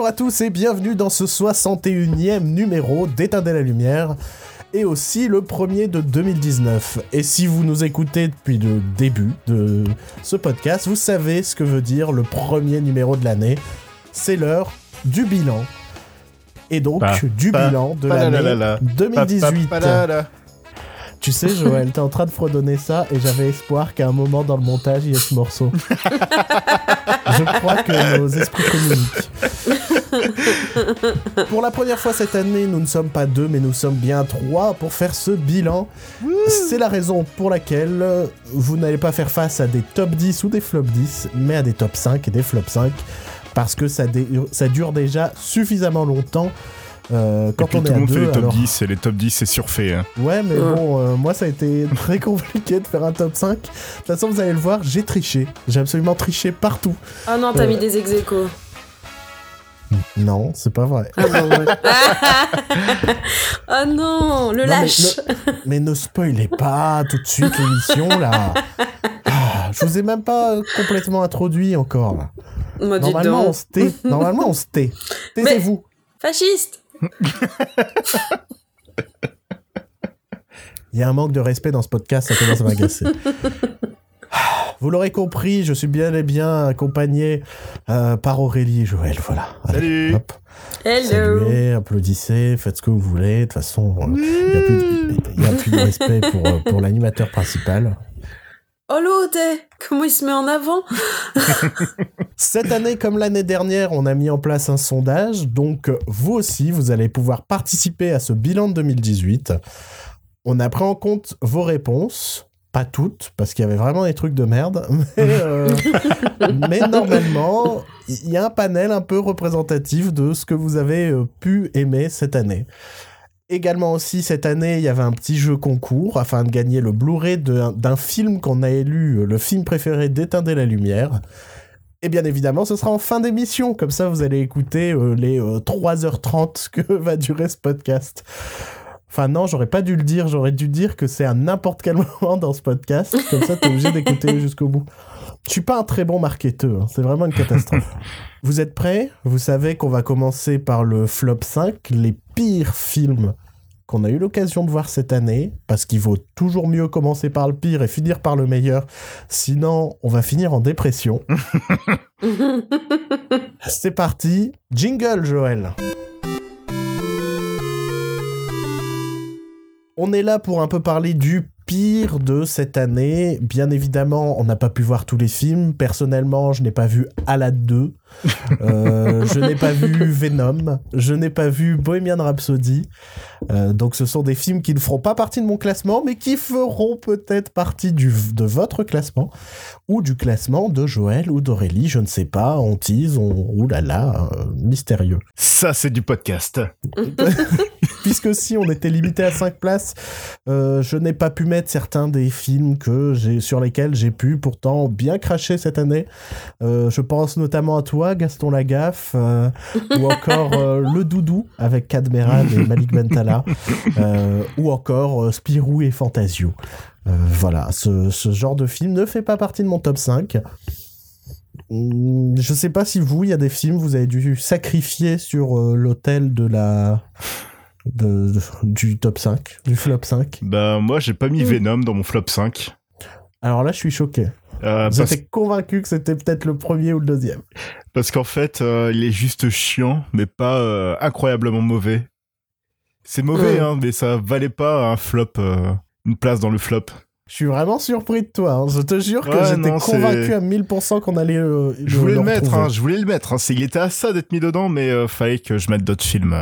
Bonjour à tous et bienvenue dans ce 61e numéro d'Éteindre la lumière et aussi le premier de 2019. Et si vous nous écoutez depuis le début de ce podcast, vous savez ce que veut dire le premier numéro de l'année. C'est l'heure du bilan. Et donc Pa, du pa, bilan de l'année la la la. 2018. Pa, pa, pa, la la. Tu sais, Joël, t'es en train de fredonner ça et j'avais espoir qu'à un moment dans le montage, il y ait ce morceau. Je crois que nos esprits communiquent. Pour la première fois cette année, nous ne sommes pas deux, mais nous sommes bien trois pour faire ce bilan. C'est la raison pour laquelle vous n'allez pas faire face à des top 10 ou des flop 10, mais à des top 5 et des flop 5. Parce que ça, ça dure déjà suffisamment longtemps. Euh, Et quand puis on tout est le à monde fait les top alors- 10 et les top 10 c'est surfait. hein. Ouais, mais Ouais. bon, euh, moi ça a été très compliqué de faire un top 5. De toute façon, vous allez le voir, j'ai triché. J'ai absolument triché partout. Ah non, t'as Euh. mis des ex aequo. Non, c'est pas vrai. Ah bon, ouais. Ah non, le Non, mais lâche. Mais ne spoilez pas tout de suite l'émission là. Ah, je vous ai même pas complètement introduit encore. là. Moi, Normalement, on se tait. Normalement, on se tait. Taisez-vous. Fasciste. Il y a un manque de respect dans ce podcast, ça commence à m'agacer. Ah, Vous l'aurez compris, je suis bien et bien accompagné euh, par Aurélie et Joël. Voilà. Allez, Salut. hop. Hello. Saluez, applaudissez, faites ce que vous voulez. De toute façon, euh, il n'y a, a plus de respect pour, euh, pour l'animateur principal. Oh l'autre, comment il se met en avant? Cette année, comme l'année dernière, on a mis en place un sondage. Donc, euh, vous aussi, vous allez pouvoir participer à ce bilan de 2018. On a pris en compte vos réponses. Pas toutes, parce qu'il y avait vraiment des trucs de merde. Mais, euh, mais normalement, il y a un panel un peu représentatif de ce que vous avez euh, pu aimer cette année. Également aussi, cette année, il y avait un petit jeu concours afin de gagner le Blu-ray d'un film qu'on a élu, euh, le film préféré d'Éteindre la lumière. Et bien évidemment, ce sera en fin d'émission. Comme ça, vous allez écouter euh, les euh, 3h30 que va durer ce podcast. Enfin non, j'aurais pas dû le dire. J'aurais dû dire que c'est à n'importe quel moment dans ce podcast. Comme ça, t'es obligé d'écouter jusqu'au bout. Je suis pas un très bon marketeur. hein. C'est vraiment une catastrophe. vous êtes prêts? Vous savez qu'on va commencer par le flop 5, les pires films qu'on a eu l'occasion de voir cette année, parce qu'il vaut toujours mieux commencer par le pire et finir par le meilleur, sinon on va finir en dépression. C'est parti, jingle Joël. On est là pour un peu parler du pire de cette année. Bien évidemment, on n'a pas pu voir tous les films. Personnellement, je n'ai pas vu Alad 2. Euh, je n'ai pas vu Venom. Je n'ai pas vu Bohemian Rhapsody. Euh, donc ce sont des films qui ne feront pas partie de mon classement, mais qui feront peut-être partie du, de votre classement ou du classement de Joël ou d'Aurélie. Je ne sais pas. On tease, on... Ouh là là, euh, mystérieux. Ça c'est du podcast. Puisque si on était limité à 5 places, euh, je n'ai pas pu mettre certains des films que j'ai sur lesquels j'ai pu pourtant bien cracher cette année. Euh, je pense notamment à toi, Gaston Lagaffe, euh, ou encore euh, Le Doudou avec Cadmeran et Malik Bentala, euh, ou encore euh, Spirou et Fantasio. Euh, voilà, ce, ce genre de film ne fait pas partie de mon top 5. Hum, Je sais pas si vous, il y a des films, vous avez dû sacrifier sur euh, l'autel de la de, de- du top 5, du flop 5. Bah moi j'ai pas mis Mm. Venom dans mon flop 5. Alors là, je suis choqué. Euh, parce, étiez convaincu que c'était peut-être le premier ou le deuxième. parce qu'en fait euh, il est juste chiant mais pas euh, incroyablement mauvais. C'est mauvais hein mais ça valait pas un flop, une place dans le flop. Je suis vraiment surpris de toi. hein. Je te jure que j'étais convaincu à 1000% qu'on allait euh, Je voulais le, mettre, hein, je voulais le mettre. Hein. Il était à ça d'être mis dedans mais euh, fallait que je mette d'autres films.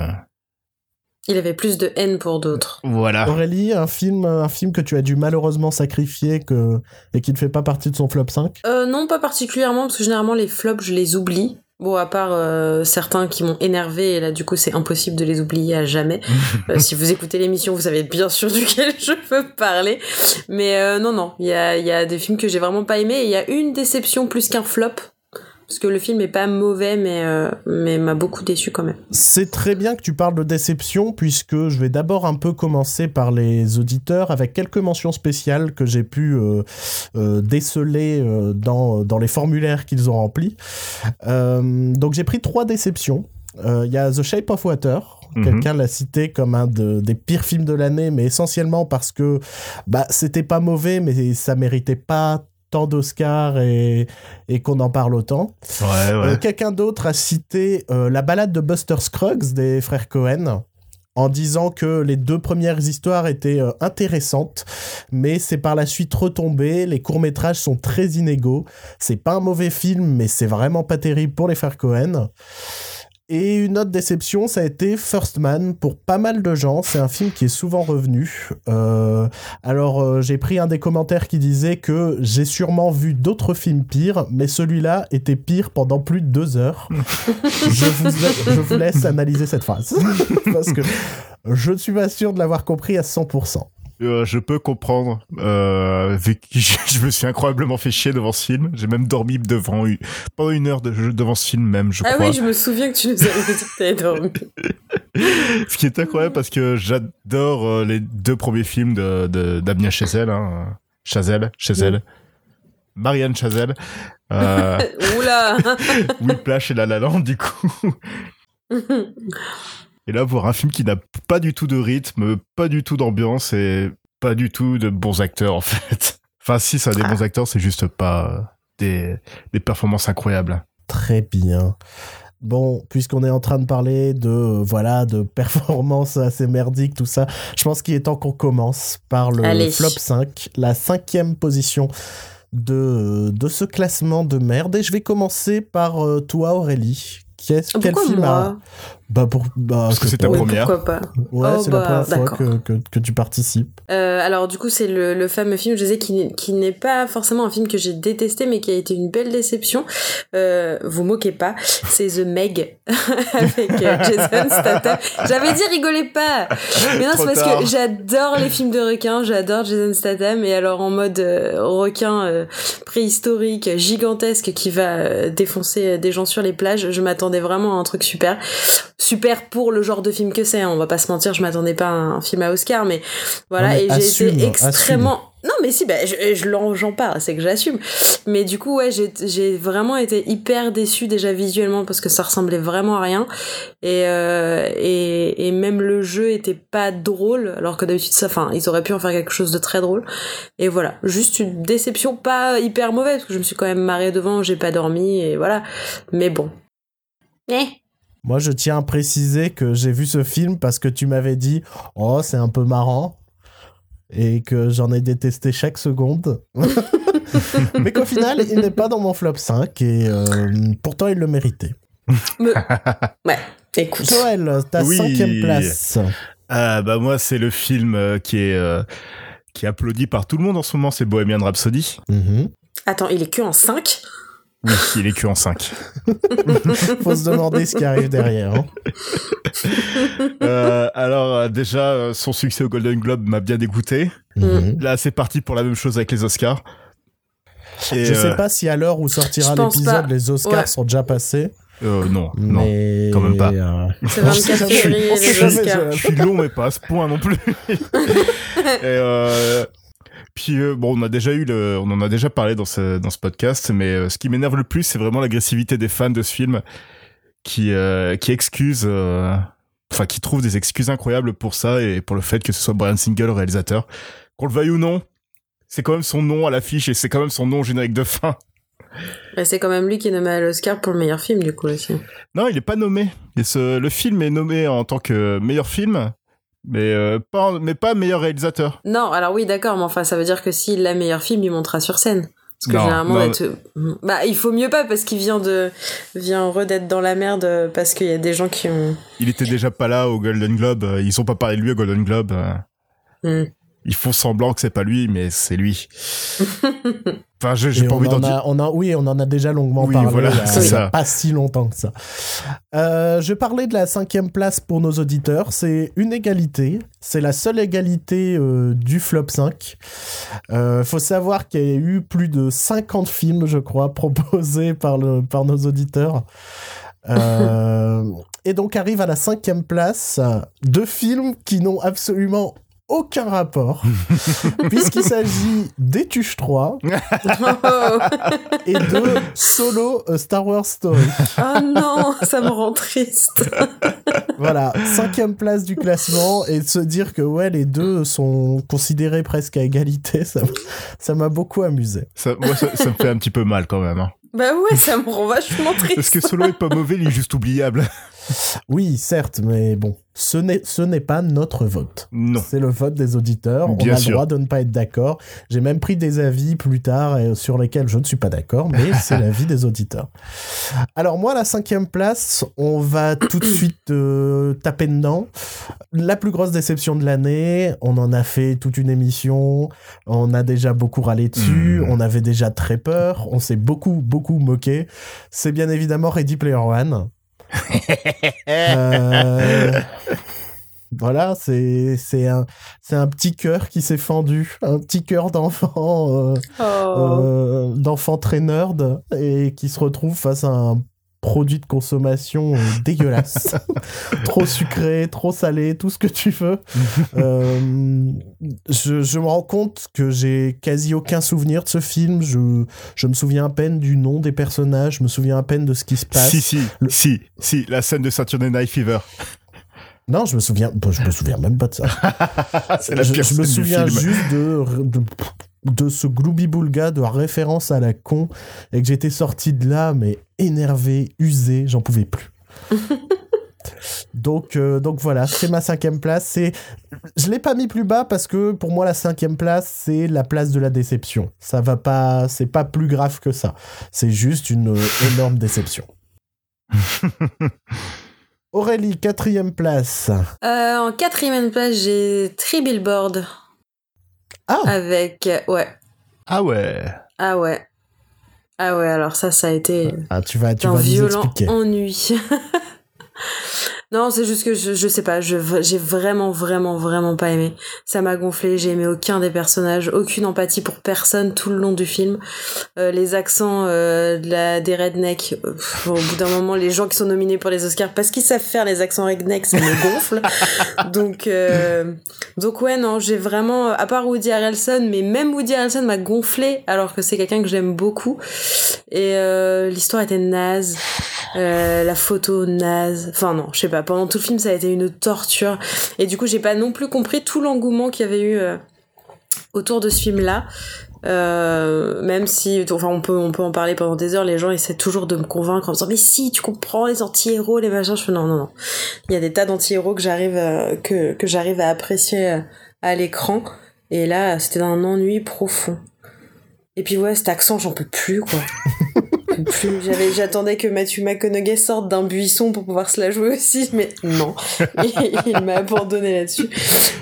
Il avait plus de haine pour d'autres. Voilà. Aurélie, un film, un film que tu as dû malheureusement sacrifier que... et qui ne fait pas partie de son flop 5 Euh, non, pas particulièrement, parce que généralement les flops, je les oublie. Bon, à part euh, certains qui m'ont énervé, et là du coup c'est impossible de les oublier à jamais. Euh, si vous écoutez l'émission, vous savez bien sûr duquel je veux parler. Mais euh, non, non, il y a, il y a des films que j'ai vraiment pas aimés, et il y a une déception plus qu'un flop. Parce que le film est pas mauvais, mais, euh, mais m'a beaucoup déçu quand même. C'est très bien que tu parles de déception, puisque je vais d'abord un peu commencer par les auditeurs avec quelques mentions spéciales que j'ai pu euh, euh, déceler euh, dans, dans les formulaires qu'ils ont remplis. Euh, donc j'ai pris trois déceptions. Euh, Il y a The Shape of Water. Mhm. Quelqu'un l'a cité comme un de- des pires films de l'année, mais essentiellement parce que bah, c'était pas mauvais, mais ça méritait pas tant d'Oscars et, et qu'on en parle autant. Ouais, Euh. Quelqu'un d'autre a cité euh, la balade de Buster Scruggs des frères Cohen en disant que les deux premières histoires étaient euh, intéressantes, mais c'est par la suite retombé. Les courts-métrages sont très inégaux. C'est pas un mauvais film, mais c'est vraiment pas terrible pour les frères Cohen. Et une autre déception, ça a été First Man pour pas mal de gens. C'est un film qui est souvent revenu. Euh, alors, euh, j'ai pris un des commentaires qui disait que j'ai sûrement vu d'autres films pires, mais celui-là était pire pendant plus de deux heures. je, vous, je vous laisse analyser cette phrase. Parce que je ne suis pas sûr de l'avoir compris à 100%. Euh, je peux comprendre. Euh, vu que je, me suis incroyablement fait chier devant ce film. J'ai même dormi devant pendant une heure de jeu devant ce film même, je Ah crois. oui, je me souviens que tu nous avais dit que t'avais dormi. Ce qui est incroyable parce que j'adore euh, les deux premiers films de, de Damien Chazelle, hein. Chazelle, Chazelle. Marianne Chazelle. Euh, Oula Whiplash et La La Land, du coup. Et là, voir un film qui n'a pas du tout de rythme, pas du tout d'ambiance et pas du tout de bons acteurs, en fait. Enfin, si, ça a des bons acteurs, c'est juste pas euh, des, des performances incroyables. Très bien. Bon, puisqu'on est en train de parler de voilà de performances assez merdiques, tout ça, je pense qu'il est temps qu'on commence par le Allez. flop 5, la cinquième position de, de ce classement de merde. Et je vais commencer par euh, toi, Aurélie. Qu'est-ce quel Pourquoi film a- Bah pour bah, Parce que c'est ta première. Pourquoi pas Ouais, Oh, c'est bah, la première fois d'accord. que, que, que tu participes. Euh, alors du coup c'est le, le fameux film je disais qui, qui n'est pas forcément un film que j'ai détesté mais qui a été une belle déception euh, vous moquez pas c'est The Meg avec euh, Jason Statham j'avais dit rigolez pas mais non c'est parce tard. que j'adore les films de requins j'adore Jason Statham et alors en mode euh, requin euh, préhistorique gigantesque qui va euh, défoncer euh, des gens sur les plages je m'attendais vraiment à un truc super super pour le genre de film que c'est hein, on va pas se mentir je m'attendais pas à un film à Oscar mais voilà Non, mais et j'ai assume, été extrêmement non mais si bah, je, je l'en- j'en parle c'est que j'assume. Mais du coup ouais j'ai j'ai vraiment été hyper déçue déjà visuellement parce que ça ressemblait vraiment à rien. Et euh, et, et même le jeu était pas drôle alors que d'habitude ça enfin ils auraient pu en faire quelque chose de très drôle. Et voilà juste une déception pas hyper mauvaise parce que je me suis quand même marrée devant j'ai pas dormi et voilà. Mais bon. Eh Moi, je tiens à préciser que j'ai vu ce film parce que tu m'avais dit Oh, c'est un peu marrant. Et que j'en ai détesté chaque seconde. Mais qu'au final, il n'est pas dans mon flop 5. Et euh, pourtant, il le méritait. me- ouais écoute Joël, ta Oui. cinquième place. Ah, bah, moi, c'est le film euh, qui est, euh, qui est applaudi par tout le monde en ce moment, c'est Bohemian Rhapsody. Mhm. attends il est que en 5 Oui, il est que en 5. Faut se demander ce qui arrive derrière. hein. Euh, alors, euh, déjà, euh, son succès au Golden Globe m'a bien dégoûté. Mhm. Là, c'est parti pour la même chose avec les Oscars. Et, Je sais euh, pas si à l'heure où sortira l'épisode, les Oscars Ouais. sont déjà passés. euh, non, non. Mais... quand même pas. euh, c'est On sait 24 jamais, février les Oscars Je suis long, mais pas à ce point non plus. Et, euh, puis euh, bon, on a déjà eu le, on en a déjà parlé dans ce dans ce podcast, mais euh, ce qui m'énerve le plus, c'est vraiment l'agressivité des fans de ce film, qui euh, qui excusent, euh, enfin qui trouvent des excuses incroyables pour ça et pour le fait que ce soit Brian Singer le réalisateur, qu'on le veuille ou non. C'est quand même son nom à l'affiche et c'est quand même son nom au générique de fin. Et c'est quand même lui qui est nommé à l'Oscar pour le meilleur film, du coup, aussi. Non, il est pas nommé. Et ce, le film est nommé en tant que meilleur film, mais euh, pas mais pas meilleur réalisateur. Non, alors oui, d'accord, mais enfin, ça veut dire que s'il a meilleur film, il montera sur scène. Parce que Non, généralement, non. être- bah, il faut mieux pas parce qu'il vient de, vient redêtre dans la merde euh, parce qu'il y a des gens qui ont. Il était déjà pas là au Golden Globe. euh, Ils ont pas parlé de lui au Golden Globe. euh. Ils font semblant que c'est pas lui, mais c'est lui. Enfin, je- j'ai pas envie d'en en dire. on a, oui, on en a déjà longuement Oui, parlé voilà, a- c'est ça. pas si longtemps que ça. Euh, je parlais de la cinquième place pour nos auditeurs. C'est une égalité. C'est la seule égalité euh, du flop 5. Euh, faut savoir qu'il y a eu plus de 50 films, je crois, proposés par, le, par nos auditeurs. Euh, et donc arrive à la cinquième place deux films qui n'ont absolument aucun rapport, puisqu'il s'agit d'Etuche 3 et de Solo A Star Wars Story. oh non, ça me rend triste. voilà, cinquième place du classement, et de se dire que ouais, les deux sont considérés presque à égalité, ça ça m'a beaucoup amusé. Ça, moi, ça, ça, me fait un petit peu mal quand même. Hein. Bah ouais, ça me rend vachement triste. Parce que Solo est pas mauvais, il est juste oubliable. Oui, certes, mais bon, ce n'est ce n'est pas notre vote. Non. C'est le vote des auditeurs. Bien On a sûr. le droit de ne pas être d'accord. J'ai même pris des avis plus tard euh, sur lesquels je ne suis pas d'accord, mais c'est l'avis des auditeurs. Alors moi, la cinquième place, on va tout de suite euh, taper dedans. La plus grosse déception de l'année, on en a fait toute une émission, on a déjà beaucoup râlé dessus, Mm. on avait déjà très peur, on s'est beaucoup, beaucoup moqué. C'est bien évidemment Ready Player One. Euh, Voilà, c'est c'est un c'est un petit cœur qui s'est fendu, un petit cœur d'enfant euh, Oh. euh, d'enfant très nerd et qui se retrouve face à un produit de consommation euh, dégueulasse, trop sucré, trop salé, tout ce que tu veux. Euh, je, je me rends compte que j'ai quasi aucun souvenir de ce film. Je, je me souviens à peine du nom des personnages, je me souviens à peine de ce qui se passe. Si, si, Le- si, si, la scène de Saturday Night Fever. Non, je me souviens, bah, je me souviens même pas de ça. Je, me souviens film. juste de, de, de ce gloubi-boulga de référence à la con et que j'étais sorti de là, mais énervé, usé, j'en pouvais plus. donc, euh, donc voilà, c'est ma cinquième place. C'est, je l'ai pas mis plus bas parce que pour moi la cinquième place c'est la place de la déception. Ça va pas, c'est pas plus grave que ça. C'est juste une euh, énorme déception. Aurélie, quatrième place. Euh, en quatrième place, j'ai Three Billboard Ah, avec euh, ouais Ah ouais. ah ouais ah ouais alors ça ça a été ah tu vas, tu un vas violent ennui. non, c'est juste que je, je sais pas, je, j'ai vraiment, vraiment, vraiment pas aimé. Ça m'a gonflé, j'ai aimé aucun des personnages, aucune empathie pour personne tout le long du film. Euh, les accents euh, de la, des rednecks, euh, pff, au bout d'un moment, les gens qui sont nominés pour les Oscars, parce qu'ils savent faire les accents rednecks, ça me gonfle. donc, euh, donc ouais, non, j'ai vraiment, à part Woody Harrelson, mais même Woody Harrelson m'a gonflé, alors que c'est quelqu'un que j'aime beaucoup. Et euh, l'histoire était naze. Euh, la photo naze. Enfin non, je sais pas. Pendant tout le film, ça a été une torture. Et du coup, j'ai pas non plus compris tout l'engouement qu'il y avait eu euh, autour de ce film-là. Euh, même si, enfin, on peut, on peut en parler pendant des heures. Les gens essaient toujours de me convaincre en me disant mais si, tu comprends les anti-héros, les machins. Je fais non, non, non. Il y a des tas d'anti-héros que j'arrive, que que j'arrive à apprécier à l'écran. Et là, c'était un ennui profond. Et puis ouais, cet accent, j'en peux plus quoi. J'en peux plus. J'avais, j'attendais que Matthew McConaughey sorte d'un buisson pour pouvoir se la jouer aussi, mais non. il, il m'a abandonné là-dessus.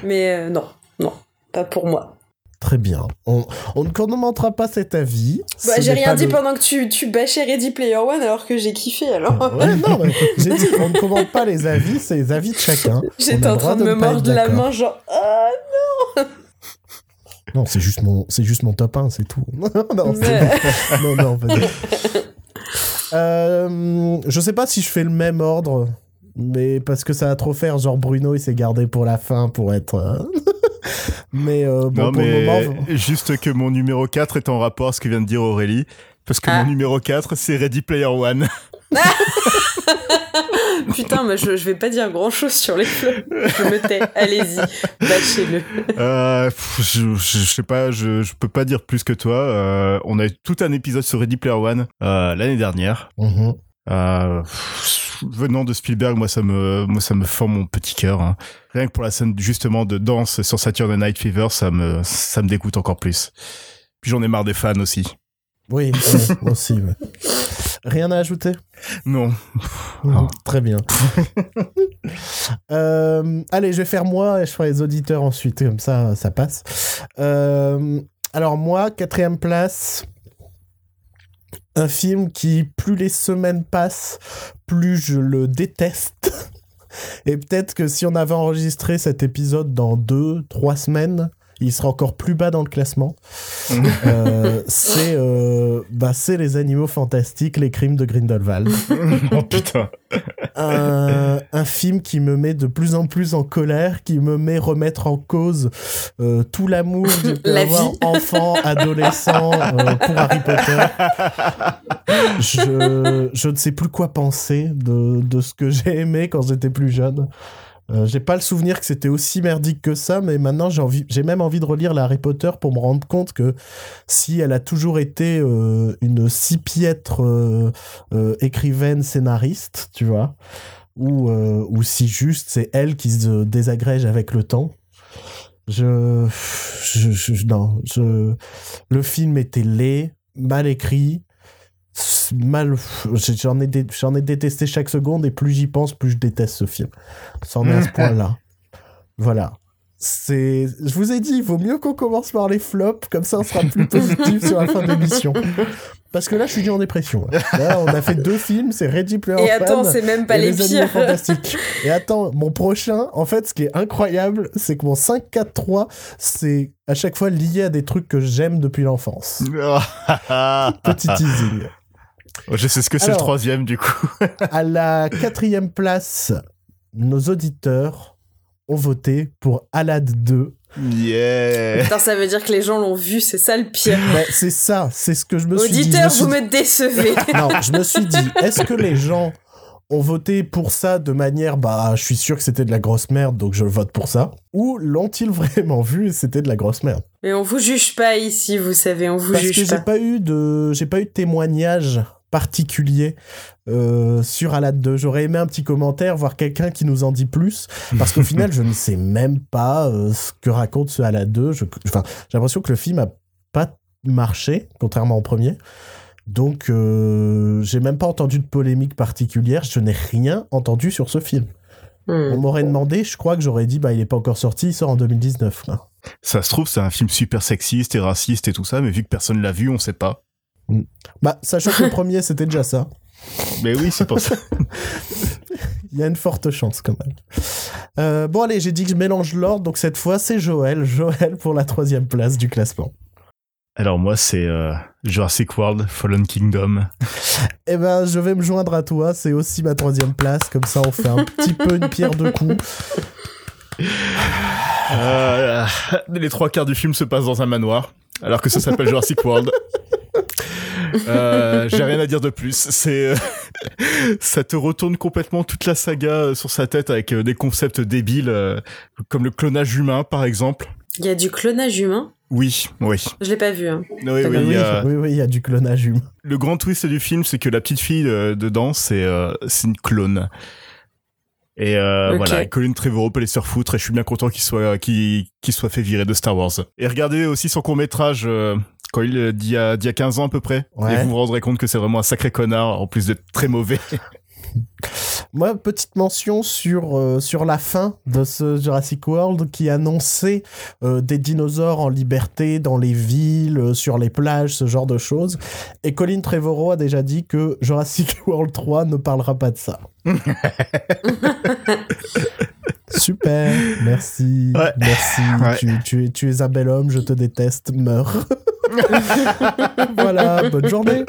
Mais euh, non, non, pas pour moi. Très bien. On, on ne commentera pas cet avis. Bah, j'ai rien dit le- pendant que tu, tu bâchais Ready Player One alors que j'ai kiffé alors. Ouais, non, mais j'ai dit, on ne commente pas les avis, c'est les avis de chacun. J'étais en train de me mordre la main, genre. Ah, Non, c'est juste mon, c'est juste mon top 1, c'est tout. non, c'est mais- bon. non, non. Euh, je sais pas si je fais le même ordre, mais parce que ça va trop faire. Genre Bruno, il s'est gardé pour la fin pour être. euh, mais euh, bon, non, pour mais le moment. juste que mon numéro 4 est en rapport à ce que vient de dire Aurélie. Parce que Ah. mon numéro 4, c'est Ready Player One. Putain, mais je, je vais pas dire grand chose sur les flops. Je me tais. Allez-y, bâchez-le. Euh, je, je, je sais pas, je, je peux pas dire plus que toi. Euh, on a eu tout un épisode sur Ready Player One euh, l'année dernière. Mhm. Euh, pff, venant de Spielberg, moi ça me, moi ça me fend mon petit cœur. hein. Rien que pour la scène justement de danse sur Saturday Night Fever, ça me, ça me dégoûte encore plus. Puis j'en ai marre des fans aussi. Oui, ouais, moi aussi. ouais. Rien à ajouter? Non. Mhm, Très bien. Euh, allez, je vais faire moi et je ferai les auditeurs ensuite, comme ça, ça passe. Euh, alors moi, quatrième place, un film qui, plus les semaines passent, plus je le déteste. Et peut-être que si on avait enregistré cet épisode dans deux, trois semaines, il sera encore plus bas dans le classement. Euh, c'est euh, bah, c'est les animaux fantastiques, les crimes de Grindelwald oh putain. un, un film qui me met de plus en plus en colère, qui me met remettre en cause euh, tout l'amour pu La avoir vie. enfant, adolescent euh, pour Harry Potter. Je, je ne sais plus quoi penser de, de ce que j'ai aimé quand j'étais plus jeune. Euh, j'ai pas le souvenir que c'était aussi merdique que ça, mais maintenant j'ai envie, j'ai même envie de relire la Harry Potter pour me rendre compte que si elle a toujours été euh, une si piètre euh, euh, écrivaine scénariste, tu vois, ou euh, ou si juste c'est elle qui se désagrège avec le temps. Je, je, je- non, je, le film était laid, mal écrit, mal, j'en ai, dé- j'en ai détesté chaque seconde et plus j'y pense, plus je déteste ce film. C'en est à ce point-là. Voilà. C'est, je vous ai dit, il vaut mieux qu'on commence par les flops, comme ça on sera plus positif sur la fin de l'émission. Parce que là, je suis dit en dépression. Là, on a fait deux films, c'est Ready Player Et attends, One c'est même pas les les pires. fantastiques. Et attends, mon prochain, en fait, ce qui est incroyable, c'est que mon 5-4-3, c'est à chaque fois lié à des trucs que j'aime depuis l'enfance. Petit teasing. Je sais ce que c'est le troisième, du coup. À la quatrième place, nos auditeurs ont voté pour Alad 2. Yeah Putain, ça veut dire que les gens l'ont vu, c'est ça le pire. Mais c'est ça, c'est ce que je me suis dit. Auditeurs, vous me décevez. Non, je me suis dit, est-ce que les gens ont voté pour ça de manière, bah, je suis sûr que c'était de la grosse merde, donc je vote pour ça Ou l'ont-ils vraiment vu et c'était de la grosse merde? Mais on vous juge pas ici, vous savez, on vous Parce que juge j'ai pas. pas eu de, j'ai pas eu de témoignage particulier euh, sur Alad 2. J'aurais aimé un petit commentaire, voir quelqu'un qui nous en dit plus, parce qu'au final, je ne sais même pas euh, ce que raconte ce Alad 2. Je, enfin, j'ai l'impression que le film a pas marché, contrairement au premier. Donc, euh, j'ai même pas entendu de polémique particulière. Je n'ai rien entendu sur ce film. Hmm. On m'aurait demandé, je crois que j'aurais dit, bah, il est pas encore sorti, il sort en 2019. quoi. Ça se trouve, c'est un film super sexiste et raciste et tout ça, mais vu que personne l'a vu, on sait pas. Bah, sachant que le premier, c'était déjà ça. Mais oui, c'est pour ça. Il y a une forte chance quand même. Euh, bon allez, j'ai dit que je mélange l'ordre, donc cette fois c'est Joël. Joël pour la troisième place du classement. Alors moi, c'est euh, Jurassic World Fallen Kingdom. Eh ben, je vais me joindre à toi, c'est aussi ma troisième place, comme ça on fait un petit peu une pierre deux coups. Euh, les trois quarts du film se passent dans un manoir, alors que ça s'appelle Jurassic World. Euh, J'ai rien à dire de plus. C'est, euh, ça te retourne complètement toute la saga euh, sur sa tête avec euh, des concepts débiles, euh, comme le clonage humain, par exemple. Il y a du clonage humain? Oui, oui. Je l'ai pas vu. Hein. Oui, oui, il y a- oui, oui, il y a du clonage humain. Le grand twist du film, c'est que la petite fille euh, dedans, c'est euh, c'est une clone. Et euh, Ok. voilà, Colin Trevorrow peut les se refoutre et je suis bien content qu'il soit qu'il soit fait virer de Star Wars. Et regardez aussi son court métrage il euh, d'il y a d'il y a 15 ans à peu près Ouais. et vous vous rendrez compte que c'est vraiment un sacré connard en plus d'être très mauvais. Moi, petite mention sur, euh, sur la fin de ce Jurassic World qui annonçait euh, des dinosaures en liberté dans les villes, euh, sur les plages, ce genre de choses. Et Colin Trevorrow a déjà dit que Jurassic World 3 ne parlera pas de ça. Super, merci, Ouais. merci. Ouais. Tu, tu es, tu es un bel homme, je te déteste, meurs. voilà, bonne journée.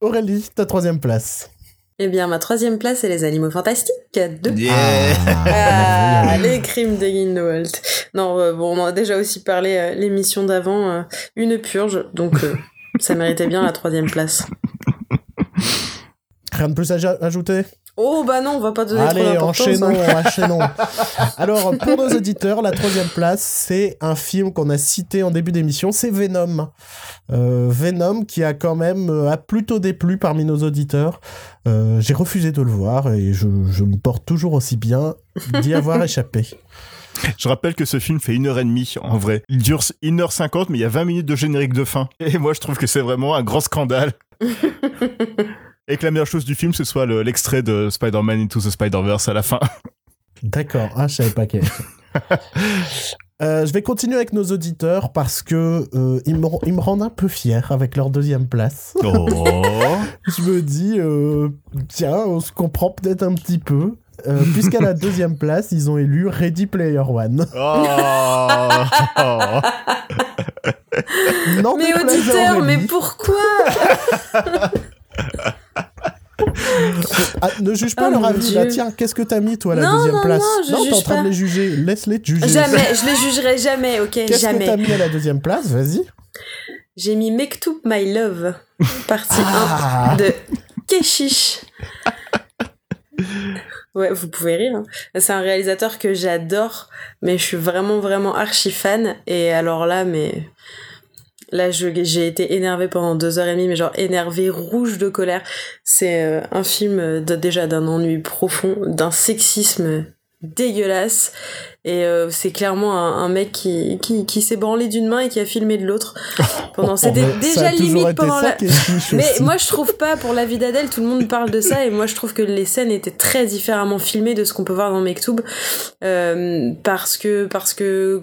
Aurélie, ta troisième place. Eh bien, ma troisième place, c'est les animaux fantastiques. Deux. Ah, Ah, les crimes de Grindelwald. Non, euh, bon, on en a déjà aussi parlé euh, l'émission d'avant. euh, une purge, donc euh, ça méritait bien la troisième place. Rien de plus à ajouter? Oh bah non, on va pas donner trop Allez, d'importance. enchaînons, hein. enchaînons. Alors, pour nos auditeurs, la troisième place, c'est un film qu'on a cité en début d'émission, c'est Venom. Euh, Venom qui a quand même euh, a plutôt déplu parmi nos auditeurs. Euh, J'ai refusé de le voir et je, je me porte toujours aussi bien d'y avoir échappé. Je rappelle que ce film fait une heure et demie en vrai. Il dure 1h50 mais il y a 20 minutes de générique de fin. Et moi je trouve que c'est vraiment un grand scandale. Et que la meilleure chose du film ce soit le- l'extrait de Spider-Man Into the Spider-Verse à la fin. D'accord, ah, je savais pas quel. Euh, je vais continuer avec nos auditeurs parce que euh, ils, me, ils me rendent un peu fier avec leur deuxième place. Oh je me dis, euh, tiens, on se comprend peut-être un petit peu. Euh, Puisqu'à la deuxième place, ils ont élu Ready Player One. Oh Non, Mais déplaise à auditeur, mais pourquoi? Ah, ne juge pas Oh leur avis. Là, tiens, qu'est-ce que t'as mis, toi, à la Non, deuxième non, place non, je t'es en train pas. de les juger. Laisse-les juger. Jamais, je les jugerai jamais, ok Qu'est-ce que t'as mis à la deuxième place? Vas-y. J'ai mis Mektoub My Love, partie Ah. 1 de Keshish. Ouais, vous pouvez rire. hein. C'est un réalisateur que j'adore, mais je suis vraiment, vraiment archi fan. Et alors là, mais. Là, j'ai été énervée pendant deux heures et demie, mais genre énervée, rouge de colère. C'est euh, un film euh, déjà d'un ennui profond, d'un sexisme dégueulasse. Et euh, c'est clairement un, un mec qui, qui, qui s'est branlé d'une main et qui a filmé de l'autre. Pendant, c'était Oh, ça déjà limite pendant la... Mais moi, je trouve pas, pour la vie d'Adèle, tout le monde parle de ça, et moi, je trouve que les scènes étaient très différemment filmées de ce qu'on peut voir dans Mektoub, euh, parce que, parce que,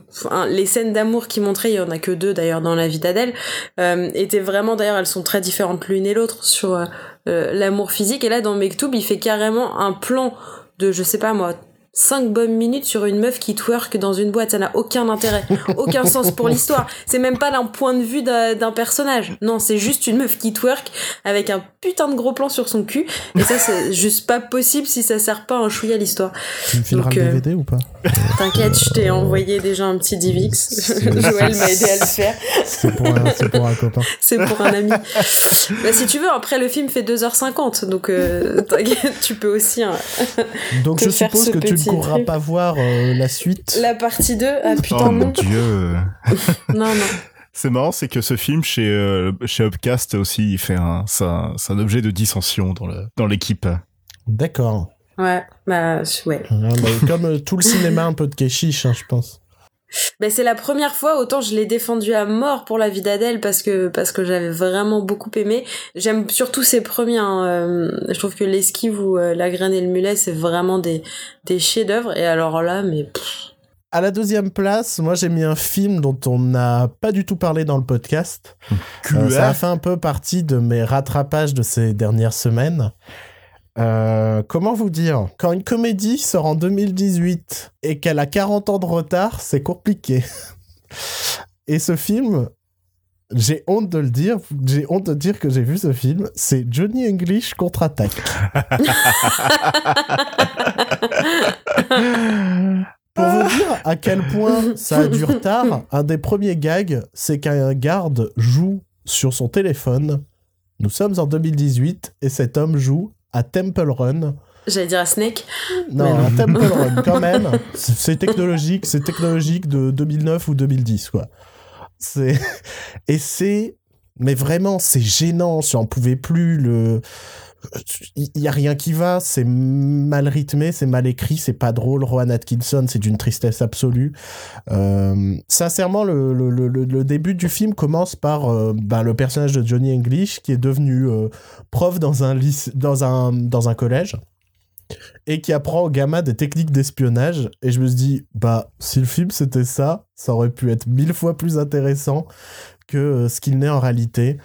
les scènes d'amour qui montraient, il y en a que deux d'ailleurs dans la vie d'Adèle, euh, étaient vraiment, d'ailleurs, elles sont très différentes l'une et l'autre sur euh, l'amour physique, et là, dans Mektoub, il fait carrément un plan de, je sais pas moi, 5 bonnes minutes sur une meuf qui twerk dans une boîte, ça n'a aucun intérêt, aucun sens pour l'histoire. C'est même pas d'un point de vue d'un personnage. Non, c'est juste une meuf qui twerk avec un putain de gros plan sur son cul. Et ça, c'est juste pas possible si ça sert pas un chouïa à l'histoire. Tu me fileras donc, le euh, DVD ou pas? T'inquiète, je t'ai envoyé déjà un petit Divix. Joël m'a aidé à le faire. C'est pour, un- c'est pour un copain. C'est pour un ami. bah, si tu veux, après le film fait 2h50, donc euh, t'inquiète, tu peux aussi. hein. Donc Te je faire suppose ce que tu ne petit courras truc. pas voir euh, la suite. La partie 2, ah putain, oh mon non. dieu. Non, non. C'est marrant, c'est que ce film chez euh, chez Upcast aussi, il fait un, c'est un, c'est un objet de dissension dans le dans l'équipe. D'accord. Ouais, bah, ouais. Ah, bah, comme euh, tout le cinéma un peu de Keshish, hein, je pense. Ben c'est la première fois autant je l'ai défendu à mort pour la vie d'Adèle parce que parce que j'avais vraiment beaucoup aimé. J'aime surtout ses premiers. hein, euh, je trouve que l'esquive ou euh, la graine et le mulet c'est vraiment des des chefs-d'œuvre et alors là mais pff, À la deuxième place, moi j'ai mis un film dont on n'a pas du tout parlé dans le podcast. Euh, ça a fait un peu partie de mes rattrapages de ces dernières semaines. Euh, comment vous dire? Quand une comédie sort en 2018 et qu'elle a 40 ans de retard, c'est compliqué. Et ce film, j'ai honte de le dire, j'ai honte de dire que j'ai vu ce film, c'est Johnny English contre-attaque. Pour vous dire à quel point ça a du retard, un des premiers gags, c'est qu'un garde joue sur son téléphone. Nous sommes en 2018 et cet homme joue à Temple Run. j'allais dire à Snake. Non, à Temple Run quand même. C'est c'est technologique, c'est technologique de 2009 ou 2010 quoi. C'est et c'est mais vraiment c'est gênant, j'en pouvais plus le il y a rien qui va, c'est mal rythmé, c'est mal écrit, c'est pas drôle. Rowan Atkinson, c'est d'une tristesse absolue. Euh, sincèrement, le, début du film commence par euh, ben, le personnage de Johnny English qui est devenu euh, prof dans un, dans, un, dans un collège et qui apprend aux gamins des techniques d'espionnage. Et je me suis dit, bah, si le film c'était ça, ça aurait pu être mille fois plus intéressant que ce qu'il n'est en réalité.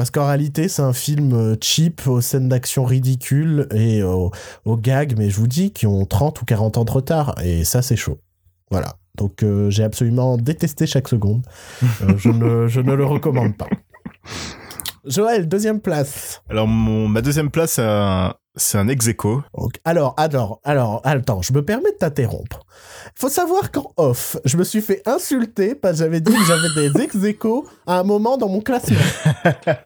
Parce qu'en réalité, c'est un film euh, cheap, aux scènes d'action ridicules et aux, gags, mais je vous dis, qui ont 30 ou 40 ans de retard. Et ça, c'est chaud. Voilà. Donc, euh, j'ai absolument détesté chaque seconde. Euh, je ne le recommande pas. Joël, deuxième place. Alors mon ma deuxième place, c'est un, un ex aequo. Donc, alors, alors, alors, attends, je me permets de t'interrompre. Faut savoir qu'en off, je me suis fait insulter parce que j'avais dit que j'avais des ex à un moment dans mon classement. Attends,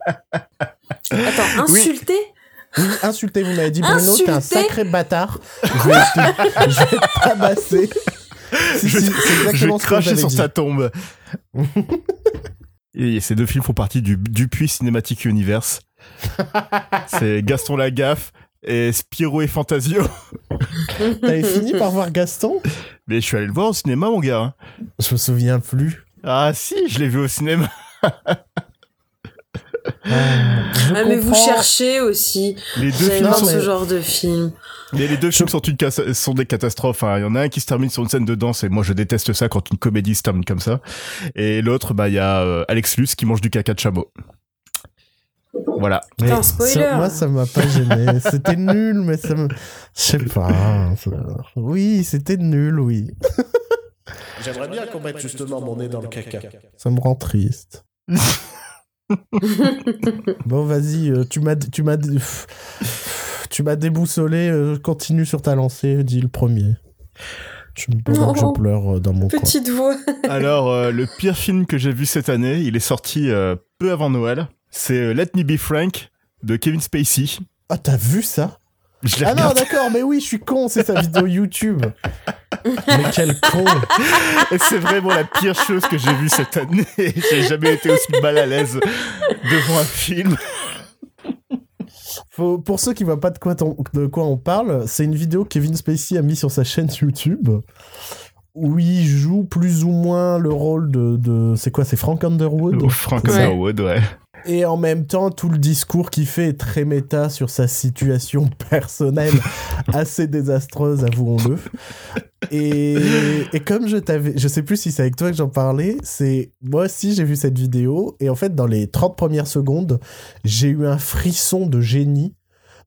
Oui. insulter? Oui, insulté, vous m'avez dit Bruno, t'es un sacré bâtard. Je vais te, je vais tabasser. Si, Je- si, Je vais cracher sur dit. sa tombe. Et ces deux films font partie du Dupuis Cinematic Universe. c'est Gaston Lagaffe et Spiro et Fantasio. T'avais fini par voir Gaston? Mais je suis allé le voir au cinéma, mon gars. Je me souviens plus. Ah si, je l'ai vu au cinéma. Ah, Ah, mais vous cherchez aussi. Les deux films sont, ce genre de film. Mais les deux films sont, une cas- sont des catastrophes. hein. Il y en a un qui se termine sur une scène de danse et moi je déteste ça quand une comédie se termine comme ça. Et l'autre, bah il y a euh, Alex Luce qui mange du caca de chameau. Voilà. Mais Putain, spoiler. ça- moi, ça m'a pas gêné. C'était nul, mais ça me. Je sais pas. ça- Oui, c'était nul, oui. J'aimerais bien qu'on mette justement mon nez dans le caca. Ça me rend triste. bon, vas-y, euh, tu m'as, tu m'as, tu m'as déboussolé. euh, continue sur ta lancée, dis le premier. Je me pendant que je pleure euh, dans mon coin. Petite voix. Alors, euh, le pire film que j'ai vu cette année, il est sorti euh, peu avant Noël. C'est Let Me Be Frank de Kevin Spacey. Ah, t'as vu ça? Je l'ai Ah non, d'accord, mais oui, je suis con, c'est sa vidéo YouTube. mais quel con et c'est vraiment la pire chose que j'ai vue cette année. j'ai jamais été aussi mal à l'aise devant un film. Faut- Pour ceux qui voient pas de quoi, ton- de quoi on parle, c'est une vidéo que Kevin Spacey a mis sur sa chaîne YouTube où il joue plus ou moins le rôle de... de- c'est quoi C'est Frank Underwood? Oh, Frank Ouais. Underwood, ouais. Et en même temps, tout le discours qu'il fait est très méta sur sa situation personnelle, assez désastreuse, avouons-le. Et, et comme je t'avais, je sais plus si c'est avec toi que j'en parlais, c'est moi aussi j'ai vu cette vidéo et en fait dans les 30 premières secondes, j'ai eu un frisson de génie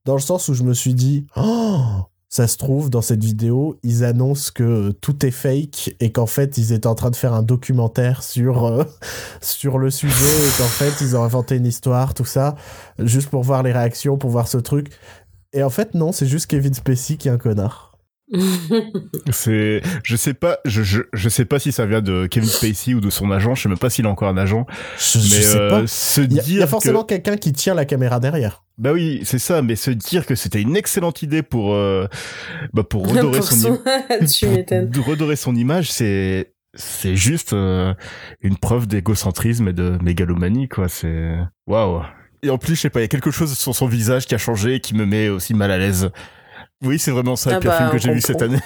dans le sens où je me suis dit oh ça se trouve dans cette vidéo, ils annoncent que tout est fake et qu'en fait ils étaient en train de faire un documentaire sur euh, sur le sujet et qu'en fait ils ont inventé une histoire, tout ça, juste pour voir les réactions, pour voir ce truc. Et en fait non, c'est juste Kevin Spacey qui est un connard. C'est, je sais pas, je, je, je sais pas si ça vient de Kevin Spacey ou de son agent. Je sais même pas s'il a encore un agent. Je, Mais je sais euh, pas. se Il y, a- dire il y a forcément que, quelqu'un qui tient la caméra derrière. bah oui, c'est ça. Mais se dire que c'était une excellente idée pour, euh, bah pour redorer Pour son, son- im- pour redorer son image, c'est, c'est juste euh, une preuve d'égocentrisme et de mégalomanie, quoi. C'est, waouh. Et en plus, je sais pas, il y a quelque chose sur son visage qui a changé et qui me met aussi mal à l'aise. Oui, c'est vraiment ça le Ah pire bah, film que j'ai vu cette année.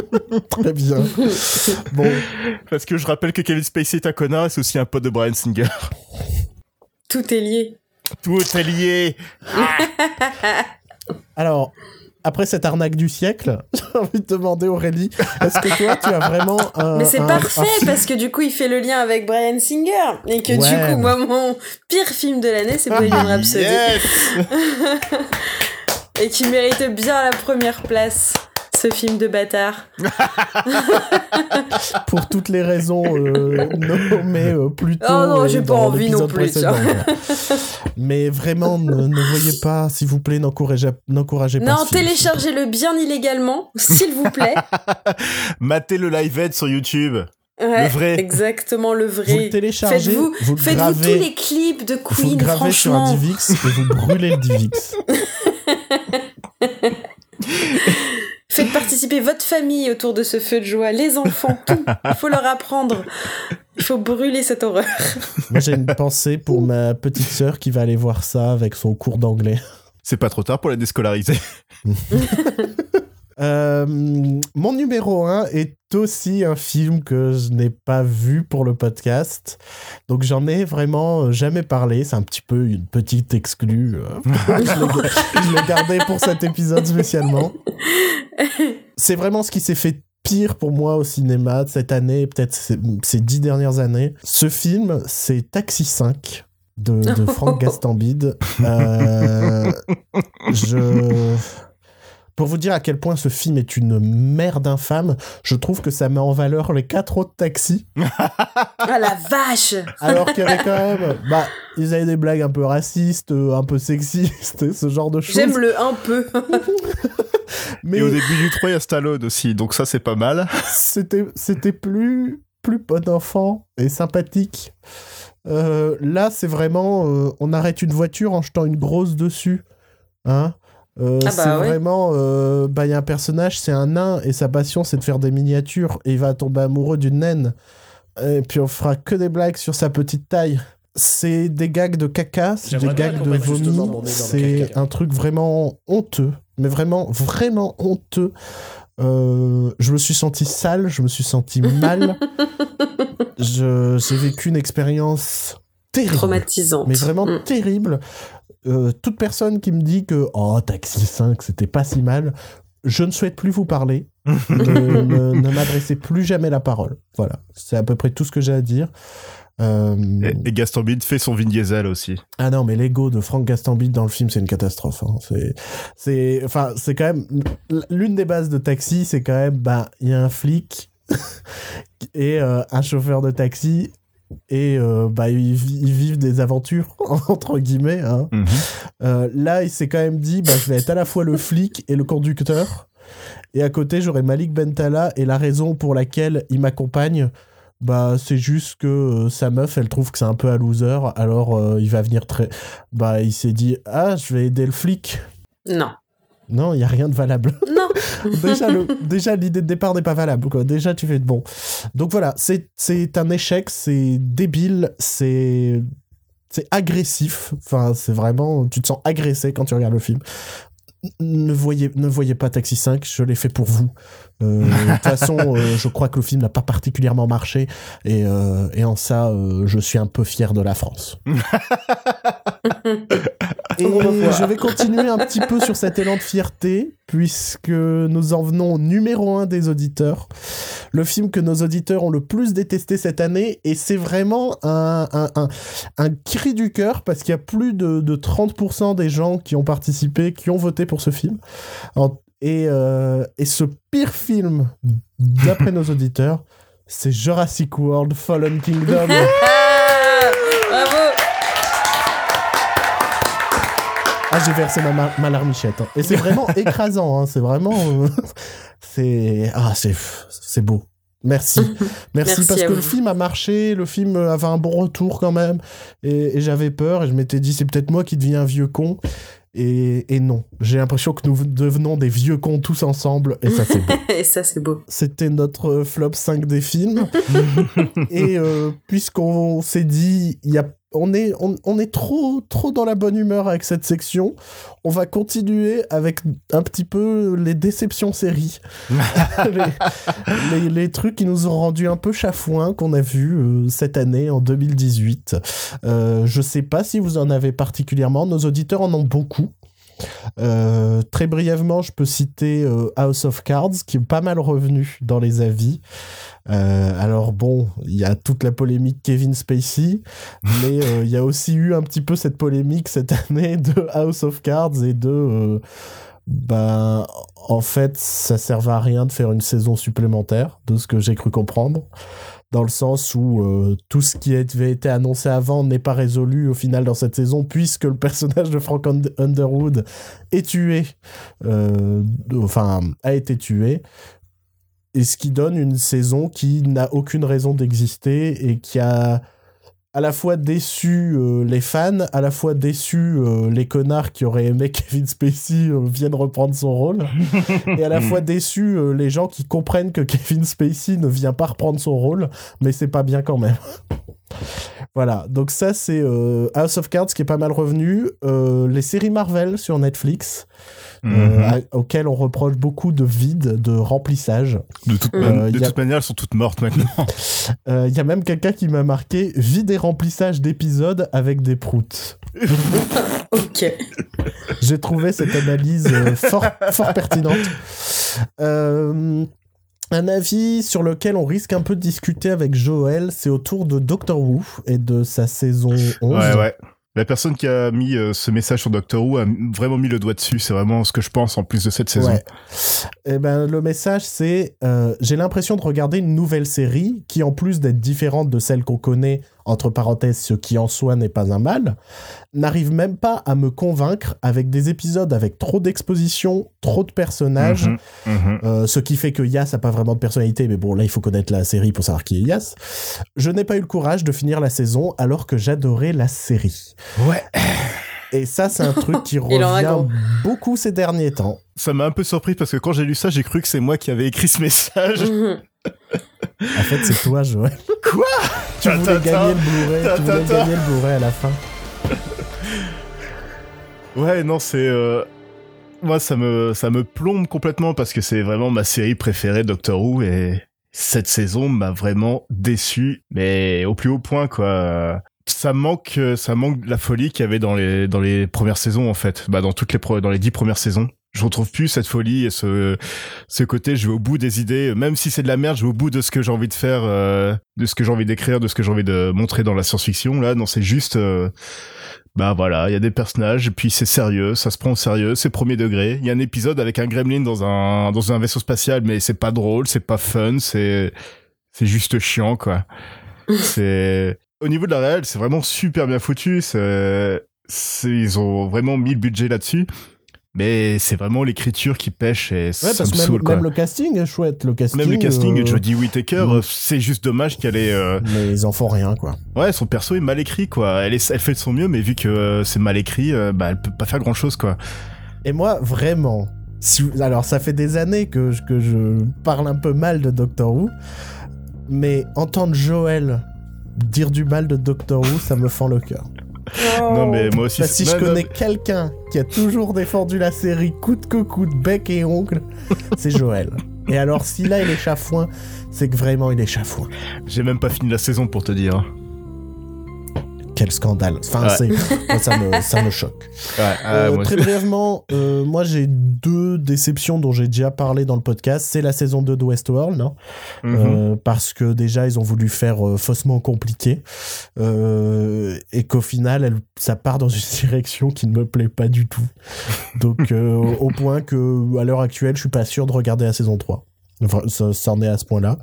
Très bien. bon, Parce que je rappelle que Kevin Spacey est un connard c'est aussi un pote de Brian Singer. Tout est lié. Tout est lié. alors, après cette arnaque du siècle, j'ai envie de demander Aurélie, est-ce que toi, tu as vraiment un. Mais c'est un- parfait un parce que du coup il fait le lien avec Brian Singer et que Ouais, du coup moi mon pire film de l'année c'est Bohemian Rhapsody Yes et qui méritait bien la première place ce film de bâtard. pour toutes les raisons euh, nommées euh, plus tôt. Oh non, j'ai pas dans envie non plus. Mais vraiment, ne, ne voyez pas, s'il vous plaît, n'encouragez n'encouragez pas. Non, téléchargez-le bien illégalement, s'il vous plaît. Matez le live aid sur YouTube. Ouais, Le vrai. Exactement, le Vous le vrai. téléchargez, Faites-vous vous faites-vous gravez, tous les clips de vous le Queen, gravez sur un. Divix et vous brûlez le Divix. Faites participer votre famille autour de ce feu de joie, les enfants, tout. Il faut leur apprendre. Il faut brûler cette horreur. Moi, j'ai une pensée pour ma petite sœur qui va aller voir ça avec son cours d'anglais. C'est pas trop tard pour la déscolariser. Euh, mon numéro 1 est aussi un film que je n'ai pas vu pour le podcast. Donc j'en ai vraiment euh, jamais parlé. C'est un petit peu une petite exclue. euh, je l'ai- gardé pour cet épisode spécialement. C'est vraiment ce qui s'est fait pire pour moi au cinéma de cette année, peut-être ces, ces dix dernières années. Ce film, c'est Taxi 5 de, de Franck Gastambide. Euh, je... Pour vous dire à quel point ce film est une merde infâme, je trouve que ça met en valeur les quatre autres taxis. Ah la vache Alors qu'il y avait quand même. Bah, ils avaient des blagues un peu racistes, euh, un peu sexistes, ce genre de choses. J'aime le un peu. Mais Et au début du 3, il y a Stallone aussi, donc ça c'est pas mal. c'était c'était plus plus bon enfant et sympathique. Euh, là, c'est vraiment euh, on arrête une voiture en jetant une grosse dessus, hein. Euh, Ah bah c'est ouais. vraiment euh, bah il y a un personnage, c'est un nain et sa passion c'est de faire des miniatures et il va tomber amoureux d'une naine. Et puis on fera que des blagues sur sa petite taille. C'est des gags de caca, c'est des gags de vomi, c'est un truc vraiment honteux, mais vraiment vraiment honteux. Euh, je me suis senti sale, je me suis senti mal. Je- J'ai vécu une expérience terrible. Traumatisante. Mais vraiment Mm. terrible. Euh, toute personne qui me dit que oh, Taxi 5, c'était pas si mal, je ne souhaite plus vous parler. ne ne- ne m'adressez plus jamais la parole. Voilà, c'est à peu près tout ce que j'ai à dire. Euh, Et, et Gaston Bide fait son Vin Diesel aussi. ah non, mais l'ego de Frank Gastambide dans le film, c'est une catastrophe. hein. C'est, c'est, enfin, c'est quand même l'une des bases de Taxi, c'est quand même, bah, il y a un flic et euh, un chauffeur de taxi et euh, bah, ils, vi- ils vivent des aventures, entre guillemets. hein. Mhm. Euh, là, il s'est quand même dit bah, je vais être à la fois le flic et le conducteur. Et à côté, j'aurai Malik Bentala. Et la raison pour laquelle il m'accompagne, bah, c'est juste que euh, sa meuf, elle trouve que c'est un peu un loser. Alors, euh, il va venir très. Bah, il s'est dit ah, je vais aider le flic. Non. Non, il n'y a rien de valable. Non. déjà, l'idée de départ n'est pas valable. Quoi. Déjà, tu fais de bon. Donc voilà, c'est c'est un échec, c'est débile, c'est c'est agressif. Enfin, c'est vraiment, tu te sens agressé quand tu regardes le film. Ne voyez, ne voyez pas Taxi 5, je l'ai fait pour vous. Euh, de toute façon, euh, je crois que le film n'a pas particulièrement marché et, euh, et en ça, je suis un peu fier de la France. Et je vais continuer un petit peu sur cet élan de fierté, puisque nous en venons au numéro un des auditeurs. Le film que nos auditeurs ont le plus détesté cette année, et c'est vraiment un, un, un, un cri du cœur, parce qu'il y a plus de, de 30% des gens qui ont participé, qui ont voté pour ce film. En- et, euh, et ce pire film, d'après nos auditeurs, c'est Jurassic World Fallen Kingdom. Ah Bravo Ah, j'ai versé ma, ma, ma larmichette. hein. Et c'est vraiment écrasant. hein. C'est vraiment. euh, c'est. Ah, c'est. C'est beau. Merci. Merci, Merci parce que vous. le film a marché, le film avait un bon retour quand même. Et, et j'avais peur et je m'étais dit, c'est peut-être moi qui deviens un vieux con. Et, et non. J'ai l'impression que nous devenons des vieux cons tous ensemble. Et ça, c'est beau. Et ça, c'est beau. C'était notre flop 5 des films. et euh, puisqu'on s'est dit, il y a, on, est, on, on est trop, trop dans la bonne humeur avec cette section, on va continuer avec un petit peu les déceptions séries. les, les- les trucs qui nous ont rendu un peu chafouin qu'on a vu euh, cette année en 2018. Euh, je sais pas si vous en avez particulièrement, nos auditeurs en ont beaucoup. Euh, très brièvement, je peux citer euh, House of Cards, qui est pas mal revenu dans les avis. Euh, alors bon, il y a toute la polémique Kevin Spacey, mais il y a aussi eu un petit peu cette polémique cette année de House of Cards et de... ben, en fait, ça servait à rien de faire une saison supplémentaire, de ce que j'ai cru comprendre dans le sens où euh, tout ce qui avait été annoncé avant n'est pas résolu au final dans cette saison, puisque le personnage de Frank Und- Underwood est tué, euh, enfin a été tué, et ce qui donne une saison qui n'a aucune raison d'exister et qui a à la fois déçu euh, les fans, à la fois déçu euh, les connards qui auraient aimé Kevin Spacey euh, vienne reprendre son rôle, et à la fois déçu euh, les gens qui comprennent que Kevin Spacey ne vient pas reprendre son rôle, mais c'est pas bien quand même. voilà, donc ça c'est euh, House of Cards qui est pas mal revenu, les séries Marvel sur Netflix, euh, à- auxquelles on reproche beaucoup de vide, de remplissage. De, toute, Euh, man- de y a- toute manière, elles sont toutes mortes maintenant. Euh, Il y a même quelqu'un qui m'a marqué vide et remplissage d'épisodes avec des proutes. Ok. J'ai trouvé cette analyse euh, fort, fort pertinente. Euh, un avis sur lequel on risque un peu de discuter avec Joël, c'est autour de Doctor Who et de sa saison 11. Ouais, ouais. La personne qui a mis euh, ce message sur Doctor Who a vraiment mis le doigt dessus. C'est vraiment ce que je pense en plus de cette saison. Ouais. Eh ben, le message, c'est euh, j'ai l'impression de regarder une nouvelle série qui, en plus d'être différente de celle qu'on connaît, entre parenthèses, ce qui en soi n'est pas un mal, n'arrive même pas à me convaincre avec des épisodes avec trop d'exposition, trop de personnages, Mhm, mhm. euh, ce qui fait que Yas a pas vraiment de personnalité, mais bon, là, il faut connaître la série pour savoir qui est Yas. Je n'ai pas eu le courage de finir la saison alors que j'adorais la série. Ouais. Et ça, c'est un truc qui revient beaucoup ces derniers temps. Ça m'a un peu surpris parce que quand j'ai lu ça, j'ai cru que c'est moi qui avais écrit ce message. En fait, c'est toi, Joël. Quoi Tu voulais gagner le Blu-ray, tu voulais gagner le Blu-ray à la fin. Ouais, non, c'est. euh, Moi, ça me, ça me plombe complètement parce que c'est vraiment ma série préférée, Doctor Who, et cette saison m'a vraiment déçu, mais au plus haut point, quoi. Ça manque, euh, ça manque de la folie qu'il y avait dans les, dans les premières saisons, en fait. Bah, dans toutes les, dans les dix premières saisons. Je retrouve plus cette folie et ce, ce côté, je vais au bout des idées, même si c'est de la merde, je vais au bout de ce que j'ai envie de faire, euh, de ce que j'ai envie d'écrire, de ce que j'ai envie de montrer dans la science-fiction. Là, non, c'est juste, euh, bah voilà, il y a des personnages, et puis c'est sérieux, ça se prend au sérieux, c'est premier degré. Il y a un épisode avec un gremlin dans un, dans un vaisseau spatial, mais c'est pas drôle, c'est pas fun, c'est, c'est juste chiant, quoi. c'est au niveau de la réelle, c'est vraiment super bien foutu. C'est, c'est- ils ont vraiment mis le budget là-dessus. Mais c'est vraiment l'écriture qui pêche et Ouais, ça parce me même, saoule, quoi. même le casting est chouette. Le casting, Même le casting, euh, Jodie Whittaker, mm. c'est juste dommage qu'elle ait. euh, Mais ils en font rien, quoi. Ouais, son perso est mal écrit, quoi. Elle, est, elle fait de son mieux, mais vu que euh, c'est mal écrit, euh, bah, elle peut pas faire grand chose, quoi. Et moi, vraiment, si alors ça fait des années que, je- que je parle un peu mal de Doctor Who, mais entendre Joël dire du mal de Doctor Who, ça me fend le cœur. Non, mais moi aussi. Que si je non, connais quelqu'un qui a toujours défendu la série coûte que coûte, bec et ongle, c'est Joël. Et alors, si là il est chafouin, c'est que vraiment il est chafouin. J'ai même pas fini la saison pour te dire. Quel scandale. Enfin, Ouais. moi, ça, me, ça me choque. Ouais, Euh, moi très brièvement, euh, moi j'ai deux déceptions dont j'ai déjà parlé dans le podcast. C'est la saison 2 de Westworld, non Mhm. Euh, parce que déjà ils ont voulu faire faussement compliqué et qu'au final elle- ça part dans une direction qui ne me plaît pas du tout. Donc au point que à l'heure actuelle je suis pas sûr de regarder la saison 3. Enfin, ça, ça en est à ce point-là.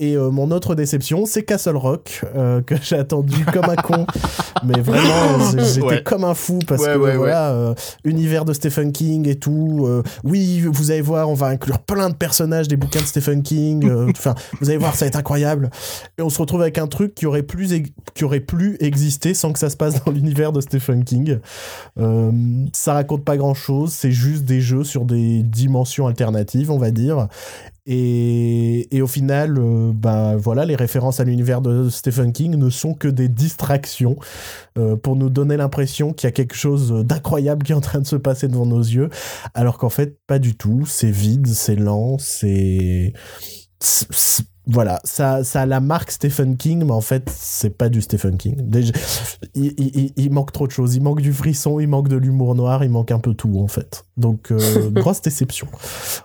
Et euh, mon autre déception, c'est Castle Rock, euh, que j'ai attendu comme un con. Mais vraiment, j'étais Ouais. comme un fou parce Ouais, que ouais, ouais. voilà, euh, univers de Stephen King et tout. oui, vous allez voir, on va inclure plein de personnages des bouquins de Stephen King. Enfin, vous allez voir, ça va être incroyable. Et on se retrouve avec un truc qui aurait plus, qui aurait plus existé sans que ça se passe dans l'univers de Stephen King. Ça raconte pas grand chose, c'est juste des jeux sur des dimensions alternatives, on va dire. Et, au final, euh, bah voilà, les références à l'univers de Stephen King ne sont que des distractions euh, pour nous donner l'impression qu'il y a quelque chose d'incroyable qui est en train de se passer devant nos yeux, alors qu'en fait, pas du tout. C'est vide, c'est lent, c'est. Voilà, ça, ça a la marque Stephen King, mais en fait, c'est pas du Stephen King. Déjà, il, il- il- il manque trop de choses. Il manque du frisson, il manque de l'humour noir, il manque un peu tout, en fait. Donc, euh, grosse déception.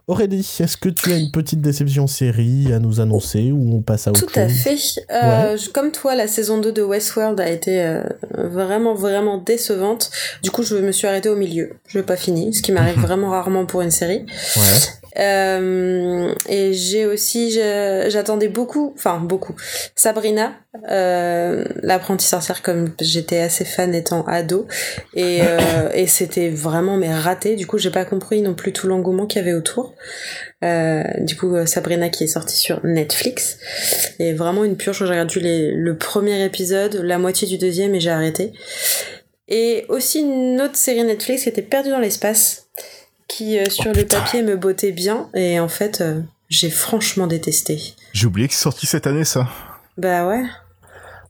Aurélie, est-ce que tu as une petite déception série à nous annoncer ou on passe à autre Tout à chose fait. Euh, Comme toi, la saison 2 de Westworld a été euh, vraiment, vraiment décevante. Du coup, je me suis arrêtée au milieu. Je l'ai pas fini, ce qui m'arrive vraiment rarement pour une série. Ouais. Euh, et j'ai aussi, j'attendais beaucoup, enfin beaucoup, Sabrina, euh, l'apprentie sorcière, comme j'étais assez fan étant ado, et, euh, et c'était vraiment mais raté. Du coup, j'ai pas compris non plus tout l'engouement qu'il y avait autour. Euh, du coup, Sabrina qui est sortie sur Netflix, et vraiment une purge. J'ai regardé les- le premier épisode, la moitié du deuxième, et j'ai arrêté. Et aussi une autre série Netflix qui était Perdue dans l'espace, qui euh, sur le putain. papier me bottait bien, et en fait, euh, j'ai franchement détesté. J'ai oublié que c'est sorti cette année, ça. Bah ouais.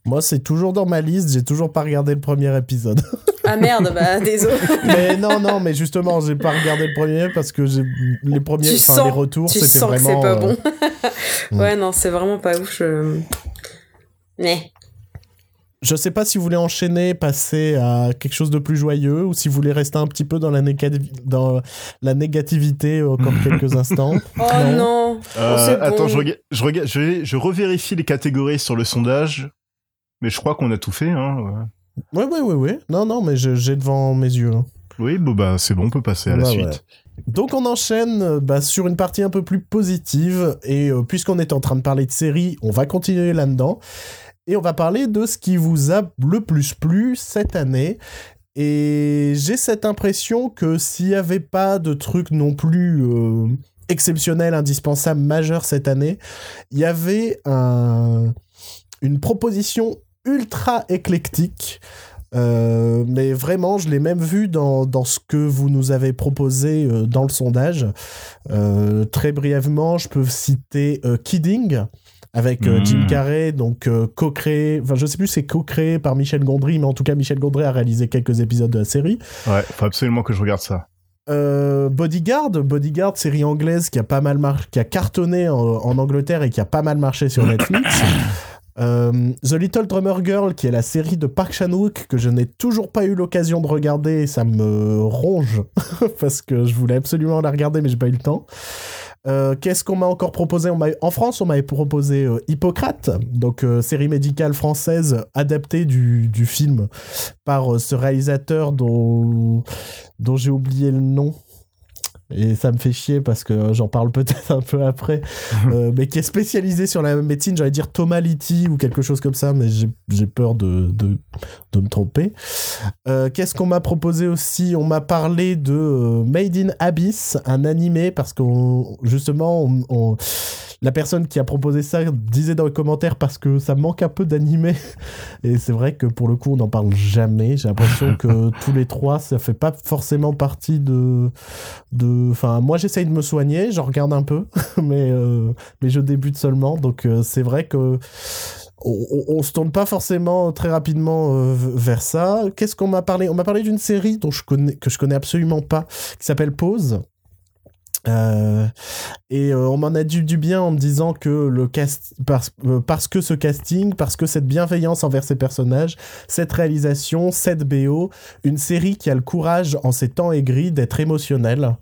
Moi, c'est toujours dans ma liste, j'ai toujours pas regardé le premier épisode. Ah merde, bah désolé. mais non, non, mais justement, j'ai pas regardé le premier parce que j'ai les premiers, enfin les retours, tu c'était sens que vraiment. c'est pas euh, bon. ouais, non, c'est vraiment pas ouf. Je... Mais. Je sais pas si vous voulez enchaîner, passer à quelque chose de plus joyeux ou si vous voulez rester un petit peu dans la, néga- dans la négativité encore quelques instants. Oh Non. non. Euh, Oh, bon. Attends, je, rega- je, rega- je, vais- je revérifie les catégories sur le sondage. Mais je crois qu'on a tout fait. Hein, ouais. Ouais, ouais, ouais, ouais. Non, non, mais j'ai devant mes yeux. hein. Oui, bon, bah, c'est bon, on peut passer à la Ouais, suite. ouais. Donc on enchaîne euh, bah, sur une partie un peu plus positive et euh, puisqu'on est en train de parler de séries, on va continuer là-dedans et on va parler de ce qui vous a le plus plu cette année. Et j'ai cette impression que s'il n'y avait pas de trucs non plus euh, exceptionnels, indispensables, majeurs cette année, il y avait un- une proposition ultra éclectique euh, mais vraiment, je l'ai même vu dans, dans ce que vous nous avez proposé euh, dans le sondage. Très brièvement, je peux citer Kidding avec euh. Jim Carrey, donc euh, co-créé, enfin je sais plus c'est co-créé par Michel Gondry, mais en tout cas Michel Gondry a réalisé quelques épisodes de la série. Ouais, faut absolument que je regarde ça. Euh, Bodyguard, Bodyguard, série anglaise qui a pas mal mar- qui a cartonné en, en Angleterre et qui a pas mal marché sur Netflix. Euh, The Little Drummer Girl, qui est la série de Park Chan-wook que je n'ai toujours pas eu l'occasion de regarder, et ça me ronge parce que je voulais absolument la regarder, mais j'ai pas eu le temps. Euh, Qu'est-ce qu'on m'a encore proposé? En France, on m'avait proposé euh, Hippocrate, donc euh, série médicale française adaptée du, du film par ce réalisateur dont j'ai oublié le nom. Et ça me fait chier parce que j'en parle peut-être un peu après, euh, mais qui est spécialisé sur la médecine, j'allais dire Thomas Litti ou quelque chose comme ça, mais j'ai- peur de, de, de me tromper. Euh, Qu'est-ce qu'on m'a proposé aussi? On m'a parlé de euh, Made in Abyss, un animé, parce qu'on justement, on, on- la personne qui a proposé ça disait dans les commentaires parce que ça manque un peu d'animé. Et c'est vrai que pour le coup, on n'en parle jamais. J'ai l'impression que tous les trois, ça fait pas forcément partie de. de... Enfin, moi, j'essaye de me soigner, j'en regarde un peu, mais, euh, mais je débute seulement. Donc, euh, c'est vrai que. On, se tourne pas forcément très rapidement euh, vers ça. Qu'est-ce qu'on m'a parlé? On m'a parlé d'une série dont je connais, que je connais absolument pas, qui s'appelle Pause. Euh, et euh, on m'en a dit du bien en me disant que le cast parce, euh, parce que ce casting, parce que cette bienveillance envers ces personnages, cette réalisation, cette BO, une série qui a le courage en ces temps aigris d'être émotionnelle.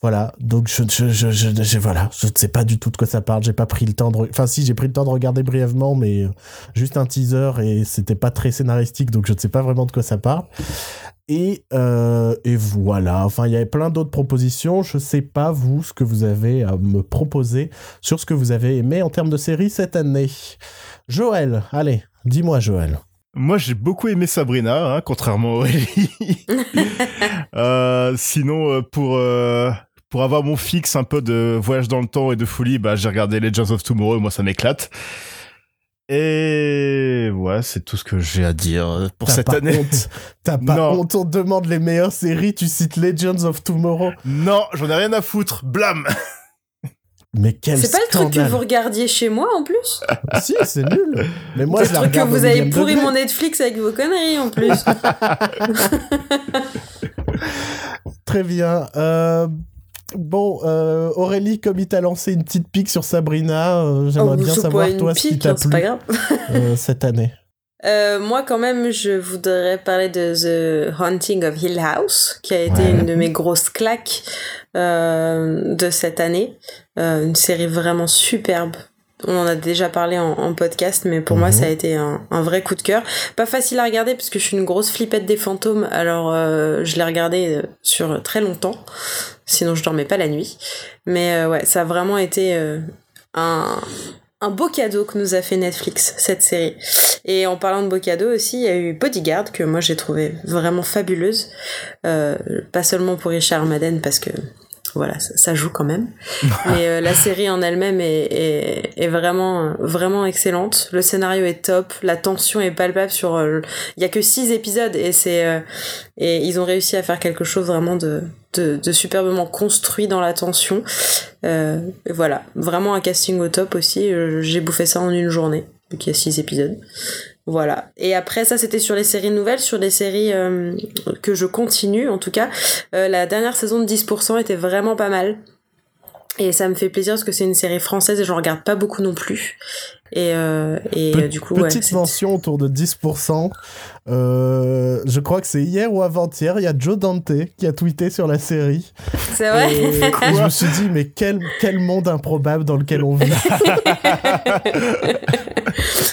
Voilà, donc je, je, je, je, voilà, je ne sais pas du tout de quoi ça parle. J'ai pas pris le temps de, enfin si j'ai pris le temps de regarder brièvement, mais euh, juste un teaser et c'était pas très scénaristique, donc je ne sais pas vraiment de quoi ça parle. Et, euh, et voilà, enfin il y avait plein d'autres propositions. Je sais pas vous ce que vous avez à me proposer sur ce que vous avez aimé en termes de série cette année. Joël, allez, dis-moi Joël. Moi, j'ai beaucoup aimé Sabrina, hein, contrairement à Aurélie. Euh, sinon, euh, pour euh, pour avoir mon fixe un peu de voyage dans le temps et de folie, bah j'ai regardé Legends of Tomorrow et moi ça m'éclate. Et ouais, c'est tout ce que j'ai à dire euh, pour cette année. honte. T'as pas Non. honte, on te demande les meilleures séries, tu cites Legends of Tomorrow. Non, j'en ai rien à foutre. Blam. Mais quel C'est pas le truc que vous regardiez chez moi en plus? Si, c'est nul. Mais moi, je le la truc que vous avez pourri mon Netflix avec vos conneries en plus. Très bien. Euh, bon, euh, Aurélie, comme il t'a lancé une petite pique sur Sabrina, euh, j'aimerais Oh, bien savoir toi ce qui pique, t'a hein, c'est plu pas grave. euh, cette année. Moi, quand même, je voudrais parler de The Haunting of Hill House, qui a été Ouais. une de mes grosses claques de cette année. Une série vraiment superbe. On en a déjà parlé en, en podcast, mais pour moi, Mhm. ça a été un, un vrai coup de cœur. Pas facile à regarder, parce que je suis une grosse flippette des fantômes, alors euh, je l'ai regardé euh, sur très longtemps. Sinon, je dormais pas la nuit. Mais euh, ouais, ça a vraiment été euh, un, un beau cadeau que nous a fait Netflix, cette série. Et en parlant de beaux cadeaux aussi, il y a eu Bodyguard, que moi j'ai trouvé vraiment fabuleuse. Pas seulement pour Richard Madden, parce que voilà, ça, ça joue quand même. Mais euh, la série en elle-même est, est, est vraiment, vraiment excellente. Le scénario est top, la tension est palpable sur. euh, Il y a que six épisodes et c'est euh, et ils ont réussi à faire quelque chose vraiment de, de, de superbement construit dans la tension. Euh, et voilà, vraiment un casting au top aussi. J'ai bouffé ça en une journée, vu qu'il y a six épisodes. Voilà. Et après, ça, c'était sur les séries nouvelles, sur les séries euh, que je continue, en tout cas. Euh, la dernière saison de 10% était vraiment pas mal. Et ça me fait plaisir parce que c'est une série française et j'en regarde pas beaucoup non plus. Et, euh, et Pe- euh, du coup, Petite mention autour de 10%. Euh, je crois que c'est hier ou avant-hier, il y a Joe Dante qui a tweeté sur la série. c'est vrai? Et, et je me suis dit, mais quel, quel monde improbable dans lequel on vit.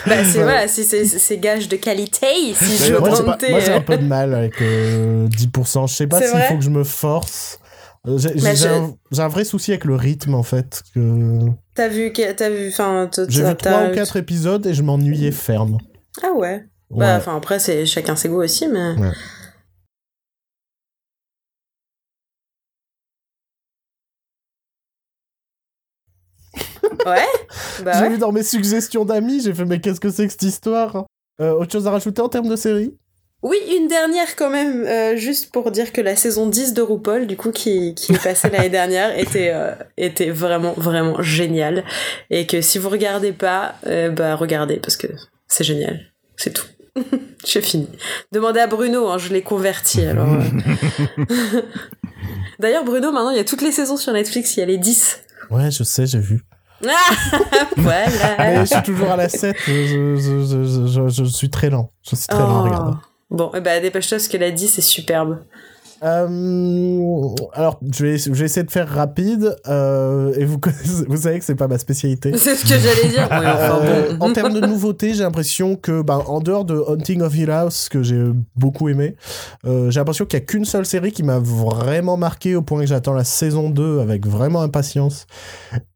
bah, c'est voilà, c'est gage de qualité. Si D'ailleurs, moi, veux j'ai pas- tenter, moi, j'ai un peu de mal avec euh, 10%. Je sais pas s'il faut que je me force. Euh, J'ai un, vrai souci avec le rythme en fait. Que... T'as vu, t'as vu, enfin, J'ai vu trois ou quatre épisodes et je m'ennuyais ferme. Ah ouais. Ouais. Bah, enfin, après, c'est chacun ses goûts aussi, mais. Ouais. Ouais. Bah J'ai ouais. vu dans mes suggestions d'amis, j'ai fait mais qu'est-ce que c'est que cette histoire Euh, Autre chose à rajouter en termes de série? Oui, une dernière quand même, euh, juste pour dire que la saison 10 de RuPaul, du coup, qui, qui est passée l'année dernière, était, euh, était vraiment, vraiment géniale. Et que si vous regardez pas, euh, bah regardez, parce que c'est génial. C'est tout. J'ai fini. Demandez à Bruno, hein, je l'ai converti, alors... euh. D'ailleurs, Bruno, maintenant, il y a toutes les saisons sur Netflix, il y a les 10. Ouais, je sais, j'ai vu. voilà. Mais je suis toujours à la 7, je, je, je, je, je- je suis très lent. Je suis très lent Oh. regarder. Bon, eh ben, dépêche-toi parce que la 10 est superbe. Euh, alors, je vais, je vais essayer de faire rapide. euh, et vous, vous savez que c'est pas ma spécialité. C'est ce que j'allais dire. Oui, enfin, Euh, bon. en termes de nouveautés, j'ai l'impression que, ben, en dehors de Haunting of Hill House, que j'ai beaucoup aimé, euh, j'ai l'impression qu'il y a qu'une seule série qui m'a vraiment marqué au point que j'attends la saison 2 avec vraiment impatience.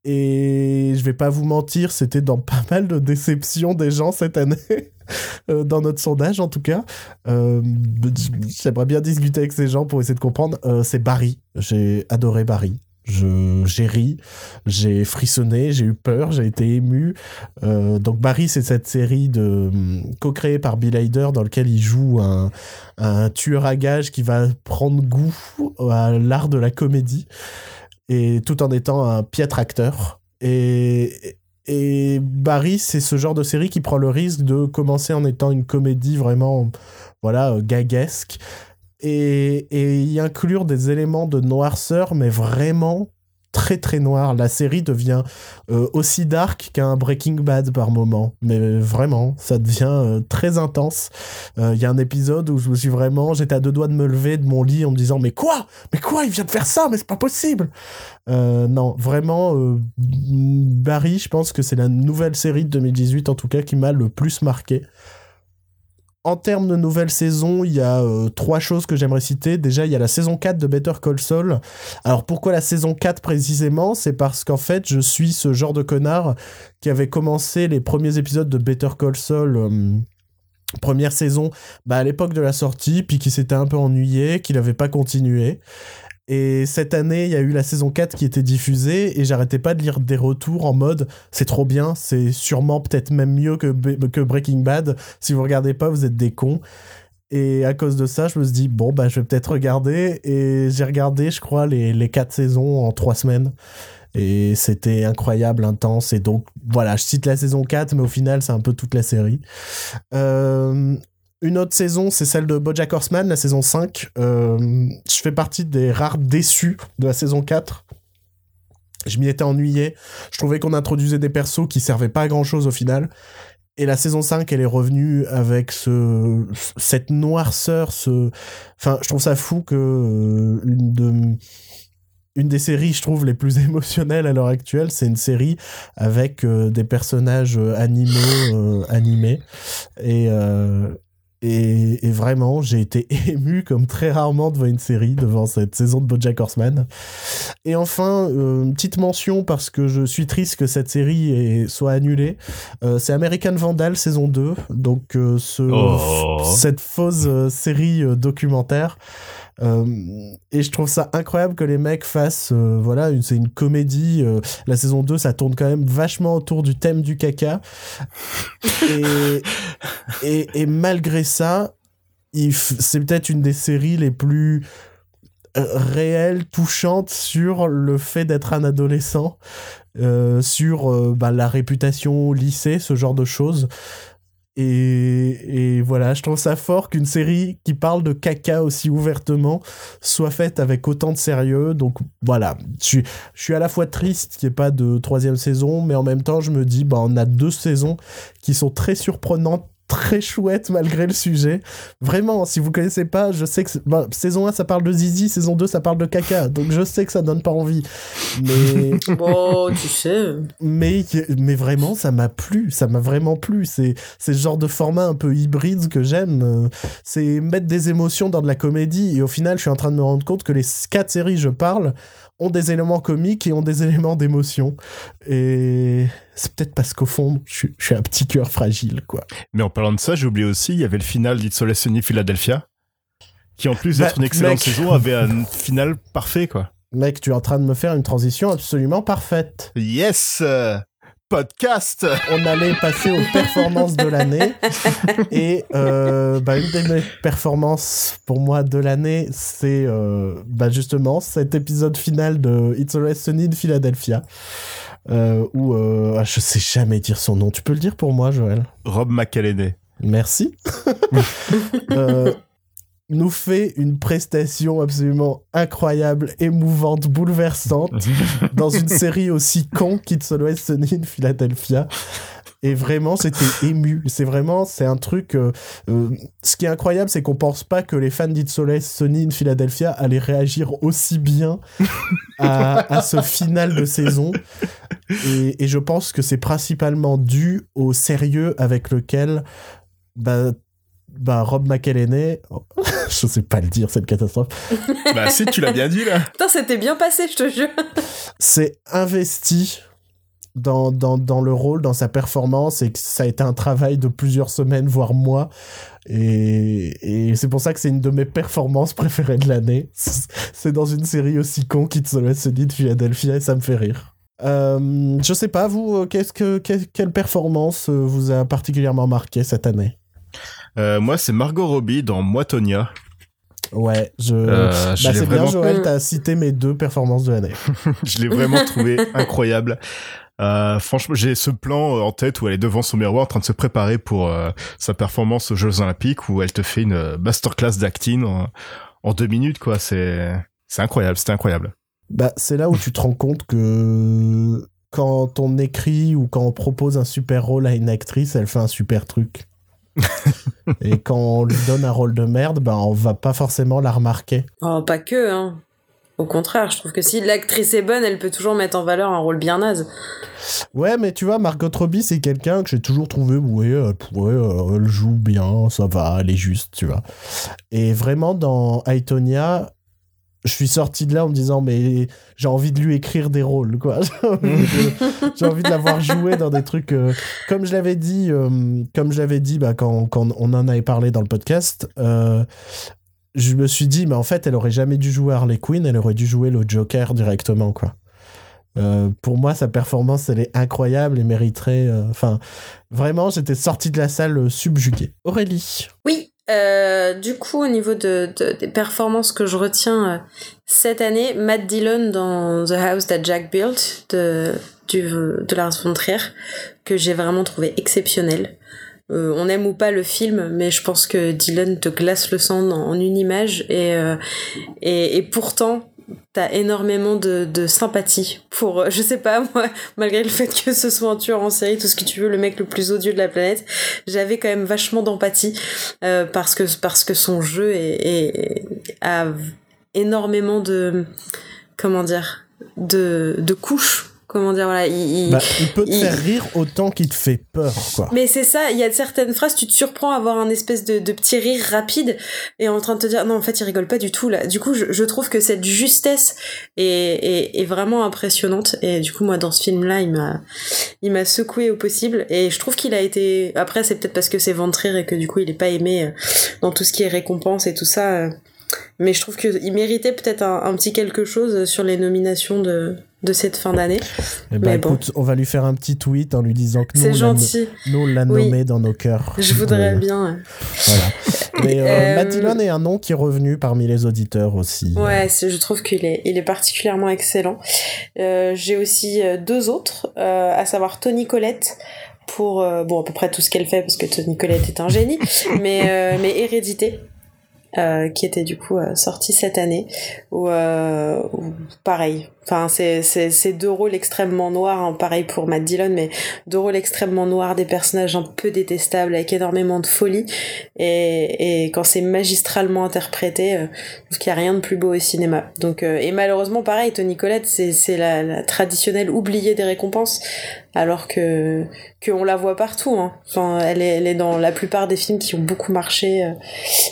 Et je vais pas vous mentir, c'était dans pas mal de déceptions des gens cette année. euh, dans notre sondage en tout cas. Euh, J'aimerais bien discuter avec ces gens pour essayer de comprendre. Euh, c'est Barry. J'ai adoré Barry. J'ai ri, j'ai frissonné, j'ai eu peur, j'ai été ému. Donc Barry, c'est cette série co-créée par Bill Hader dans lequel il joue un, un tueur à gages qui va prendre goût à l'art de la comédie et tout en étant un piètre acteur. Et, et Barry, c'est ce genre de série qui prend le risque de commencer en étant une comédie vraiment, voilà, euh, gaguesque. Et, et y inclure des éléments de noirceur, mais vraiment très très noir. La série devient euh, aussi dark qu'un Breaking Bad par moment, mais vraiment, ça devient euh, très intense. Il y a un épisode où je me suis vraiment, j'étais à deux doigts de me lever de mon lit en me disant mais quoi, mais quoi, il vient de faire ça, mais c'est pas possible. Euh, non, vraiment, euh, Barry, je pense que c'est la nouvelle série de 2018 en tout cas qui m'a le plus marqué. En termes de nouvelle saison, il y a euh, trois choses que j'aimerais citer. Déjà, il y a la saison 4 de Better Call Saul. Alors pourquoi la saison 4 précisément? C'est parce qu'en fait, je suis ce genre de connard qui avait commencé les premiers épisodes de Better Call Saul. euh, Première saison, bah à l'époque de la sortie, puis qui s'était un peu ennuyé, qu'il n'avait pas continué. Et cette année, il y a eu la saison 4 qui était diffusée et j'arrêtais pas de lire des retours en mode c'est trop bien, c'est sûrement peut-être même mieux que, que Breaking Bad. Si vous regardez pas, vous êtes des cons. Et à cause de ça, je me suis dit bon, bah je vais peut-être regarder. Et j'ai regardé, je crois, les, les 4 saisons en 3 semaines. Et c'était incroyable, intense. Et donc voilà, je cite la saison 4, mais au final, c'est un peu toute la série. Euh, une autre saison, c'est celle de Bojack Horseman, la saison 5. Euh, je fais partie des rares déçus de la saison 4. Je m'y étais ennuyé. Je trouvais qu'on introduisait des persos qui servaient pas à grand chose au final. Et la saison 5, elle est revenue avec ce, cette noirceur, ce... Enfin, je trouve ça fou que euh, une de une des séries, je trouve, les plus émotionnelles à l'heure actuelle, c'est une série avec euh, des personnages euh, animaux animés. Et, et, et vraiment, j'ai été ému comme très rarement devant une série, devant cette saison de BoJack Horseman. Et enfin, euh, une petite mention parce que je suis triste que cette série soit annulée. Euh, c'est American Vandal saison 2, donc euh, ce, Oh. cette fausse euh, série documentaire. Euh, et je trouve ça incroyable que les mecs fassent, euh, voilà, c'est une comédie. euh, la saison 2, ça tourne quand même vachement autour du thème du caca. Et, et, malgré ça, c'est peut-être une des séries les plus réelles, touchantes sur le fait d'être un adolescent, sur bah, la réputation au lycée, ce genre de choses. Et, voilà, je trouve ça fort qu'une série qui parle de caca aussi ouvertement soit faite avec autant de sérieux. Donc voilà, je suis, je suis à la fois triste qu'il n'y ait pas de troisième saison, mais en même temps, je me dis, bah, on a deux saisons qui sont très surprenantes très chouettes malgré le sujet. Vraiment, si vous connaissez pas, je sais que bah, saison 1 ça parle de zizi, saison 2 ça parle de caca. Donc je sais que ça donne pas envie. Mais Bon, tu sais. mais, mais vraiment, ça m'a plu, ça m'a vraiment plu. C'est c'est ce genre de format un peu hybride que j'aime. C'est mettre des émotions dans de la comédie. Et au final, je suis en train de me rendre compte que les quatre séries je parle ont des éléments comiques et ont des éléments d'émotion. Et c'est peut-être parce qu'au fond, je, suis- je suis un petit cœur fragile, quoi. Mais en parlant de ça, j'ai oublié aussi, il y avait le final d'It's Always Sunny Philadelphia, qui en plus Bah, d'être une excellente mec. saison avait un final parfait, quoi. Mec, tu es en train de me faire une transition absolument parfaite. Yes Podcast on allait passer aux performances de l'année. Et euh, bah, une des performances pour moi de l'année, c'est euh, bah, justement cet épisode final de It's Always Sunny in Philadelphia. Euh, où euh, ah, je sais jamais dire son nom. Tu peux le dire pour moi, Joël? Rob McElhenney. Merci. Nous fait une prestation absolument incroyable, émouvante, bouleversante dans une série aussi con qu'It's Always Sunny in Philadelphia. Et vraiment, c'était ému. C'est vraiment, c'est un truc. euh, euh, ce qui est incroyable, c'est qu'on pense pas que les fans d'It Soleil, Sony in Philadelphia allaient réagir aussi bien à, à ce final de saison. Et, et je pense que c'est principalement dû au sérieux avec lequel bah, bah, Rob McElhenney, je sais pas le dire, c'est une catastrophe, bah si, tu l'as bien dit là. Putain, c'était bien passé, je te jure. s'est investi dans, dans, dans le rôle, dans sa performance, et que ça a été un travail de plusieurs semaines, voire mois. Et, et c'est pour ça que c'est une de mes performances préférées de l'année. C'est dans une série aussi con qui se dit de Philadelphia, et ça me fait rire. Euh, je sais pas, vous, euh, qu'est-ce que, que- quelle performance euh, vous a particulièrement marqué cette année? Euh, moi, c'est Margot Robbie dans Moi, Tonya. Ouais, je. Euh, bah, c'est bien, vraiment, Joël, Mm. t'as cité mes deux performances de l'année. je l'ai vraiment trouvé incroyable. Euh, franchement, j'ai ce plan euh, en tête où elle est devant son miroir en train de se préparer pour euh, sa performance aux Jeux Olympiques où elle te fait une masterclass d'acting en, en deux minutes, quoi. C'est, c'est incroyable, c'était incroyable. Bah, c'est là où tu te rends compte que quand on écrit ou quand on propose un super rôle à une actrice, elle fait un super truc. Et quand on lui donne un rôle de merde, bah, on va pas forcément la remarquer. Oh, pas que, hein. Au contraire, je trouve que si l'actrice est bonne, elle peut toujours mettre en valeur un rôle bien naze. Ouais, mais tu vois, Margot Robbie, c'est quelqu'un que j'ai toujours trouvé, ouais, euh, ouais, euh, elle joue bien, ça va, elle est juste, tu vois. Et vraiment, dans Aitonia, je suis sorti de là en me disant, mais j'ai envie de lui écrire des rôles, quoi. J'ai envie de- l'avoir joué dans des trucs. euh, comme je l'avais dit, euh, comme je l'avais dit bah, quand, quand on en avait parlé dans le podcast, euh, je me suis dit, mais en fait, elle aurait jamais dû jouer Harley Quinn, elle aurait dû jouer le Joker directement, quoi. Euh, pour moi, sa performance, elle est incroyable et mériterait. euh, Enfin, vraiment, j'étais sorti de la salle euh, subjugué. Aurélie. Oui, euh, du coup, au niveau de, de- des performances que je retiens euh, cette année, Matt Dillon dans The House That Jack Built de, du, de Lars von Trier, que j'ai vraiment trouvé exceptionnel. Euh, on aime ou pas le film, mais je pense que Dylan te glace le sang en, en une image et, et, et pourtant t'as énormément de, de sympathie pour, euh, je sais pas moi, malgré le fait que ce soit un tueur en série, tout ce que tu veux, le mec le plus odieux de la planète, j'avais quand même vachement d'empathie euh, parce que son jeu est, a énormément de comment dire de couches comment dire voilà il, il- Bah, il peut te il- faire rire autant qu'il te fait peur, quoi. mais c'est ça, il y a certaines phrases, tu te surprends à avoir un espèce de, de petit rire rapide et en train de te dire non, en fait, il rigole pas du tout là. Du coup, je, je trouve que cette justesse est, est, est vraiment impressionnante et du coup, moi, dans ce film-là, il m'a, il m'a secoué au possible et je trouve qu'il a été. Après, c'est peut-être parce que c'est Ventrir et que du coup, il est pas aimé euh, dans tout ce qui est récompense et tout ça. euh, Mais je trouve qu'il méritait peut-être un, un petit quelque chose sur les nominations de, de cette fin d'année. Eh ben, mais bon. écoute, on va lui faire un petit tweet en lui disant que nous, on gentil, nous, on l'a Oui. nommé dans nos cœurs. je voudrais bien. Voilà. Mais euh, Euh, est un nom qui est revenu parmi les auditeurs aussi. Ouais, je trouve qu'il est, il est particulièrement excellent. Euh, J'ai aussi euh, deux autres, euh, à savoir Tony Collette pour euh, bon à peu près tout ce qu'elle fait parce que Tony Collette est un génie, mais euh, mais Hérédité. euh, qui était du coup sorti cette année où pareil enfin c'est deux rôles extrêmement noirs hein, pareil pour Matt Dillon mais deux rôles extrêmement noirs des personnages un peu détestables avec énormément de folie et, et quand c'est magistralement interprété euh, qu'il n'y a rien de plus beau au cinéma. Donc, euh, et malheureusement, pareil, Tony Collette, c'est, la, la traditionnelle oubliée des récompenses, alors que, que on la voit partout. Hein. Enfin, elle est, elle est dans la plupart des films qui ont beaucoup marché euh,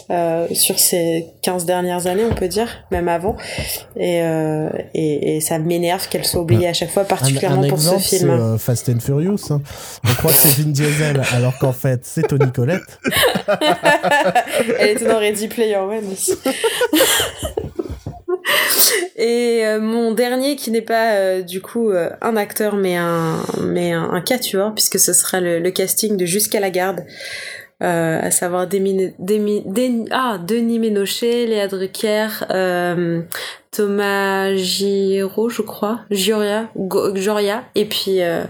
euh, sur ces 15 dernières années, on peut dire, même avant. Et, et, et ça m'énerve qu'elle soit oubliée à chaque fois, particulièrement un pour exemple, ce film. euh, Fast and Furious. hein. On croit que c'est Vin Diesel, alors qu'en fait, c'est Tony Collette. Elle était dans Ready Player One aussi. Et euh, mon dernier, qui n'est pas euh, du coup euh, un acteur, mais un, mais un, un quatuor, puisque ce sera le, le casting de Jusqu'à la garde, euh, à savoir Demi, Demi- Den- ah, Denis Ménochet, Léa Drucker, euh, Thomas Giraud, je crois, Gioria, Go- et puis, euh,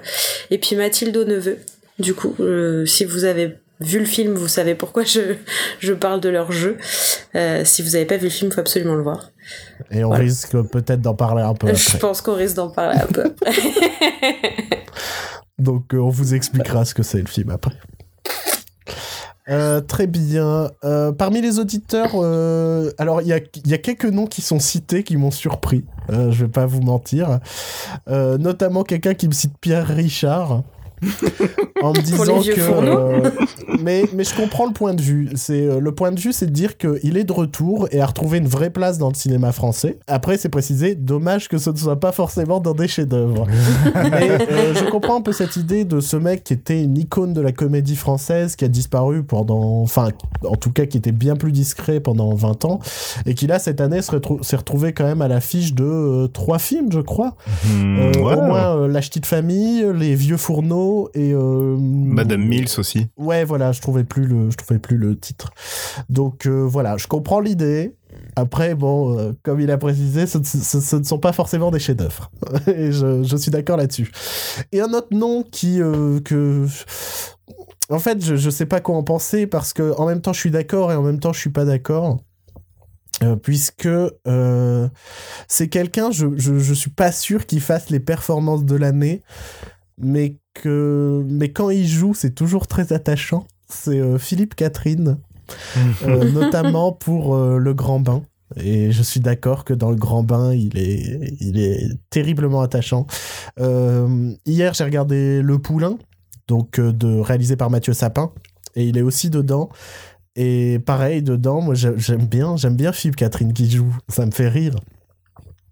et puis Mathilde Neveu. Du coup, euh, si vous avez vu le film, vous savez pourquoi je, je parle de leur jeu. Si vous n'avez pas vu le film, faut absolument le voir. Et on Voilà. risque peut-être d'en parler un peu Je pense qu'on risque d'en parler un peu après. Donc on vous expliquera ce que c'est le film après. Euh, très bien. Euh, parmi les auditeurs, euh, alors il y y a quelques noms qui sont cités qui m'ont surpris. Euh, je vais pas vous mentir. Euh, notamment quelqu'un qui me cite Pierre Richard. en me disant que euh, mais mais je comprends le point de vue c'est euh, le point de vue c'est de dire que il est de retour et a retrouvé une vraie place dans le cinéma français après c'est précisé dommage que ce ne soit pas forcément dans des chefs-d'œuvre mais euh, je comprends un peu cette idée de ce mec qui était une icône de la comédie française, qui a disparu pendant, enfin, en tout cas, qui était bien plus discret pendant 20 ans, et qui là, cette année, retrou- s'est retrouvé quand même à l'affiche de euh, trois films, je crois. Hmm, Euh, ouais. Au moins, euh, La Petite Famille, Les Vieux Fourneaux et... euh, Madame Mills aussi. Ouais, voilà, je trouvais plus le, je trouvais plus le titre. Donc euh, voilà, je comprends l'idée. Après, bon, euh, comme il a précisé, ce, ce- ce ne sont pas forcément des chefs-d'œuvre. Et je, je suis d'accord là-dessus. Et un autre nom qui euh, que en fait, je, je sais pas quoi en penser parce que en même temps, je suis d'accord et en même temps, je suis pas d'accord. Euh, puisque c'est quelqu'un, je, je, je suis pas sûr qu'il fasse les performances de l'année, mais que mais quand il joue, c'est toujours très attachant. C'est euh, Philippe Catherine, euh, notamment pour euh, Le Grand Bain. Et je suis d'accord que dans Le Grand Bain, il est, il est terriblement attachant. Hier, j'ai regardé Le Poulain, donc de, réalisé par Mathieu Sapin, et il est aussi dedans. Et pareil, dedans, moi j'ai- j'aime bien, j'aime bien Philippe Catherine qui joue, ça me fait rire.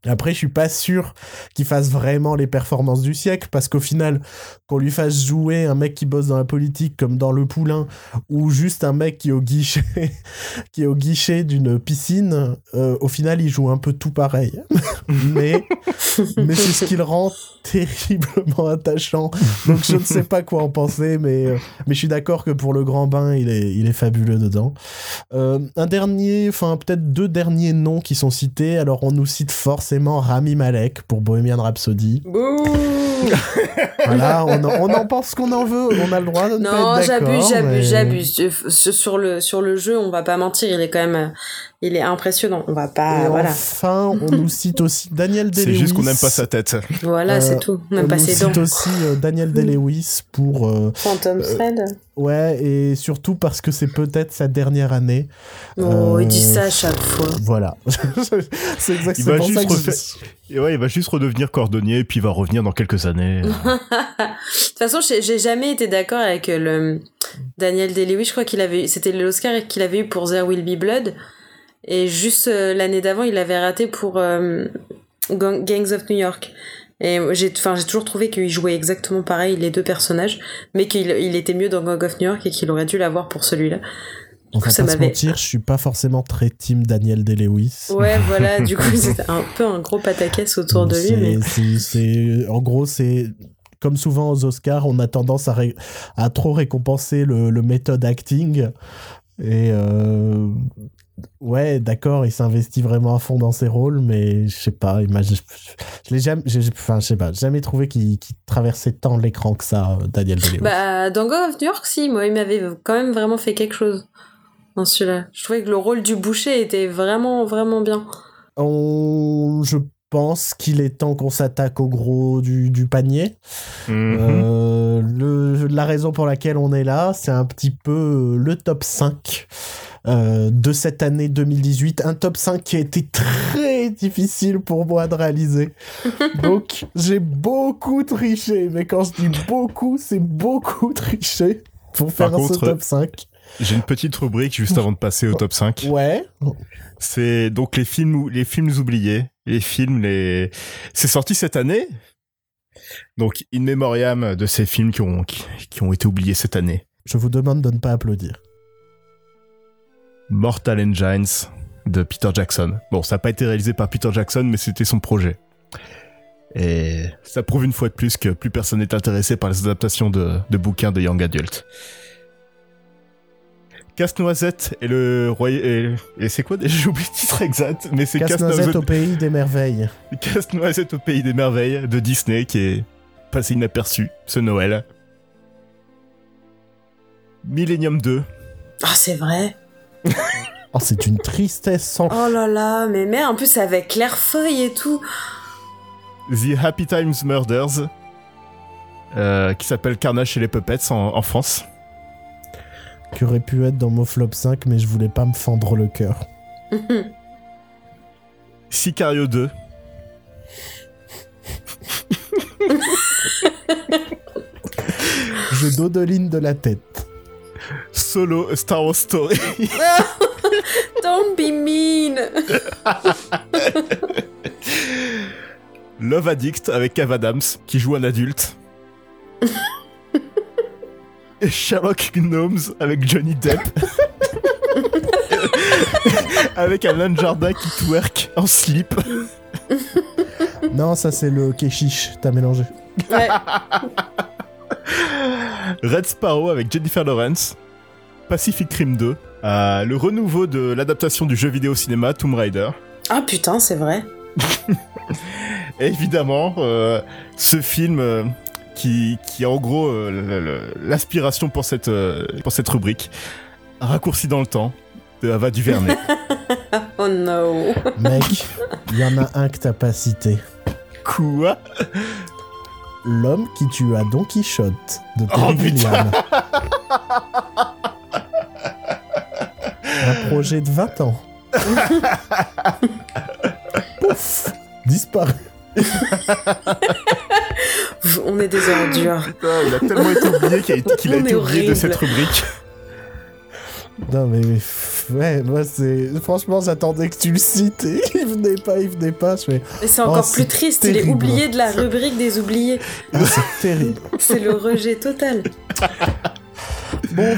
Après, je suis pas sûr qu'il fasse vraiment les performances du siècle, parce qu'au final, qu'on lui fasse jouer un mec qui bosse dans la politique comme dans Le Poulain, ou juste un mec qui est au guichet, qui est au guichet d'une piscine, euh, au final, il joue un peu tout pareil. mais c'est ce qui le rend terriblement attachant. Donc je ne sais pas quoi en penser, mais, euh, je suis d'accord que pour le grand bain, il est, fabuleux dedans. Euh, un dernier, enfin peut-être deux derniers noms qui sont cités. Alors on nous cite forcément Rami Malek pour Bohemian Rhapsody. Bouh Voilà, on en, on en pense qu'on en veut, on a le droit de ne Non, pas être d'accord. j'abuse, j'abuse, mais- j'abuse. Sur le, sur le jeu, on va pas mentir, il est quand même, il est impressionnant. On va pas, Et voilà. enfin, on nous cite aussi Daniel C'est Day-Lewis. juste qu'on n'aime pas sa tête. Voilà, Euh, c'est tout. On On n'aime pas nous ses dents. cite aussi euh, Daniel Day-Lewis pour euh, Phantom Thread. Ouais, et surtout parce que c'est peut-être sa dernière année. Oh, il dit Euh, ça à chaque fois. Voilà. c'est Il exactement va pour juste ça que je- refaire- Et ouais, il va juste redevenir cordonnier et puis il va revenir dans quelques années. De toute façon, j'ai j'ai jamais été d'accord avec euh, le Daniel Day-Lewis. Je crois qu'il avait, c'était l'Oscar qu'il avait eu pour There Will Be Blood. Et juste euh, l'année d'avant, il avait raté pour euh, Gang- Gangs of New York. Et j'ai, enfin, j'ai toujours trouvé qu'il jouait exactement pareil les deux personnages, mais qu'il il était mieux dans Gang of New York et qu'il aurait dû l'avoir pour celui-là. On va ça pas se mentir, je suis pas forcément très team Daniel Day-Lewis. Ouais, voilà. Du coup, c'était un peu un gros pataquès autour de lui, C'est- mais c'est- c'est- En gros, c'est... Comme souvent aux Oscars, on a tendance à, ré- à trop récompenser le, le méthode acting. Et... euh, Ouais, d'accord, il s'investit vraiment à fond dans ses rôles, mais je sais pas, je, je l'ai jamais, enfin, je sais pas, jamais trouvé qu'il traversait tant l'écran que ça, euh, Daniel Day-Lewis. Bah, dans Gang of New York, si, moi, il m'avait quand même vraiment fait quelque chose dans celui-là. Je trouvais que le rôle du boucher était vraiment, vraiment bien. On- je pense qu'il est temps qu'on s'attaque au gros du, du panier. Mhm. Euh, le, la raison pour laquelle on est là, c'est un petit peu euh, le top 5 euh, de cette année 2018. Un top 5 qui a été très difficile pour moi de réaliser. Donc, j'ai beaucoup triché. Mais quand je dis beaucoup, c'est beaucoup triché pour faire Par ce top 5. J'ai une petite rubrique juste avant de passer au top 5. Ouais. C'est donc les films, les films oubliés. Les films, les. C'est sorti cette année. Donc, in memoriam de ces films qui ont, qui, qui ont été oubliés cette année. Je vous demande de ne pas applaudir. Mortal Engines de Peter Jackson. Bon, ça n'a pas été réalisé par Peter Jackson, mais c'était son projet. Et ça prouve une fois de plus que plus personne n'est intéressé par les adaptations de, de bouquins de Young Adult. Casse-Noisette et le royaume... Et, et c'est quoi déjà? J'ai oublié le titre exact, mais c'est Casse-noisette Casse-Noisette au pays des merveilles. Casse-Noisette au pays des merveilles de Disney qui est passé inaperçu ce Noël. Millennium 2. Ah, c'est vrai. Oh, c'est une tristesse sans... Oh là là, mais merde, en plus avec Clairefeuille et tout. The Happy Times Murders. euh, qui s'appelle Carnage et les Puppets en, en France. Qui aurait pu être dans mon flop 5, mais je voulais pas me fendre le cœur. Sicario 2. Je dodeline de la tête. Solo A Star Wars Story. Don't be mean. Love Addict avec Kev Adams qui joue un adulte. Et Sherlock Gnomes avec Johnny Depp. avec Alan Jardin qui twerk en slip. Non, ça c'est le Keshish, t'as mélangé. Ouais. Red Sparrow avec Jennifer Lawrence. Pacific Rim 2. euh, le renouveau de l'adaptation du jeu vidéo au cinéma Tomb Raider. Ah putain, c'est vrai. Évidemment, euh, ce film euh, qui, qui est en gros euh, l'aspiration pour cette, euh, pour cette rubrique, raccourci dans le temps, de Ava DuVernay. Oh no. Mec, il y en a un que t'as pas cité. Quoi? L'homme qui tua Don Quichotte de Oh, Terry. Un projet de 20 ans. Pouf Disparu. On est des ordures. Putain, il a tellement été oublié qu'il a été, qu'il a On été est oublié de cette rubrique. Non mais, ouais, moi c'est... Franchement j'attendais que tu le cites et il venait pas, il venait pas. Je fais, Et c'est Oh, encore c'est plus triste, il est oublié de la rubrique des oubliés. ah c'est terrible. C'est le rejet total. Bon,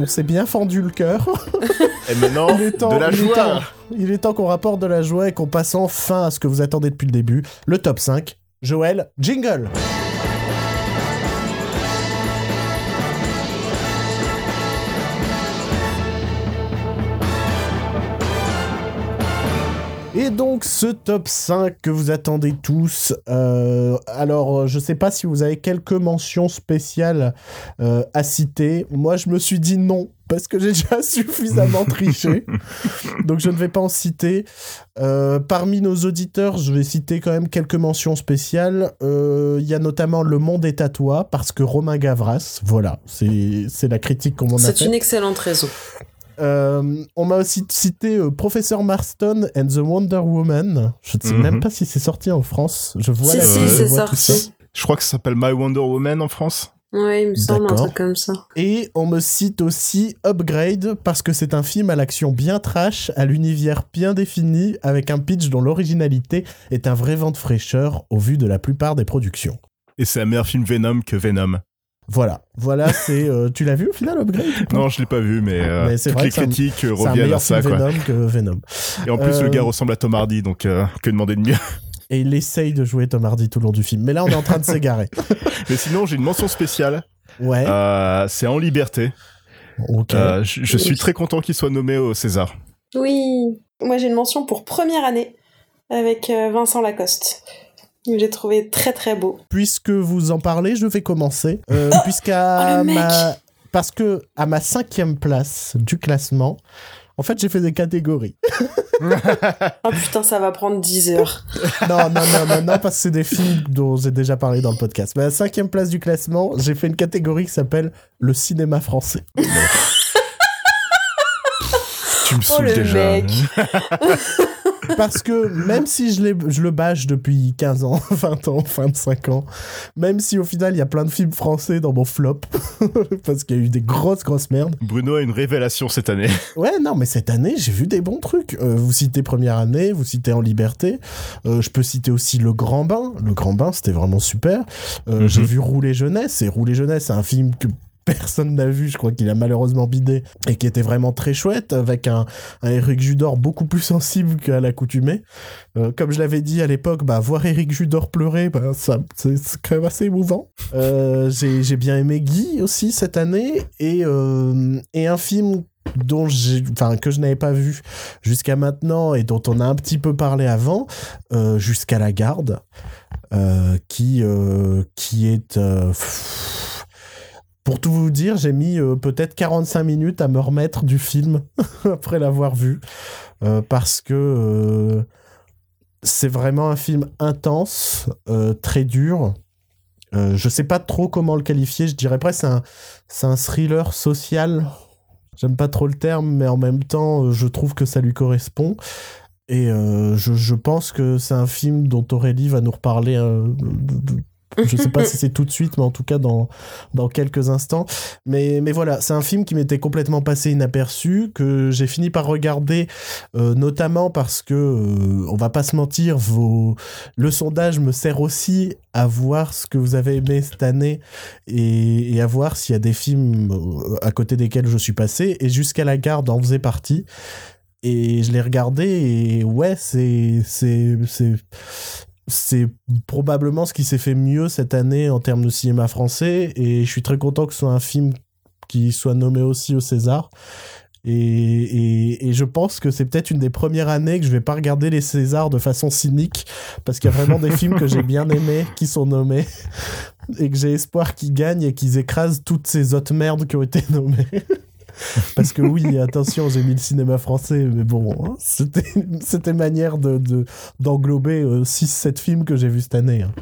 on s'est bien fendu le cœur. Et maintenant, Il est temps, de la il est joie. temps. Il est temps qu'on rapporte de la joie et qu'on passe enfin à ce que vous attendez depuis le début, le top 5. Joël, jingle Et donc ce top 5 que vous attendez tous, euh, alors euh, je sais pas si vous avez quelques mentions spéciales euh, à citer. Moi je me suis dit non parce que j'ai déjà suffisamment triché, donc je ne vais pas en citer. Euh, parmi nos auditeurs, je vais citer quand même quelques mentions spéciales. Euh, Il y a notamment Le Monde est à toi parce que Romain Gavras, voilà, c'est c'est la critique qu'on m'en a C'est une excellente raison. Euh, on m'a aussi cité euh, Professeur Marston and the Wonder Woman. Je ne sais Mhm. même pas si c'est sorti en France. Je vois Si, la si, je c'est sorti. ça. Je crois que ça s'appelle My Wonder Woman en France. Ouais, il me semble un truc comme ça. Et on me cite aussi Upgrade parce que c'est un film à l'action bien trash, à l'univers bien défini, avec un pitch dont l'originalité est un vrai vent de fraîcheur au vu de la plupart des productions. Et c'est un meilleur film Venom que Venom. Voilà, voilà, c'est. euh, tu l'as vu au final, Upgrade Non, je l'ai pas vu, mais, euh, Mais c'est toutes vrai les c'est critiques euh, C'est un reviennent à meilleur ça. Quoi. Venom que Venom. Et en plus, Euh, le gars ressemble à Tom Hardy, donc euh, que demander de mieux? Et il essaye de jouer Tom Hardy tout le long du film. Mais là, on est en train de s'égarer. Mais sinon, j'ai une mention spéciale. Ouais, Euh, c'est En Liberté. ok. Euh, je je suis très content qu'il soit nommé au César. Oui. Moi, j'ai une mention pour première année avec euh, Vincent Lacoste. J'ai trouvé très très beau. Puisque vous en parlez, je vais commencer. Euh, Oh, Puisqu'à mec ma... Parce que à ma cinquième place du classement, en fait, j'ai fait des catégories. Oh putain, ça va prendre 10 heures. non, non, non, non, non, parce que c'est des films dont j'ai déjà parlé dans le podcast. Mais à la cinquième place du classement, j'ai fait une catégorie qui s'appelle le cinéma français. Tu me Oh saoules déjà. Parce que même si je, le bâche depuis 15 ans, 20 ans, 25 ans, même si au final il y a plein de films français dans mon flop, parce qu'il y a eu des grosses, grosses merdes. Bruno a une révélation cette année. Ouais, non, mais cette année, j'ai vu des bons trucs. Euh, vous citez Première année, vous citez En Liberté. Euh, je peux citer aussi Le Grand Bain. Le Grand Bain, c'était vraiment super. Euh, Mhm. J'ai vu Rouler Jeunesse. Et Rouler Jeunesse, c'est un film que personne n'a vu. Je crois qu'il a malheureusement bidé. Et qui était vraiment très chouette, avec un, un Eric Judor beaucoup plus sensible qu'à l'accoutumée. Euh, comme je l'avais dit à l'époque, bah, voir Eric Judor pleurer, bah, ça, c'est quand même assez émouvant. Euh, J'ai j'ai bien aimé Guy aussi cette année. Et, euh, et un film dont j'ai enfin que je n'avais pas vu jusqu'à maintenant et dont on a un petit peu parlé avant euh, jusqu'à la garde euh, qui euh, qui est pour tout vous dire j'ai mis euh, peut-être 45 minutes à me remettre du film après l'avoir vu euh, parce que euh, c'est vraiment un film intense très dur je sais pas trop comment le qualifier. Je dirais presque un, c'est un thriller social. J'aime pas trop le terme, mais en même temps, je trouve que ça lui correspond. Et je, je pense que c'est un film dont Aurélie va nous reparler. Je sais pas si c'est tout de suite, mais en tout cas dans, dans quelques instants. Mais, mais voilà, c'est un film qui m'était complètement passé inaperçu, que j'ai fini par regarder, euh, notamment parce que, euh, on va pas se mentir, vos... le sondage me sert aussi à voir ce que vous avez aimé cette année et, et à voir s'il y a des films euh, à côté desquels je suis passé. Et Jusqu'à la garde en faisait partie. Et je l'ai regardé et ouais, c'est c'est c'est probablement ce qui s'est fait mieux cette année en termes de cinéma français et je suis très content que ce soit un film qui soit nommé aussi au César. Et, et, et je pense que c'est peut-être une des premières années que je vais pas regarder les Césars de façon cynique parce qu'il y a vraiment des films que j'ai bien aimés qui sont nommés et que j'ai espoir qu'ils gagnent et qu'ils écrasent toutes ces autres merdes qui ont été nommées. Parce que oui, attention, j'ai mis le cinéma français, mais bon, hein, c'était manière de de- d'englober 6-7 films que j'ai vus cette année. hein.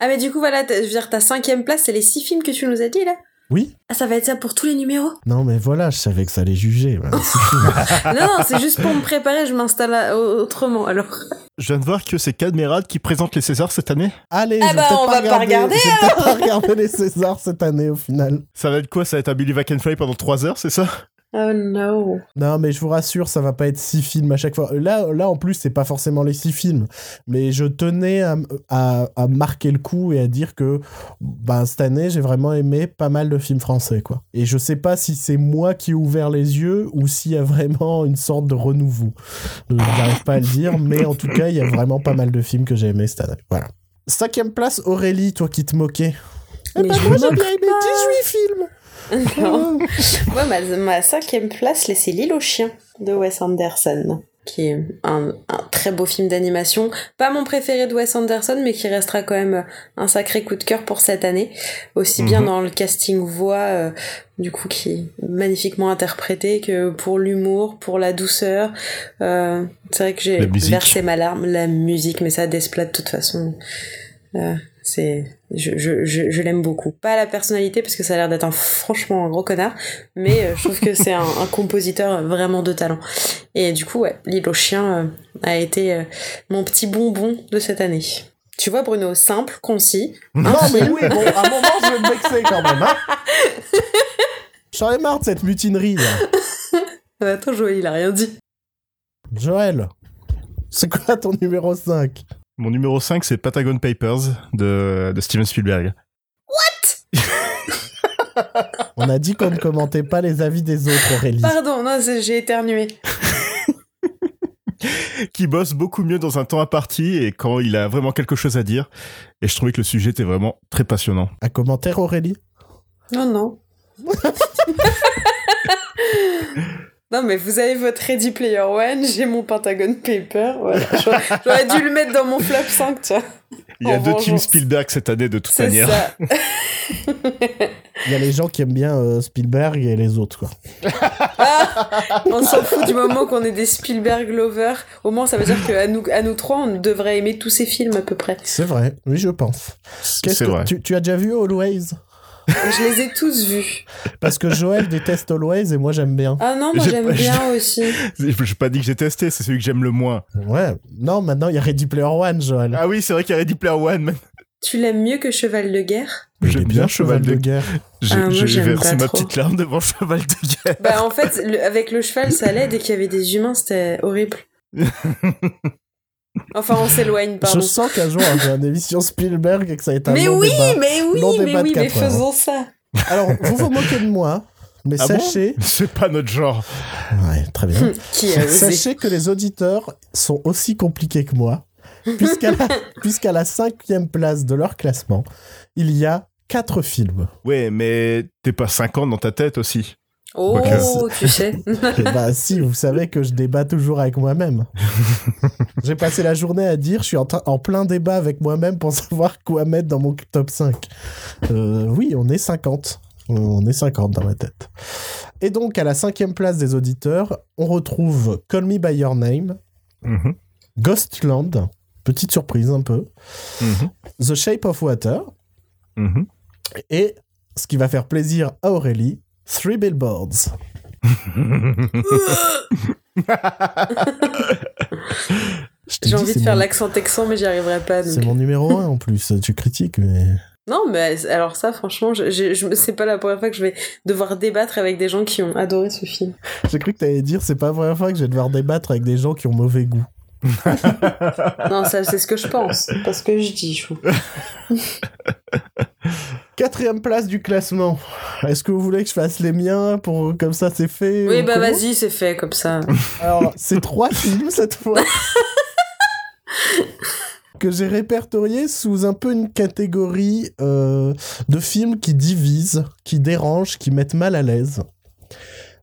Ah, mais du coup, voilà, je veux dire, ta cinquième place, c'est les six films que tu nous as dit, là? Oui Ah, ça va être ça pour tous les numéros? Non, mais voilà, je savais que ça allait juger. Non, non, c'est juste pour me préparer, je m'installe autrement, alors. Je viens de voir que c'est Cadmerade qui présente les Césars cette année. Allez, Ah je vais bah, peut-être on va pas regarder, Je vais peut-être pas regarder les Césars cette année au final. Ça va être quoi? Ça va être un Billy Can Fly pendant 3 heures, c'est ça? Oh no. Non, mais je vous rassure, ça va pas être six films à chaque fois. Là, là en plus, c'est pas forcément les six films. Mais je tenais à, à, à marquer le coup et à dire que ben, cette année, j'ai vraiment aimé pas mal de films français. quoi. Et je sais pas si c'est moi qui ai ouvert les yeux ou s'il y a vraiment une sorte de renouveau. Je n'arrive pas à le dire, mais en tout cas, il y a vraiment pas mal de films que j'ai aimé cette année. Voilà. Cinquième place, Aurélie, toi qui te moquais. Eh ben, moi, j'ai bien aimé pas. 18 films. Moi, ma, ma cinquième place, c'est L'île aux chiens de Wes Anderson, qui est un, un très beau film d'animation. Pas mon préféré de Wes Anderson, mais qui restera quand même un sacré coup de cœur pour cette année. Aussi bien Mhm. dans le casting voix, euh, du coup, qui est magnifiquement interprété, que pour l'humour, pour la douceur. Euh, c'est vrai que j'ai versé ma larme. La musique, mais ça desplat de toute façon. Euh, c'est je, je, je, je l'aime beaucoup. Pas la personnalité parce que ça a l'air d'être un franchement un gros connard mais euh, je trouve que c'est un, un compositeur vraiment de talent. Et du coup ouais l'île aux chiens euh, a été euh, mon petit bonbon de cette année. Tu vois Bruno simple concis. Non, mais oui, bon, à un moment, je vais me vexer quand même. Hein. J'en ai marre de cette mutinerie, là. Attends Joël il a rien dit. Joël, c'est quoi ton numéro 5 Mon numéro 5, c'est Patagon Papers de, de Steven Spielberg. On a dit qu'on ne commentait pas les avis des autres, Aurélie. pardon non c'est- j'ai éternué Qui bosse beaucoup mieux dans un temps imparti et quand il a vraiment quelque chose à dire. Et je trouvais que le sujet était vraiment très passionnant. Un commentaire, Aurélie? Non non Non, mais vous avez votre Ready Player One, j'ai mon Pentagon Paper. Voilà. J'aurais dû le mettre dans mon flop 5, tu vois. Il y a deux teams. Spielberg cette année de toute C'est manière. ça. Il y a les gens qui aiment bien euh, Spielberg et les autres, quoi. Ah, on s'en fout du moment qu'on est des Spielberg lovers. Au moins, ça veut dire qu'à nous, à nous trois, on devrait aimer tous ces films à peu près. C'est vrai, oui, je pense. Qu'est-ce C'est que- vrai. Tu, tu as déjà vu Always? Je les ai tous vus. Parce que Joël déteste Always et moi j'aime bien. Ah non, moi J'ai j'aime bien aussi. J'ai pas dit que j'ai testé, c'est celui que j'aime le moins. Ouais. Non, maintenant il y a Ready Player One, Joël. Ah oui, c'est vrai qu'il y a Ready Player One. mais Tu l'aimes mieux que Cheval de guerre? J'aime bien Cheval de guerre. J'ai Ah, moi, j'ai j'aime versé ma trop. petite larme devant Cheval de guerre. Bah en fait, le- avec le cheval, ça allait. Dès qu'il y avait des humains, c'était horrible. Enfin, on s'éloigne, Je pardon. sens qu'un jour on une émission Spielberg et que ça va être un Mais long oui, débat. mais oui, Long mais débat oui, mais heures. faisons ça. Alors, vous vous moquez de moi, mais Ah bon sachez... C'est pas notre genre. ouais, très bien. Qui a osé Sachez que les auditeurs sont aussi compliqués que moi, puisqu'à la, puisqu'à la cinquième place de leur classement, il y a quatre films. Ouais, mais t'es pas 50 dans ta tête aussi. Oh, Ok. tu sais. Bah si, vous savez que je débat toujours avec moi-même. J'ai passé la journée à dire, je suis en, plein débat avec moi-même pour savoir quoi mettre dans mon top 5. Euh, oui, on est 50. On est 50 dans ma tête. Et donc, à la cinquième place des auditeurs, on retrouve Call Me By Your Name, Mhm, Ghostland, petite surprise un peu, mhm. The Shape of Water, Mhm. Et ce qui va faire plaisir à Aurélie, Three Billboards. Je J'ai envie de faire mon- l'accent texan, mais j'y arriverai pas. C'est mon numéro 1 en plus. Tu critiques, mais. Non, mais alors ça, franchement, je, je, je- c'est pas la première fois que je vais devoir débattre avec des gens qui ont adoré ce film. J'ai cru que t'allais dire, c'est pas la première fois que je vais devoir débattre avec des gens qui ont mauvais goût. Non, ça, c'est ce que je pense. Pas ce que je dis, chou. Quatrième place du classement. Est-ce que vous voulez que je fasse les miens pour comme ça c'est fait Oui, ou bah vas-y, c'est fait comme ça. Alors, c'est trois films cette fois. que j'ai répertoriés sous un peu une catégorie euh, de films qui divisent, qui dérangent, qui mettent mal à l'aise.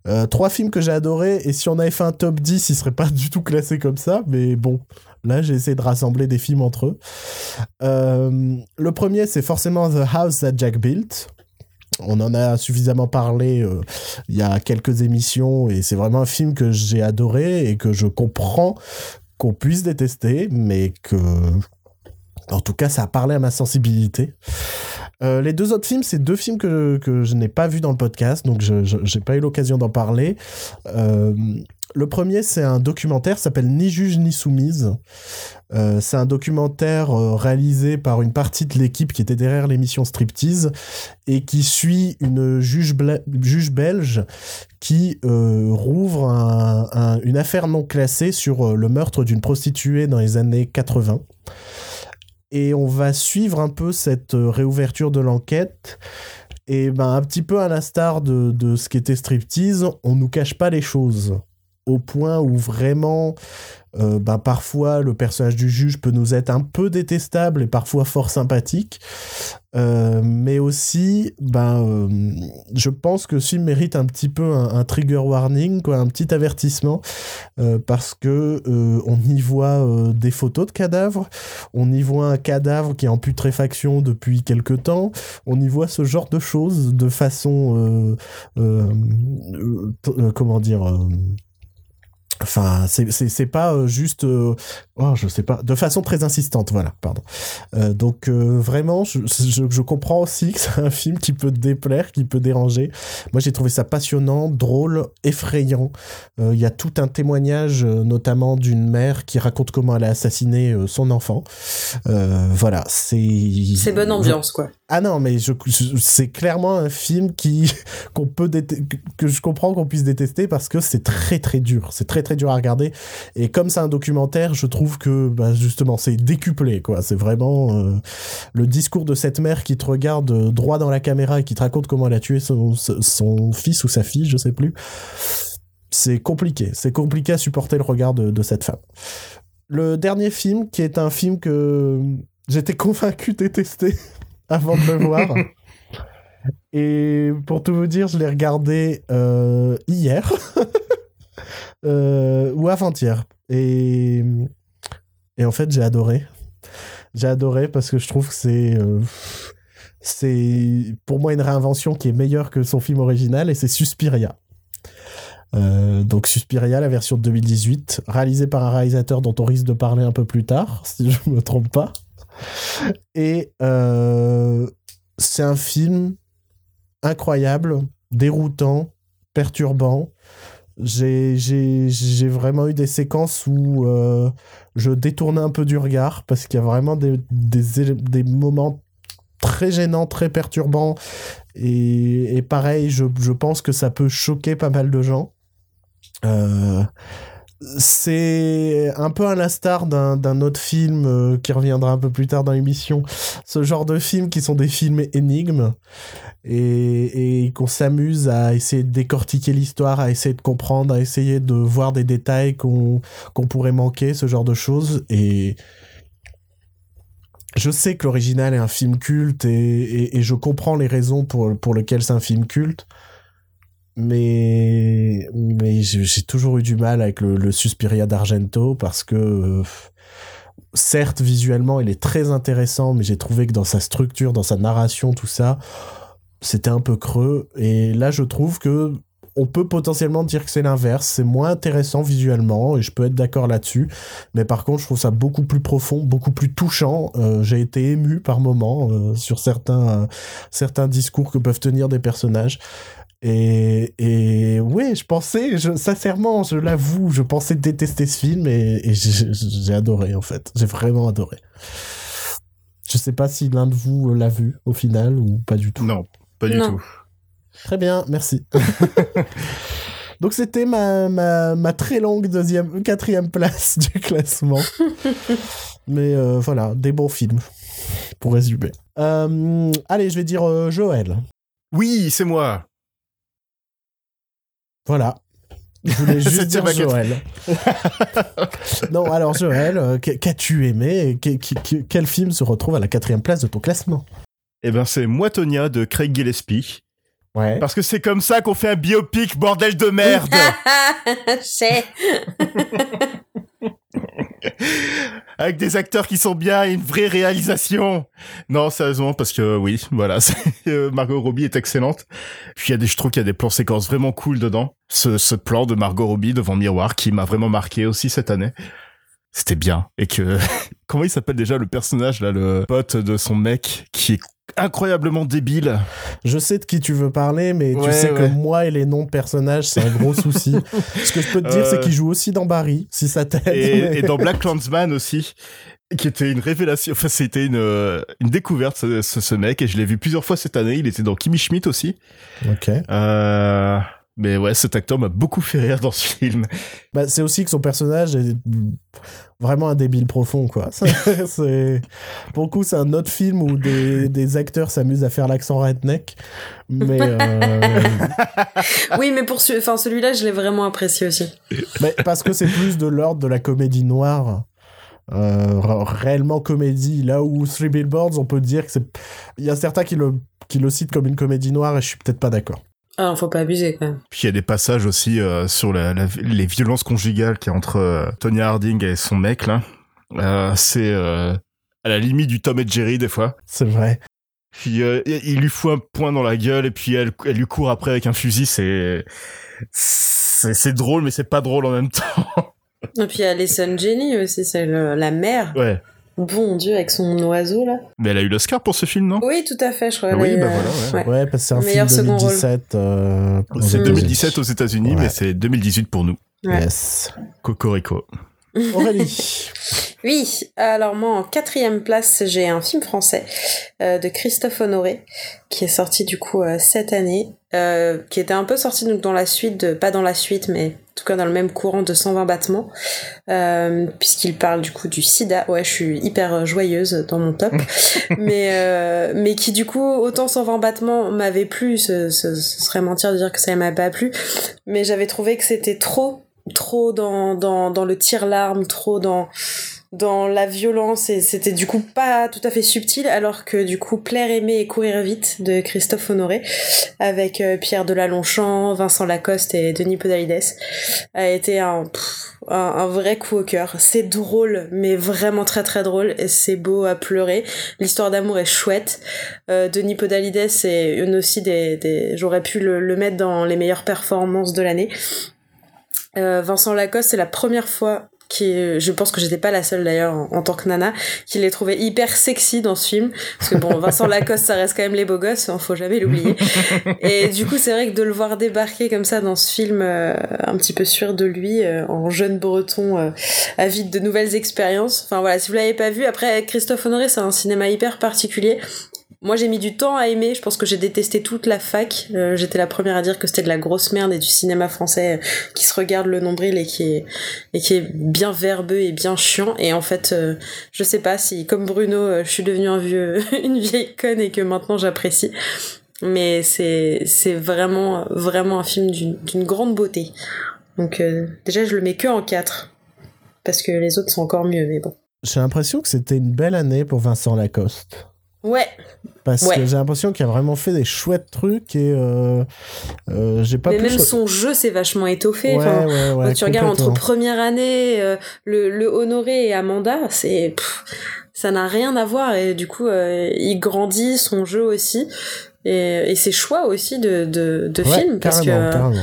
Euh, trois films que j'ai adorés, et si on avait fait un top 10, ils seraient pas du tout classés comme ça, mais bon, là j'ai essayé de rassembler des films entre eux. Euh, le premier, c'est forcément The House That Jack Built. On en a suffisamment parlé euh, il y a quelques émissions, et c'est vraiment un film que j'ai adoré et que je comprends qu'on puisse détester, mais que. En tout cas, ça a parlé à ma sensibilité. Euh, les deux autres films, c'est deux films que, que je n'ai pas vus dans le podcast, donc je n'ai pas eu l'occasion d'en parler. Le premier, c'est un documentaire, s'appelle Ni juge ni soumise. Euh, c'est un documentaire euh, réalisé par une partie de l'équipe qui était derrière l'émission Striptease et qui suit une juge, belge qui euh, rouvre un- un- une affaire non classée sur le meurtre d'une prostituée dans les années 80. Et on va suivre un peu cette réouverture de l'enquête. Et ben, un petit peu à l'instar de, de ce qu'était Striptease, on nous cache pas les choses. Au point où vraiment, euh, ben, parfois, le personnage du juge peut nous être un peu détestable et parfois fort sympathique. Euh, mais aussi, ben, euh, je pense que ce mérite un petit peu un, un trigger warning, quoi, un petit avertissement, euh, parce que on y voit des photos de cadavres, on y voit un cadavre qui est en putréfaction depuis quelque temps, on y voit ce genre de choses de façon, comment dire. Enfin, c'est pas euh, juste, euh, oh, je sais pas, de façon très insistante, voilà, pardon. Euh, donc euh, vraiment, je, je, je comprends aussi que c'est un film qui peut déplaire, qui peut déranger. Moi, j'ai trouvé ça passionnant, drôle, effrayant. Euh, Il y a tout un témoignage, notamment d'une mère qui raconte comment elle a assassiné son enfant. Voilà, c'est. C'est bonne ambiance, quoi. Ah non, mais je, je- c'est clairement un film qui qu'on peut que je comprends qu'on puisse détester parce que c'est très très dur, c'est très très dur à regarder. Et comme c'est un documentaire, je trouve que bah, justement c'est décuplé quoi. C'est vraiment euh, le discours de cette mère qui te regarde euh, droit dans la caméra et qui te raconte comment elle a tué son, son fils ou sa fille, je sais plus. C'est compliqué, c'est compliqué à supporter le regard de, de cette femme. Le dernier film, qui est un film que j'étais convaincu de détester avant de le voir. Et pour tout vous dire, je l'ai regardé euh, hier Euh, ou avant-hier. Et, et en fait, j'ai adoré. J'ai adoré parce que je trouve que c'est euh, c'est pour moi une réinvention qui est meilleure que son film original et c'est Suspiria. Euh, donc Suspiria, la version de 2018, réalisée par un réalisateur dont on risque de parler un peu plus tard, si je me trompe pas. Et euh, c'est un film incroyable, déroutant, perturbant. J'ai vraiment eu des séquences où euh, je détournais un peu du regard parce qu'il y a vraiment des, des, des moments très gênants, très perturbants. Et, et pareil, je, je pense que ça peut choquer pas mal de gens. Euh, c'est un peu à l'instar d'un autre film euh, qui reviendra un peu plus tard dans l'émission. Ce genre de films qui sont des films énigmes et, et qu'on s'amuse à essayer de décortiquer l'histoire, à essayer de comprendre, à essayer de voir des détails qu'on pourrait manquer, ce genre de choses. Et je sais que l'original est un film culte et, et- et je comprends les raisons pour, pour lesquelles c'est un film culte. Mais, mais j'ai toujours eu du mal avec le, Suspiria d'Argento parce que, euh, certes, visuellement, il est très intéressant, mais j'ai trouvé que dans sa structure, dans sa narration, tout ça, c'était un peu creux. Et là, je trouve que on peut potentiellement dire que c'est l'inverse. C'est moins intéressant visuellement et je peux être d'accord là-dessus. Mais par contre, je trouve ça beaucoup plus profond, beaucoup plus touchant. Euh, J'ai été ému par moments euh, sur certains, certains discours que peuvent tenir des personnages. Et, et oui, je pensais, je, sincèrement, je l'avoue, je pensais détester ce film et, et j'ai adoré en fait. J'ai vraiment adoré. Je sais pas si l'un de vous l'a vu au final ou pas du tout. Non, pas du Non. tout. Très bien, merci. Donc c'était ma, ma, ma très longue deuxième, quatrième place du classement. Mais euh, voilà, des bons films, pour résumer. Euh, allez, je vais dire euh, Joël. Oui, c'est moi. Voilà. Je voulais juste dire. Joël. non, alors Joël, euh, qu- qu'as-tu aimé Quel film se retrouve à la quatrième place de ton classement? Eh ben, c'est Moi Tonya de Craig Gillespie. Ouais. Parce que c'est comme ça qu'on fait un biopic, bordel de merde C'est. Avec des acteurs qui sont bien et une vraie réalisation Non, sérieusement, parce que oui, voilà, euh, Margot Robbie est excellente. Puis il y a des, je trouve qu'il y a des plans séquences vraiment cool dedans. Ce, ce plan de Margot Robbie devant miroir qui m'a vraiment marqué aussi cette année. C'était bien. Et que... Comment il s'appelle déjà le personnage, là, le pote de son mec, qui est incroyablement débile Je sais de qui tu veux parler, mais tu Ouais, sais que moi et les noms de personnages, c'est un gros souci. Ce que je peux te dire, Euh. c'est qu'il joue aussi dans Barry, si ça t'aide. et, et dans Black Clansman aussi qui était une révélation enfin c'était une euh, une découverte ce, ce, mec et je l'ai vu plusieurs fois cette année il était dans Kimmy Schmidt aussi Ok. euh, mais ouais cet acteur m'a beaucoup fait rire dans ce film Bah, c'est aussi que son personnage est vraiment un débile profond, quoi. C'est-. Pour le coup, c'est un autre film où des, des acteurs s'amusent à faire l'accent redneck. Mais, euh, Oui, mais pour ce... enfin, celui-là, je l'ai vraiment apprécié aussi. mais parce que c'est plus de l'ordre de la comédie noire. Euh, réellement comédie là où Three Billboards on peut dire que c'est il y a certains qui le qui le citent comme une comédie noire et je suis peut-être pas d'accord Ah, faut pas abuser quand même. puis il y a des passages aussi euh, sur la, la- les violences conjugales qu'il y a entre euh, Tonya Harding et son mec là. Euh, c'est euh, à la limite du Tom et Jerry des fois. C'est vrai. Puis euh, il lui fout un point dans la gueule et puis elle, elle lui court après avec un fusil. C'est c'est c'est drôle mais c'est pas drôle en même temps. Et puis il y a Alison Jenny aussi, c'est le- la mère. ouais Bon Dieu, avec son oiseau là. Mais elle a eu l'Oscar pour ce film, non? Oui, tout à fait, je crois. Oui, bah euh, voilà, ouais. ouais parce que c'est un film Meilleur second rôle. 2017 euh, aux C'est Mhm. États-Unis. 2017 aux États-Unis, Ouais. mais c'est 2018 pour nous. Ouais. yes Cocorico. Aurélie Oui, alors moi en quatrième place j'ai un film français euh, de Christophe Honoré qui est sorti du coup euh, cette année, euh, qui était un peu sorti donc dans la suite de, pas dans la suite mais tout cas dans le même courant de 120 battements, euh, puisqu'il parle du coup du sida. Ouais, je suis hyper euh, joyeuse dans mon top, mais euh, mais qui du coup autant 120 battements m'avait plu, ce, ce, ce serait mentir de dire que ça m'a pas plu, mais j'avais trouvé que c'était trop trop dans, dans, dans le tir-larme, trop dans, dans la violence, et c'était du coup pas tout à fait subtil, alors que du coup Plaire, aimer et courir vite de Christophe Honoré, avec euh, Pierre Delaronchamp, Vincent Lacoste et Denis Podalides, a été un, un vrai coup au cœur. C'est drôle, mais vraiment très très drôle, et c'est beau à pleurer. L'histoire d'amour est chouette. Euh, Denis Podalides est une aussi des... des J'aurais pu le, le mettre dans les meilleures performances de l'année. Euh, Vincent Lacoste, c'est la première fois qui je pense que j'étais pas la seule d'ailleurs en, en tant que nana qui l'ai trouvé hyper sexy dans ce film. Parce que bon Vincent Lacoste ça reste quand même les beaux gosses hein, faut jamais l'oublier. Et du coup c'est vrai que de le voir débarquer comme ça dans ce film euh, un petit peu sûr de lui euh, en jeune breton euh, avide de nouvelles expériences. Enfin voilà si vous l'avez pas vu après Christophe Honoré c'est un cinéma hyper particulier moi j'ai mis du temps à aimer, je pense que j'ai détesté toute la fac. Euh, J'étais la première à dire que c'était de la grosse merde et du cinéma français euh, qui se regarde le nombril et qui est, et qui est bien verbeux et bien chiant. Et en fait, euh, je sais pas si, comme Bruno, je suis devenue un vieux, une vieille conne et que maintenant j'apprécie. Mais c'est, c'est vraiment, vraiment un film d'une grande beauté. Donc déjà, je le mets que en 4. Parce que les autres sont encore mieux, mais bon. j'ai l'impression que c'était une belle année pour Vincent Lacoste Ouais, parce Ouais. que j'ai l'impression qu'il a vraiment fait des chouettes trucs et euh, euh, j'ai pas mais même cho- son jeu s'est vachement étoffé. ouais, Enfin, ouais, ouais, Quand tu regardes entre première année, euh, le, le Honoré et Amanda, c'est pff, ça n'a rien à voir et du coup euh, il grandit son jeu aussi et, et ses choix aussi de de, de Ouais, film parce que carrément.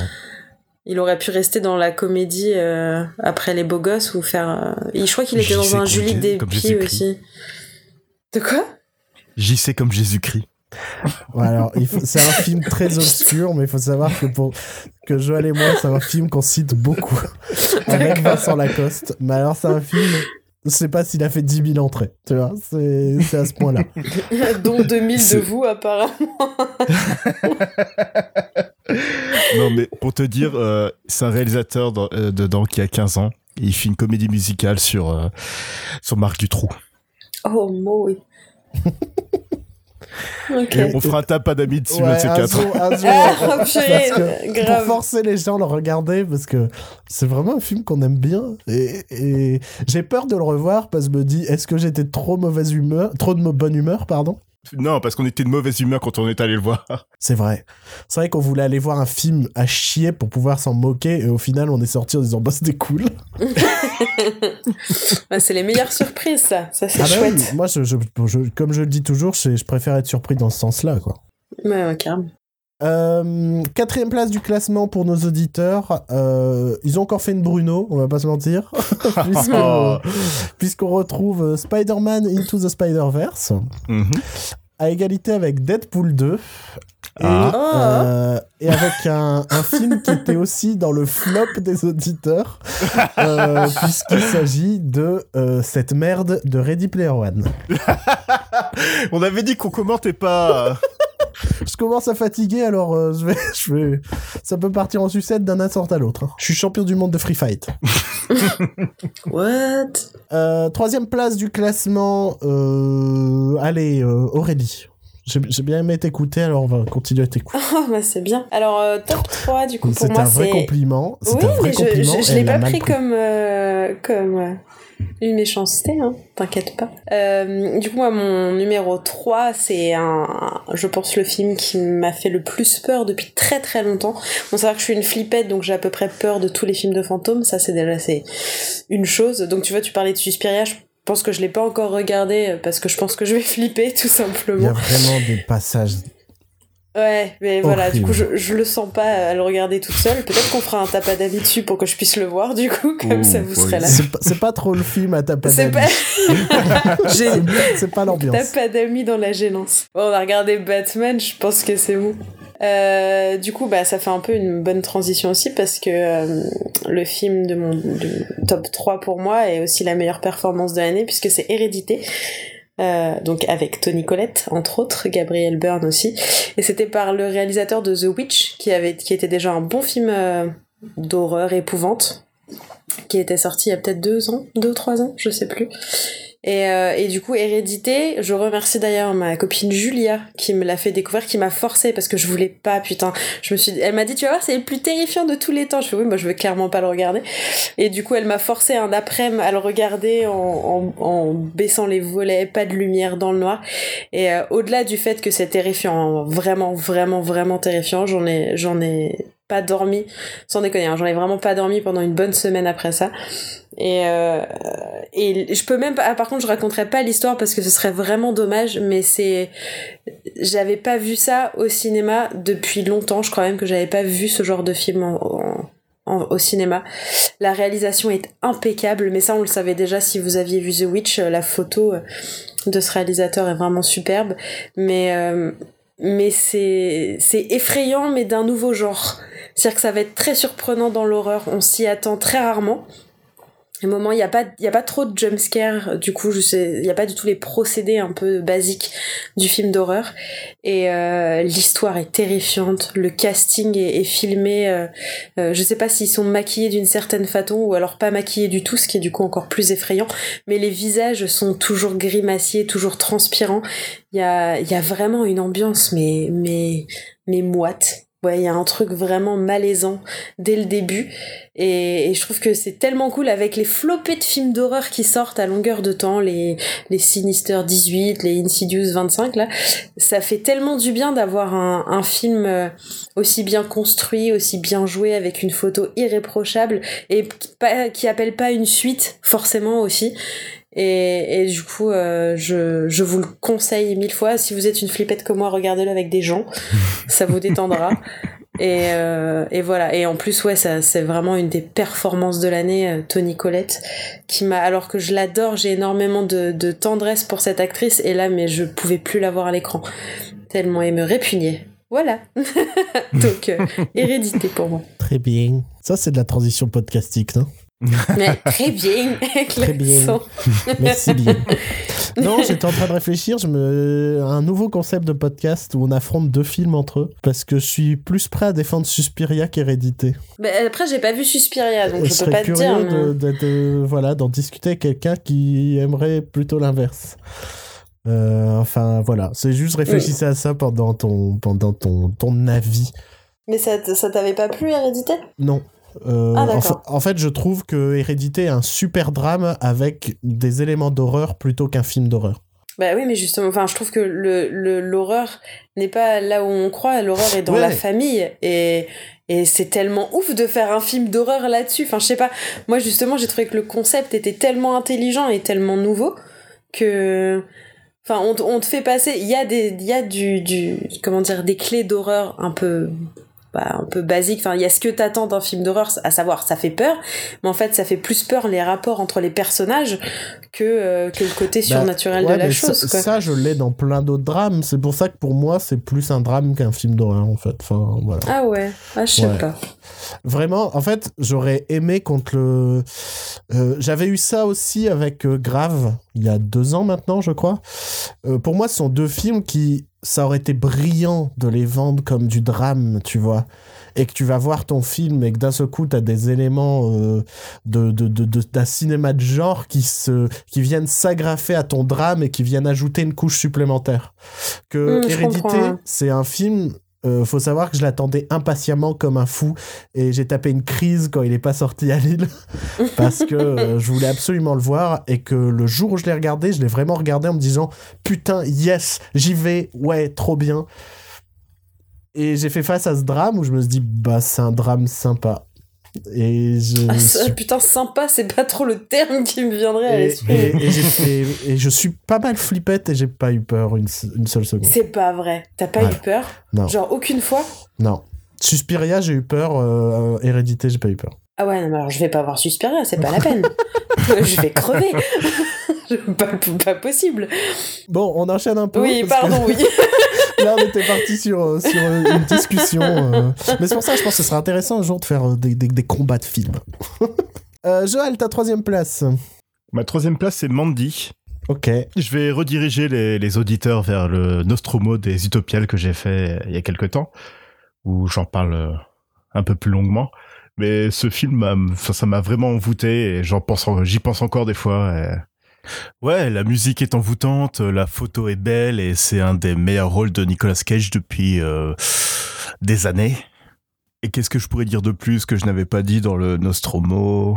Il aurait pu rester dans la comédie euh, après les beaux gosses ou faire. euh, Je crois qu'il était dans un Julie Jésus-Christ. aussi. De quoi? JC comme Jésus-Christ. Ouais, alors, il faut- c'est un film très obscur, mais il faut savoir que pour que Joël et moi, c'est un film qu'on cite beaucoup avec Vincent Lacoste. Mais alors, c'est un film, je sais pas s'il a fait 10 000 entrées, tu vois, c'est c'est à ce point-là. Dont 2000 de C'est- vous, apparemment. Non, mais pour te dire, euh, c'est un réalisateur dans- euh, dedans qui a 15 ans. Il fait une comédie musicale sur, euh, sur Marc Dutroux. Oh, moi, On fera un tapas d'amis dessus, Ouais, ces quatre. jour, un jour, Ah, que- pour forcer les gens à le regarder parce que c'est vraiment un film qu'on aime bien et, et j'ai peur de le revoir parce que je me dis est-ce que j'étais trop mauvaise humeur trop de bonne humeur pardon? Non, parce qu'on était de mauvaise humeur quand on est allé le voir. c'est vrai c'est vrai qu'on voulait aller voir un film à chier pour pouvoir s'en moquer et au final on est sorti en disant bah c'était cool Bah, c'est les meilleures surprises, ça. Ça, c'est Ah bah chouette. oui, moi je, je- je- comme je le dis toujours je, je préfère être surpris dans ce sens là quoi Ouais, ouais, carrément. Euh, quatrième place du classement pour nos auditeurs. Euh, ils ont encore fait une Bruno, on va pas se mentir. Puisqu'on retrouve euh, Spider-Man Into the Spider-Verse, Mhm. à égalité avec Deadpool 2. Et, Ah. euh, et avec un, un film qui était aussi dans le flop des auditeurs, euh, puisqu'il s'agit de euh, cette merde de Ready Player One. On avait dit qu'on commentait pas. Je commence à fatiguer, alors euh, je vais, je vais, ça peut partir en sucette d'un instant à l'autre. hein. Je suis champion du monde de free fight. What? Euh, troisième place du classement. euh, allez, Aurélie. J'ai bien aimé t'écouter, alors on va continuer à t'écouter. Oh, bah, c'est bien. Alors, euh, top 3, du coup, pour C'est moi, un vrai c'est. compliment. C'est Oui, un vrai mais je, compliment. je, je l'ai l'a pas pris comme, euh, comme une méchanceté, hein, t'inquiète pas. Euh, du coup, moi, mon numéro 3, c'est un, je pense, le film qui m'a fait le plus peur depuis très très longtemps. Bon, c'est vrai que je suis une flippette, donc j'ai à peu près peur de tous les films de fantômes, ça c'est déjà c'est une chose. Donc tu vois, tu parlais de Suspiria, je pense que je l'ai pas encore regardé euh, parce que je pense que je vais flipper tout Il y simplement. a vraiment des passages. Ouais, mais voilà, du coup, je, je le sens pas à le regarder toute seule. Peut-être qu'on fera un tapas d'avis dessus pour que je puisse le voir, du coup, comme Ouh, ça vous oui. serez là. C'est pas, pas trop le film à ta C'est pas... J'ai C'est c'est pas l'ambiance. T'as pas d'amis dans la gênance. Bon, on a regardé Batman, je pense que c'est bon. Euh, du coup, bah, ça fait un peu une bonne transition aussi parce que euh, le film de mon de top 3 pour moi est aussi la meilleure performance de l'année puisque c'est Hérédité. Euh, donc avec Tony Collette entre autres, Gabriel Byrne aussi, et c'était par le réalisateur de The Witch qui avait qui était déjà un bon film euh, d'horreur épouvante qui était sorti il y a peut-être deux ans, deux ou trois ans, je sais plus. Et, euh, et du coup, Hérédité, je remercie d'ailleurs ma copine Julia qui me l'a fait découvrir, qui m'a forcé parce que je voulais pas, putain. Je me suis, elle m'a dit, tu vas voir, c'est le plus terrifiant de tous les temps. Je fais, oui, moi je veux clairement pas le regarder. Et du coup, elle m'a forcé un après-midi à le regarder en, en, en baissant les volets, pas de lumière dans le noir. Et euh, au-delà du fait que c'est terrifiant, vraiment, vraiment, vraiment terrifiant, j'en ai, j'en ai pas dormi, sans déconner, hein, j'en ai vraiment pas dormi pendant une bonne semaine après ça. Et, euh, et je peux même pas, ah, par contre, je raconterai pas l'histoire parce que ce serait vraiment dommage, mais c'est, j'avais pas vu ça au cinéma depuis longtemps, je crois même que j'avais pas vu ce genre de film au cinéma. La réalisation est impeccable, mais ça on le savait déjà si vous aviez vu The Witch, la photo euh, de ce réalisateur est vraiment superbe, mais, euh, mais c'est, effrayant, mais d'un nouveau genre. C'est-à-dire que ça va être très surprenant dans l'horreur, on s'y attend très rarement. À un moment, il n'y a, pas- a pas trop de jumpscare, du coup, il n'y a pas du tout les procédés un peu basiques du film d'horreur. Et euh, l'histoire est terrifiante, le casting est, filmé, euh, euh, je sais pas s'ils sont maquillés d'une certaine façon ou alors pas maquillés du tout, ce qui est du coup encore plus effrayant. Mais les visages sont toujours grimaciés, toujours transpirants. Il y a, y a vraiment une ambiance, mais, mais, mais moite. Ouais, il y a un truc vraiment malaisant dès le début. Et, je trouve que c'est tellement cool avec les flopées de films d'horreur qui sortent à longueur de temps, les, les Sinister 18, les Insidious 25, là. Ça fait tellement du bien d'avoir un, un film euh, aussi bien construit, aussi bien joué, avec une photo irréprochable et qui, pas, qui appelle pas une suite, forcément aussi. Et, et du coup, euh, je, je vous le conseille mille fois. Si vous êtes une flippette comme moi, regardez-le avec des gens. Ça vous détendra. Et, euh, et voilà. Et en plus, ouais, ça, c'est vraiment une des performances de l'année, euh, Tony Collette, qui m'a, alors que je l'adore, j'ai énormément de, de tendresse pour cette actrice, et là, mais je pouvais plus la voir à l'écran. Tellement elle me répugnait. Voilà. Donc, euh, hérédité pour moi. Très bien. Ça, c'est de la transition podcastique, non? Mais très bien. Très bien. Merci bien. Non, j'étais en train de réfléchir. Je me... Un nouveau concept de podcast où on affronte deux films entre eux. Parce que je suis plus prêt à défendre Suspiria qu'Hérédité. Mais après, j'ai pas vu Suspiria, donc je je peux pas te dire. mais- de- de- voilà, d'en discuter avec quelqu'un qui aimerait plutôt l'inverse. Euh, enfin, voilà. C'est juste réfléchissez à ça pendant ton, pendant ton, ton avis. Mais ça t'avait pas plu, Hérédité? Non. Euh, Ah, en, fait, je trouve que Hérédité est un super drame avec des éléments d'horreur plutôt qu'un film d'horreur. Bah oui, mais justement, enfin, je trouve que le le- l'horreur n'est pas là où on croit. L'horreur est dans Ouais. la famille et et c'est tellement ouf de faire un film d'horreur là-dessus. Enfin, je sais pas. Moi, justement, j'ai trouvé que le concept était tellement intelligent et tellement nouveau que. Enfin, on, te- on te fait passer. Il y a des, il y a du, du, comment dire, des clés d'horreur un peu, bah, un peu basiques. Enfin, il y a ce que t'attends d'un film d'horreur, à savoir, ça fait peur, mais en fait, ça fait plus peur les rapports entre les personnages que, euh, que le côté Bah, surnaturel ouais, de la chose. ça, quoi. ça, je l'ai dans plein d'autres drames. C'est pour ça que pour moi, c'est plus un drame qu'un film d'horreur, en fait. Enfin, voilà. Ah ouais, ah, je sais Ouais. pas. Vraiment, en fait, j'aurais aimé contre le. Euh, J'avais eu ça aussi avec euh, Grave, il y a deux ans maintenant, je crois. Euh, pour moi, ce sont deux films qui. Ça aurait été brillant de les vendre comme du drame, tu vois. Et que tu vas voir ton film et que d'un seul coup, tu as des éléments euh, de, de, de, de- d'un cinéma de genre qui, se, qui viennent s'agrafer à ton drame et qui viennent ajouter une couche supplémentaire. Que je Hérédité, hein. c'est un film euh, faut savoir que je l'attendais impatiemment comme un fou et j'ai tapé une crise quand il est pas sorti à Lille parce que euh, je voulais absolument le voir et que le jour où je l'ai regardé, je l'ai vraiment regardé en me disant putain yes, j'y vais, ouais, trop bien. Et j'ai fait face à ce drame où je me suis dit bah c'est un drame sympa. Et je Ah, ça, suis- putain, sympa, c'est pas trop le terme qui me viendrait à l'esprit. et- et je suis pas mal flippette et j'ai pas eu peur une, se- une seule seconde. C'est pas vrai. T'as pas Ouais. eu peur? Non. Genre aucune fois? Non. Suspiria, j'ai eu peur. euh, Hérédité, j'ai pas eu peur. Ah ouais, non, mais alors je vais pas voir Suspiria, c'est pas la peine. je vais crever. pas, pas possible. Bon, on enchaîne un peu. Oui, que pardon, oui. Là, on était parti sur, euh, sur euh, une discussion. euh. Mais c'est pour ça je pense que ce serait intéressant un jour de faire euh, des, des- des combats de films. euh, Joël, ta troisième place. Ma troisième place, c'est Mandy. Ok. Je vais rediriger les, les auditeurs vers le Nostromo des Utopiales que j'ai fait il y a quelques temps, où j'en parle euh, un peu plus longuement. Mais ce film, m'a- enfin, ça m'a vraiment envoûté et j'en pense, en- j'y pense encore des fois. et- Ouais, la musique est envoûtante, la photo est belle et c'est un des meilleurs rôles de Nicolas Cage depuis euh, des années. Et qu'est-ce que je pourrais dire de plus que je n'avais pas dit dans le Nostromo?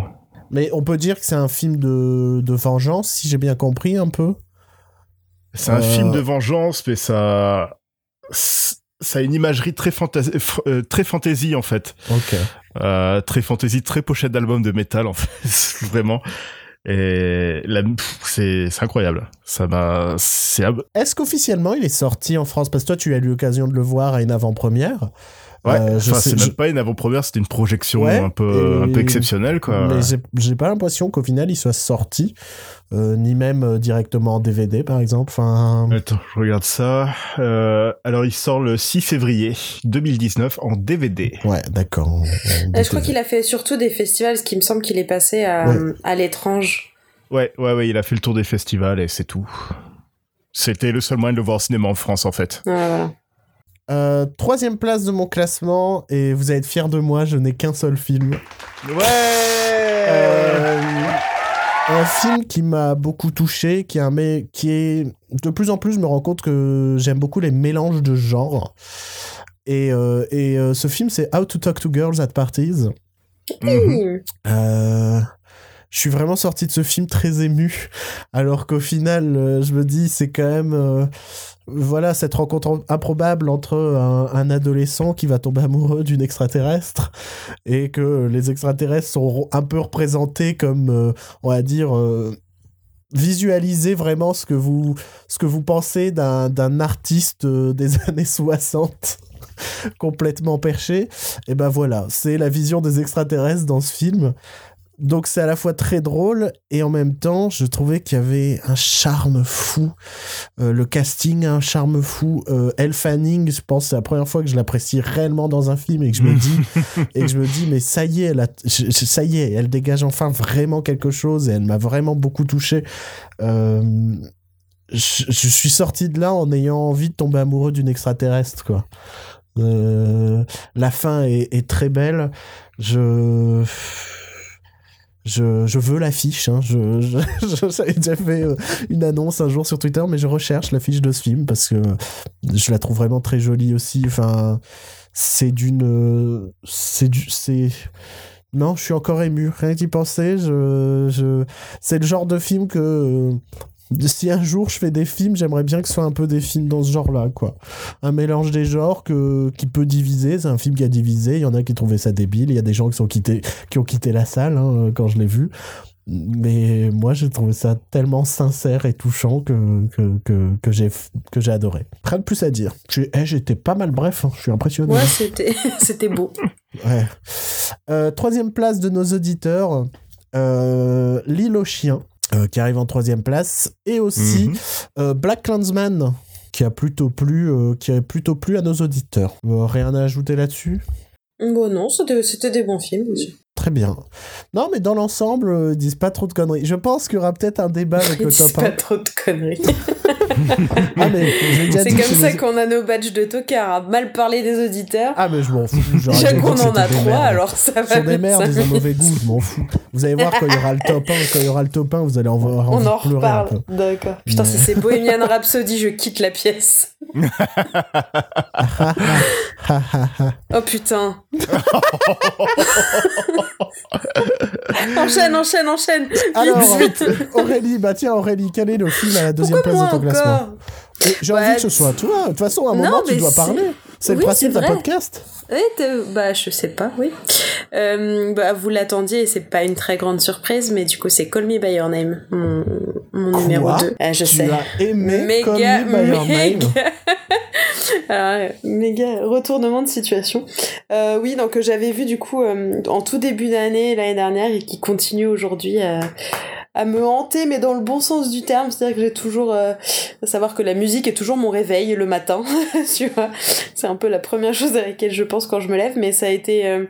Mais on peut dire que c'est un film de, de vengeance, si j'ai bien compris un peu. C'est un Euh, film de vengeance, mais ça, ça a une imagerie très fantasy, euh, très fantasy en fait, Ok. euh, très fantasy, très pochette d'album de métal en fait, vraiment. Et c'est, incroyable. Ça m'a, Est-ce qu'officiellement il est sorti en France? Parce que toi, tu as eu l'occasion de le voir à une avant-première. Ouais. Euh, enfin, c'est je- même pas une avant-première, c'était une projection Ouais, un peu, et- un peu exceptionnelle quoi. Mais j'ai- pas l'impression qu'au final il soit sorti, euh, ni même euh, directement en DVD par exemple. Enfin, Attends, je regarde ça. Euh, alors, il sort le 6 février 2019 en DVD. ouais, d'accord. je crois qu'il a fait surtout des festivals, ce qui me semble qu'il est passé à, Ouais. à l'étrange. Ouais, ouais, ouais, il a fait le tour des festivals et c'est tout. C'était le seul moyen de le voir au cinéma en France, en fait. Ouais, voilà. Euh, troisième place de mon classement, et vous allez être fiers de moi, je n'ai qu'un seul film. Ouais Euh, un film qui m'a beaucoup touché, qui est, un mé- qui est... De plus en plus, je me rends compte que j'aime beaucoup les mélanges de genres. Et, euh, et ce film, c'est How to Talk to Girls at Parties. Mhm. Euh, je suis vraiment sorti de ce film très ému, alors qu'au final, euh, je me dis, c'est quand même, euh, voilà, cette rencontre improbable entre un, adolescent qui va tomber amoureux d'une extraterrestre, et que les extraterrestres sont un peu représentés comme, euh, on va dire, euh, visualiser vraiment ce que vous, ce que vous pensez d'un d'un artiste euh, des années 60. complètement perché. Et ben voilà, c'est la vision des extraterrestres dans ce film. Donc c'est à la fois très drôle et en même temps, je trouvais qu'il y avait un charme fou. Euh, le casting a un charme fou. Euh, Elle Fanning, je pense, c'est la première fois que je l'apprécie réellement dans un film et que je me dis et que je me dis, mais ça y est, elle a- ça y est, elle dégage enfin vraiment quelque chose et elle m'a vraiment beaucoup touché. Euh, je, je suis sorti de là en ayant envie de tomber amoureux d'une extraterrestre, quoi. La fin est, est très belle. Je je, veux l'affiche. Hein. J'avais déjà fait euh, une annonce un jour sur Twitter, mais je recherche l'affiche de ce film parce que je la trouve vraiment très jolie aussi. C'est d'une, euh, c'est. Non, je suis encore ému. Rien d'y penser. C'est le genre de film que euh, si un jour je fais des films, j'aimerais bien que ce soit un peu des films dans ce genre-là, quoi. Un mélange des genres que, qui peut diviser. C'est un film qui a divisé. Il y en a qui trouvaient ça débile. Il y a des gens qui, sont quittés, qui ont quitté la salle hein, quand je l'ai vu. Mais moi, j'ai trouvé ça tellement sincère et touchant que, que, que, que j'ai, que j'ai adoré. Rien de plus à dire. Eh, j'étais pas mal bref. hein. Je suis impressionné. Ouais, c'était c'était beau. Ouais. Euh, troisième place de nos auditeurs, euh, L'île aux chiens, euh, qui arrive en troisième place, et aussi Mhm. euh, Black Clansman, qui a plutôt plu, euh, qui a plutôt plu à nos auditeurs. Euh, rien à ajouter là-dessus? Bon, non, c'était c'était des bons films. Très bien. Non, mais dans l'ensemble, euh, disent pas trop de conneries. Je pense qu'il y aura peut-être un débat avec le disent top pas 1. trop de conneries. Ah, C'est comme ça les- qu'on a nos badges de tocard, à mal parler des auditeurs. Ah, mais je m'en fous. Déjà qu'on en a trois, alors ça va. C'est des merdes, ils ont mauvais goût, je m'en fous. Vous allez voir quand il y aura le top 1, quand il y aura le top 1, vous allez en avoir On envie en un reparle. D'accord. Putain, si c'est Bohemian Rhapsody, je quitte la pièce. Oh putain. enchaîne, enchaîne, enchaîne. Alors. Aurélie, bah tiens Aurélie, quel est le film à la deuxième Pourquoi place de ton classement Et J'ai Ouais, envie que ce soit toi. De toute façon, à un Non, moment, tu dois parler. C'est le Oui, principe c'est d'un podcast. Oui, bah je sais pas, oui. Euh, bah vous l'attendiez et c'est pas une très grande surprise, mais du coup c'est Call Me By Your Name, mon, mon numéro 2. je tu sais. as aimé méga, Call Me By Your Name. euh, méga retournement de situation. Euh, oui, donc euh, j'avais vu du coup euh, en tout début d'année l'année dernière et qui continue aujourd'hui à, à me hanter, mais dans le bon sens du terme. C'est-à-dire que j'ai toujours euh, savoir que la musique est toujours mon réveil le matin, tu vois. C'est un peu la première chose à laquelle je pense quand je me lève, mais ça a été euh,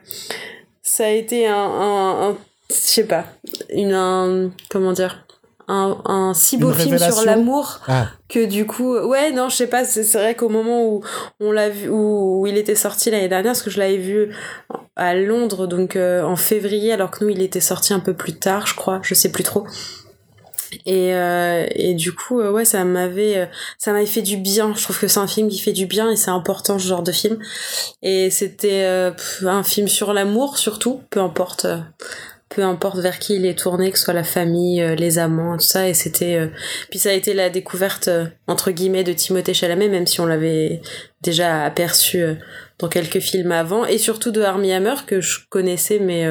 ça a été un, un, un- je sais pas, une un, comment dire un, un si beau Une film sur l'amour Ah, que du coup ouais non je sais pas c'est vrai qu'au moment où on l'a vu où, où il était sorti l'année dernière parce que je l'avais vu à Londres donc euh, en février alors que nous il était sorti un peu plus tard je crois je sais plus trop. Et euh, et du coup euh, ouais ça m'avait euh, ça m'avait fait du bien. Je trouve que c'est un film qui fait du bien et c'est important ce genre de film. Et c'était un film sur l'amour surtout peu importe peu importe vers qui il est tourné que ce soit la famille euh, les amants tout ça. Et c'était euh, puis ça a été la découverte euh, entre guillemets de Timothée Chalamet même si on l'avait déjà aperçu dans quelques films avant. Et surtout de Armie Hammer que je connaissais mais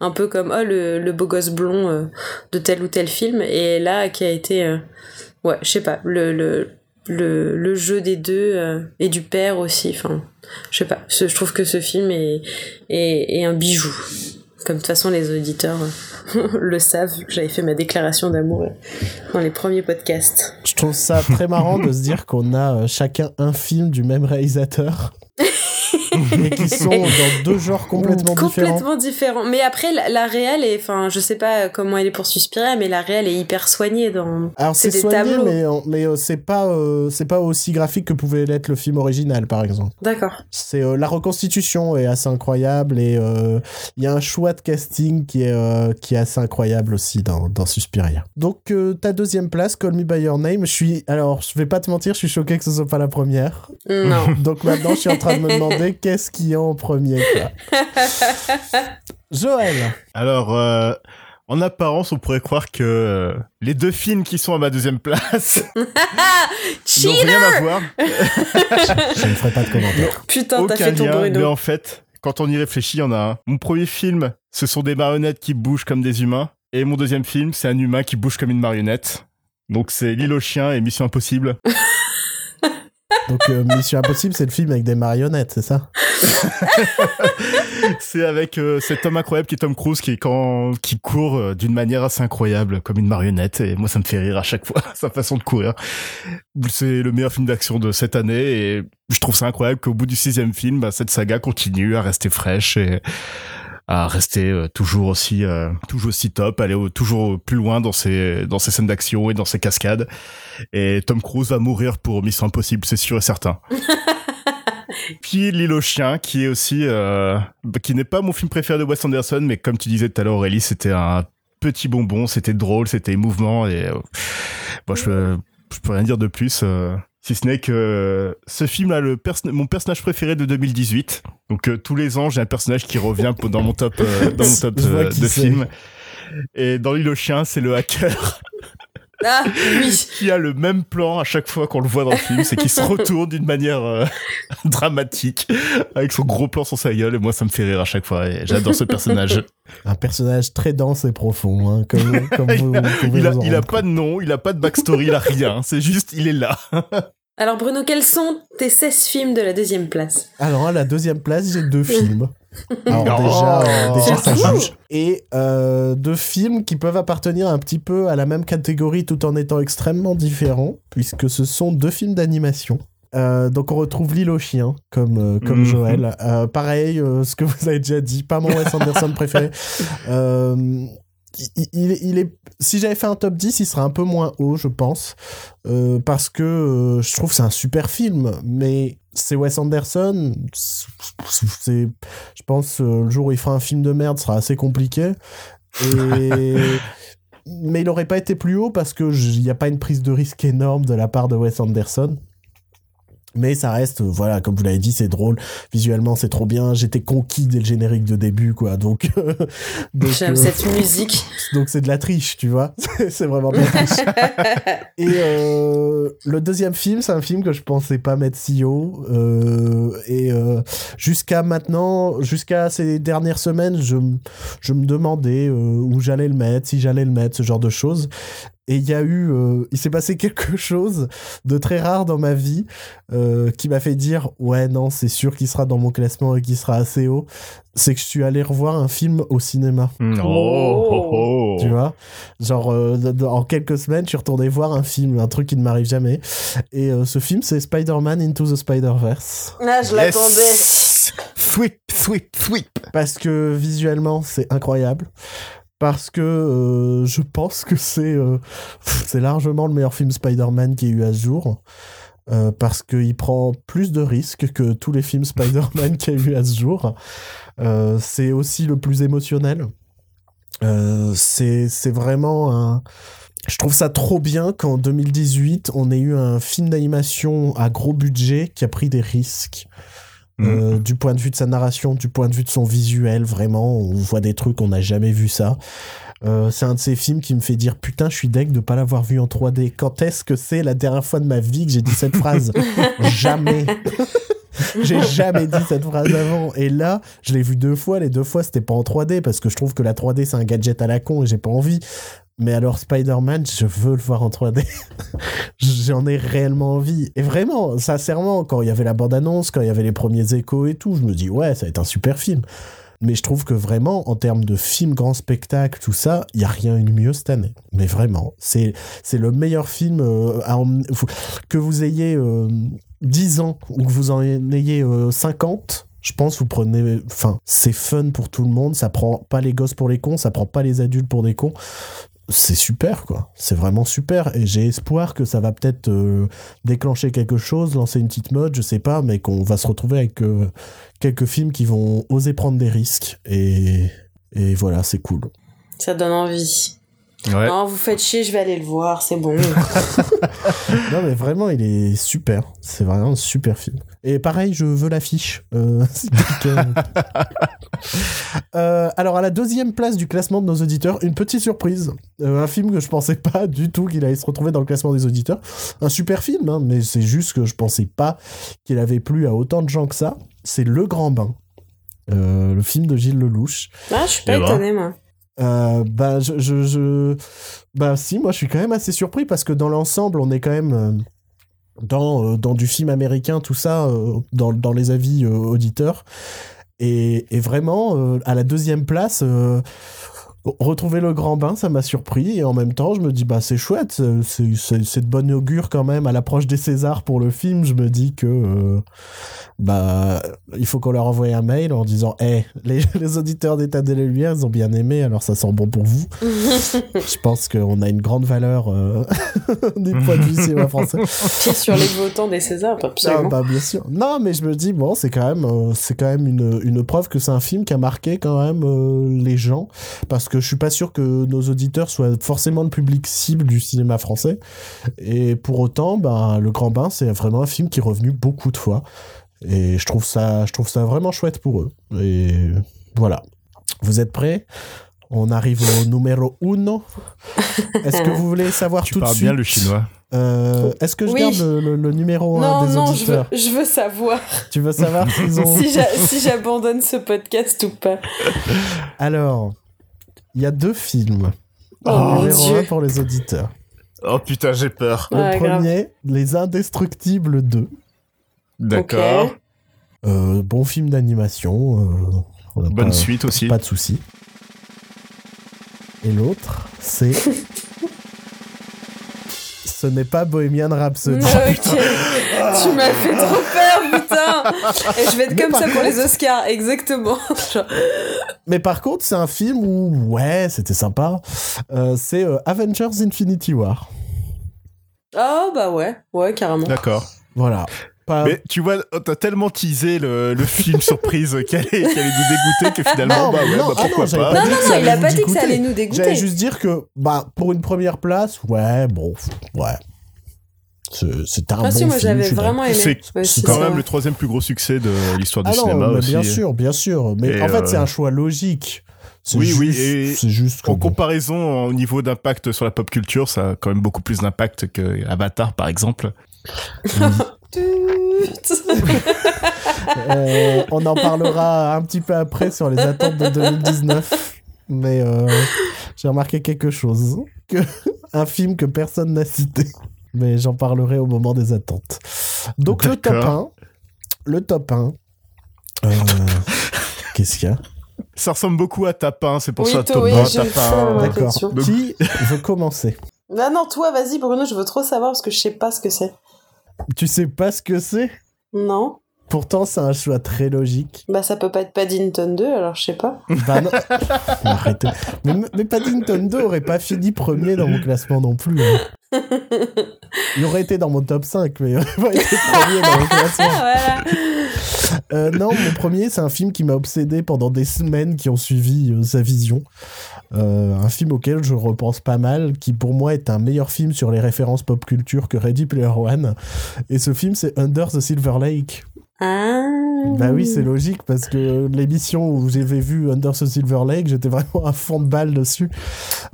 un peu comme oh le, le beau gosse blond de tel ou tel film. Et là qui a été ouais je sais pas le, le le, le jeu des deux et du père aussi. Enfin je sais pas. Je trouve que ce film est, est un bijou comme de toute façon les auditeurs euh, le savent vu que j'avais fait ma déclaration d'amour euh, dans les premiers podcasts je trouve ça très marrant de se dire qu'on a euh, chacun un film du même réalisateur. et qui sont dans deux genres complètement, différents. complètement différents mais après la, la réelle est enfin je sais pas comment elle est pour Suspiria mais la réelle est hyper soignée dans Alors c'est des soigné, tableaux. mais, mais euh, c'est pas, euh, c'est pas aussi graphique que pouvait l'être le film original, par exemple. d'accord C'est euh, la reconstitution est assez incroyable et euh, il y a un choix de casting qui est euh, qui est assez incroyable aussi dans, dans Suspiria. Donc euh, ta deuxième place, Call Me by Your Name. Je suis alors je vais pas te mentir, je suis choqué que ce soit pas la première. non Donc maintenant je suis en train de me demander qu'est-ce qui est en premier. Quoi? Joël. Alors, euh, en apparence, on pourrait croire que euh, les deux films qui sont à ma deuxième place n'ont rien à voir. Je ne ferai pas de commentaire. putain t'as fait ton lien, mais Bruno en fait, quand on y réfléchit, il y en a un. Mon premier film, ce sont des marionnettes qui bougent comme des humains. Et mon deuxième film, c'est un humain qui bouge comme une marionnette. Donc c'est L'île aux chiens et Mission Impossible. Donc euh, Mission Impossible, c'est le film avec des marionnettes, c'est ça c'est avec euh, cet homme incroyable qui est Tom Cruise qui quand qui court euh, d'une manière assez incroyable comme une marionnette et moi ça me fait rire à chaque fois sa façon de courir. C'est le meilleur film d'action de cette année et je trouve ça incroyable qu'au bout du sixième film, bah, cette saga continue à rester fraîche et à rester euh, toujours aussi toujours aussi top, aller toujours plus loin dans ses dans ses scènes d'action et dans ses cascades. Et Tom Cruise va mourir pour Mission Impossible, c'est sûr et certain. Puis L'île aux chiens, qui est aussi, euh, qui n'est pas mon film préféré de Wes Anderson, mais comme tu disais tout à l'heure, Aurélie, c'était un petit bonbon, c'était drôle, c'était émouvant, et euh, bon, je, peux, je peux rien dire de plus. Euh, si ce n'est que ce film-là, le mon personnage préféré de 2018. Donc tous les ans, j'ai un personnage qui revient dans mon top, dans mon top de film. Et dans l'île aux chiens, c'est le hacker. Ah, oui. qui a le même plan à chaque fois qu'on le voit dans le film, c'est qu'il se retourne d'une manière euh, dramatique avec son gros plan sur sa gueule et moi ça me fait rire à chaque fois et j'adore ce personnage. Un personnage très dense et profond, hein, comme, comme vous, il, a, il a pas de nom, il a pas de backstory, il a rien, c'est juste il est là. Alors Bruno, quels sont tes 16 films de la deuxième place? Alors à la deuxième place, j'ai deux films. Alors déjà, euh, déjà ça juge. Et euh, deux films qui peuvent appartenir un petit peu à la même catégorie tout en étant extrêmement différents, puisque ce sont deux films d'animation. Euh, donc on retrouve L'île aux chiens comme comme mhm. Joël. pareil, ce que vous avez déjà dit, pas mon Wes Anderson préféré. il, est, si j'avais fait un top 10, il serait un peu moins haut, je pense, parce que je trouve c'est un super film, mais c'est Wes Anderson. C'est, je pense, euh, le jour où il fera un film de merde sera assez compliqué. Et... Mais il n'aurait pas été plus haut parce qu'il n'y a pas une prise de risque énorme de la part de Wes Anderson. Mais ça reste, voilà, comme vous l'avez dit, c'est drôle. Visuellement, c'est trop bien. J'étais conquis dès le générique de début, quoi. Donc, j'aime euh, cette musique. Donc c'est de la triche, tu vois. c'est vraiment de la triche. Et euh, le deuxième film, c'est un film que je pensais pas mettre si haut. Euh, et jusqu'à maintenant, jusqu'à ces dernières semaines, je, je me demandais où j'allais le mettre, si j'allais le mettre, ce genre de choses. Et il y a eu, euh, il s'est passé quelque chose de très rare dans ma vie euh, qui m'a fait dire ouais non c'est sûr qu'il sera dans mon classement et qu'il sera assez haut. C'est que je suis allé revoir un film au cinéma. Mm. Oh, oh, oh, Tu vois, genre euh, en quelques semaines je suis retourné voir un film, un truc qui ne m'arrive jamais. Et ce film c'est Spider-Man Into the Spider-Verse. Ah je l'attendais. Sweep, sweep, sweep. Parce que visuellement c'est incroyable parce que euh, je pense que c'est euh, c'est largement le meilleur film Spider-Man qui ait eu à ce jour. Euh, parce qu'il prend plus de risques que tous les films Spider-Man qu'il y a eu à ce jour. c'est aussi le plus émotionnel. c'est vraiment un... Je trouve ça trop bien qu'en 2018, on ait eu un film d'animation à gros budget qui a pris des risques. Euh, mm. du point de vue de sa narration, du point de vue de son visuel, vraiment, on voit des trucs, on n'a jamais vu ça. Euh, c'est un de ces films qui me fait dire putain, je suis deg de pas l'avoir vu en 3D. Quand est-ce que c'est la dernière fois de ma vie que j'ai dit cette phrase? Jamais. j'ai jamais dit cette phrase avant. Et là, je l'ai vu deux fois. Les deux fois, c'était pas en 3D parce que je trouve que la 3D c'est un gadget à la con et j'ai pas envie. Mais alors Spider-Man, je veux le voir en 3D. J'en ai réellement envie. Et vraiment, sincèrement, quand il y avait la bande-annonce, quand il y avait les premiers échos et tout, je me dis ouais, ça va être un super film. Mais je trouve que vraiment, en termes de film grand spectacle, tout ça, il y a rien eu de mieux cette année. Mais vraiment, c'est le meilleur film euh, que vous ayez 10 euh, ans ou que vous en ayez 50 euh, je pense vous prenez enfin c'est fun pour tout le monde ça prend pas les gosses pour les cons ça prend pas les adultes pour des cons c'est super quoi. C'est vraiment super et j'ai espoir que ça va peut-être euh, déclencher quelque chose, lancer une petite mode, je sais pas, mais qu'on va se retrouver avec euh, quelques films qui vont oser prendre des risques et, et voilà, c'est cool. Ça donne envie. Non, vous faites chier, je vais aller le voir, c'est bon. non, mais vraiment, il est super. C'est vraiment un super film. Et pareil, je veux l'affiche. Euh, euh, alors, à la deuxième place du classement de nos auditeurs, une petite surprise. Euh, un film que je pensais pas du tout qu'il allait se retrouver dans le classement des auditeurs. Un super film, hein, mais c'est juste que je pensais pas qu'il avait plu à autant de gens que ça. C'est Le Grand Bain. le film de Gilles Lelouch. Ah, je suis pas étonné, moi. Euh, bah, je, je, bah, si, moi, je suis quand même assez surpris parce que dans l'ensemble, on est quand même. Euh, dans, euh, dans du film américain, tout ça, euh, dans, dans les avis auditeurs. Et, et vraiment, à la deuxième place, retrouver le grand bain, ça m'a surpris. Et en même temps, je me dis, bah c'est chouette, c'est- c'est de bonne augure quand même. À l'approche des Césars pour le film, je me dis que euh, bah il faut qu'on leur envoie un mail en disant, hé, les, les auditeurs d'État des Lumières, ils ont bien aimé, alors ça sent bon pour vous. je pense qu'on a une grande valeur euh, du point de vue cinéma français. Puis sur les votants des Césars, Ah, absolument. bah bien sûr. Non, mais je me dis bon, c'est quand même, euh, c'est quand même une, une preuve que c'est un film qui a marqué quand même euh, les gens, parce que je suis pas sûr que nos auditeurs soient forcément le public cible du cinéma français. Et pour autant, bah, Le Grand Bain, c'est vraiment un film qui est revenu beaucoup de fois, et je trouve ça, je trouve ça vraiment chouette pour eux. Et voilà. Vous êtes prêts? On arrive au numéro uno. Est-ce que vous voulez savoir Tu tout de parles suite bien le chinois. euh, Est-ce que je Oui. garde le, le- le numéro 1 non, des non, je veux, auditeurs je veux savoir Tu veux savoir ont... si j'abandonne ce podcast ou pas. Alors, il y a deux films. Oh, numéro Dieu. 1 pour les auditeurs. Oh putain, j'ai peur. Le Ouais, grave. premier, Les Indestructibles 2. D'accord. Euh, bon film d'animation. euh, Bonne pas, suite aussi. Pas de souci. Et l'autre, c'est... Ce n'est pas Bohemian Rhapsody. Ok. tu m'as fait trop peur, putain. Et je vais être Mais comme par ça pour les contre- Oscars, exactement. Mais par contre, c'est un film où, ouais, c'était sympa. Euh, c'est euh, Avengers Infinity War. Oh bah ouais, ouais carrément. D'accord. Voilà. Pas... Mais tu vois, oh, t'as tellement teasé le, le film surprise qu'elle allait, qu'elle allait nous dégoûter que finalement, Non, bah ouais, non, bah ah pourquoi non, pas. Non, non, il a pas dit que ça allait nous dégoûter. J'allais juste dire que, bah, pour une première place, ouais, bon, ouais. C'est- un Ah bon si, moi film, j'avais je suis vraiment aimé. C'est Ouais, quand ça même le troisième plus gros succès de l'histoire du Ah cinéma aussi. bien sûr, bien sûr. Mais Et, en fait, euh, c'est un choix logique. Oui, juste, oui, et- C'est juste En bon. comparaison au niveau d'impact sur la pop culture, ça a quand même beaucoup plus d'impact que Avatar par exemple. Euh, on en parlera un petit peu après sur les attentes de 2019. Mais euh, j'ai remarqué quelque chose. Que un film que personne n'a cité. Mais j'en parlerai au moment des attentes. Donc le top 1. D'accord. Le top 1. euh, Qu'est-ce qu'il y a? Ça ressemble beaucoup à Tapin, c'est pour Oui, ça toi, top oui, 1, j'ai eu Tapin. ouais. D'accord. Qui veut commencer? Bah non, toi, vas-y Bruno, je veux trop savoir parce que je sais pas ce que c'est. Tu sais pas ce que c'est? Non Pourtant, c'est un choix très logique. Bah ça peut pas être Paddington 2, alors je sais pas. Bah non. Arrêtez. Mais, mais Paddington 2 aurait pas fini premier dans mon classement non plus. hein. Il aurait été dans mon top 5, mais il aurait pas été premier dans mon classement. voilà. Euh, non, mon premier, c'est un film qui m'a obsédé pendant des semaines qui ont suivi euh, sa vision. Euh, un film auquel je repense pas mal, qui pour moi est un meilleur film sur les références pop culture que Ready Player One. Et ce film, c'est Under the Silver Lake. Ah. Bah oui, c'est logique parce que l'émission où j'avais vu Under the Silver Lake, j'étais vraiment à fond de balle dessus.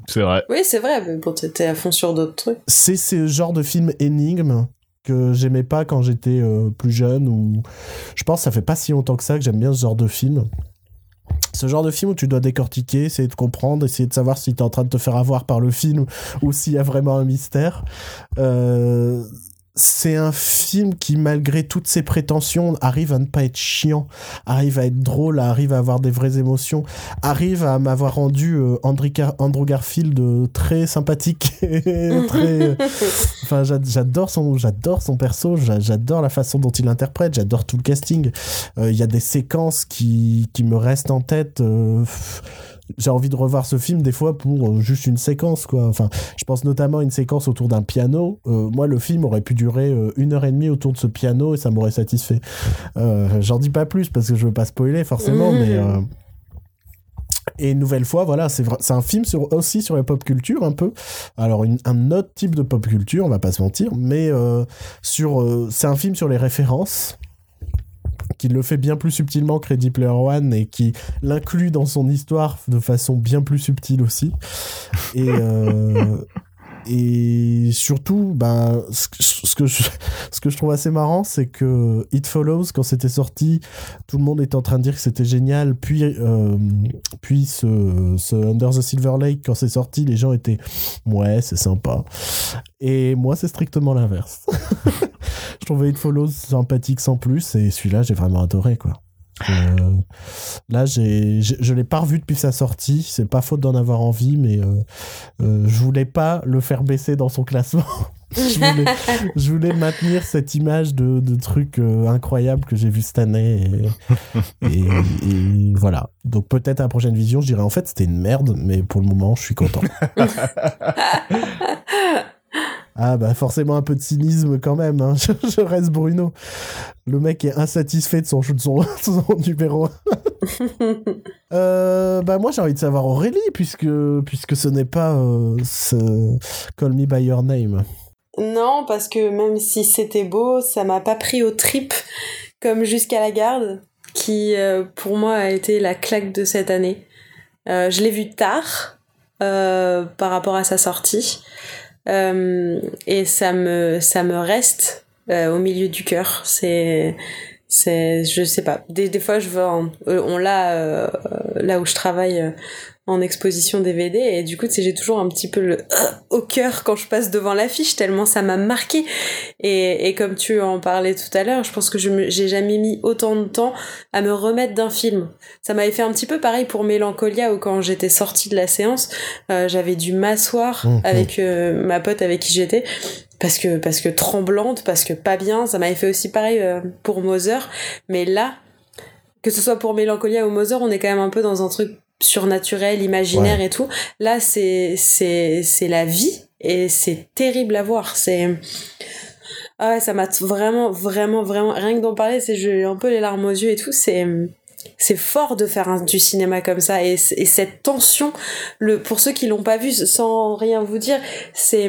C'est vrai. Oui, c'est vrai, mais bon, t'étais à fond sur d'autres trucs. C'est ce genre de film énigme que j'aimais pas quand j'étais euh, plus jeune ou je pense que ça fait pas si longtemps que ça que j'aime bien ce genre de film. Ce genre de film où tu dois décortiquer, essayer de comprendre, essayer de savoir si t'es en train de te faire avoir par le film ou s'il y a vraiment un mystère. Euh, c'est un film qui, malgré toutes ses prétentions, arrive à ne pas être chiant, arrive à être drôle, arrive à avoir des vraies émotions, arrive à m'avoir rendu euh, Andrew, Gar- Andrew Garfield euh, très sympathique, et très. Enfin, j'a- j'adore son, j'adore son perso, j'a- j'adore la façon dont il l'interprète, j'adore tout le casting. Euh, Il y a des séquences qui, qui me restent en tête. euh, j'ai envie de revoir ce film des fois pour euh, juste une séquence, quoi. Enfin, je pense notamment à une séquence autour d'un piano. Euh, moi, le film aurait pu durer euh, une heure et demie autour de ce piano et ça m'aurait satisfait. Euh, J'en dis pas plus parce que je veux pas spoiler forcément, mais. euh, Et une nouvelle fois, voilà, c'est un film sur, aussi sur la pop culture un peu. Alors une- un autre type de pop culture, on va pas se mentir, mais euh, sur, euh, c'est un film sur les références qui le fait bien plus subtilement que Ready Player One et qui l'inclut dans son histoire de façon bien plus subtile aussi. Et, euh, et surtout, ben, ce, que je, ce que je trouve assez marrant, c'est que It Follows, quand c'était sorti, tout le monde était en train de dire que c'était génial. Puis, euh, puis ce, ce Under the Silver Lake, quand c'est sorti, les gens étaient ouais, c'est sympa. Et moi, c'est strictement l'inverse. je trouvais It Follows sympathique sans plus, et celui-là, j'ai vraiment adoré, quoi. Euh, là, j'ai, je l'ai pas revu depuis sa sortie. C'est pas faute d'en avoir envie, mais euh, euh, je voulais pas le faire baisser dans son classement. je, voulais, je voulais maintenir cette image de, de truc euh, incroyable que j'ai vu cette année. Et, et- et voilà. Donc peut-être à la prochaine vision, je dirais en fait c'était une merde, mais pour le moment, je suis content. Ah bah forcément un peu de cynisme quand même, hein. je, je reste Bruno. Le mec est insatisfait de son, de son, son numéro 1. Euh, bah moi j'ai envie de savoir Aurélie, puisque, puisque ce n'est pas euh, ce Call Me By Your Name. Non, parce que même si c'était beau, ça m'a pas pris au trip comme Jusqu'à la garde, qui euh, pour moi a été la claque de cette année. Euh, je l'ai vu tard par rapport à sa sortie. Euh, et ça me, ça me reste euh, au milieu du cœur. C'est, c'est, je sais pas. Des, des fois, je vais en- euh, on l'a euh, là où je travaille euh, en exposition DVD et du coup, tu sais, j'ai toujours un petit peu le euh, au cœur quand je passe devant l'affiche tellement ça m'a marqué. Et, et comme tu en parlais tout à l'heure, je pense que je me, j'ai jamais mis autant de temps à me remettre d'un film. Ça m'avait fait un petit peu pareil pour Mélancolia où quand j'étais sortie de la séance, euh, j'avais dû m'asseoir Mhm. avec euh, ma pote avec qui j'étais parce que parce que tremblante, parce que pas bien. Ça m'avait fait aussi pareil euh, pour Mother, mais là, que ce soit pour Mélancolia ou Mother, on est quand même un peu dans un truc surnaturel, imaginaire et tout. Là, c'est c'est c'est la vie et c'est terrible à voir. C'est ah ouais, ça m'a vraiment vraiment vraiment rien que d'en parler, c'est j'ai un peu les larmes aux yeux et tout. C'est c'est fort de faire un- du cinéma comme ça et, et cette tension le pour ceux qui l'ont pas vu sans rien vous dire c'est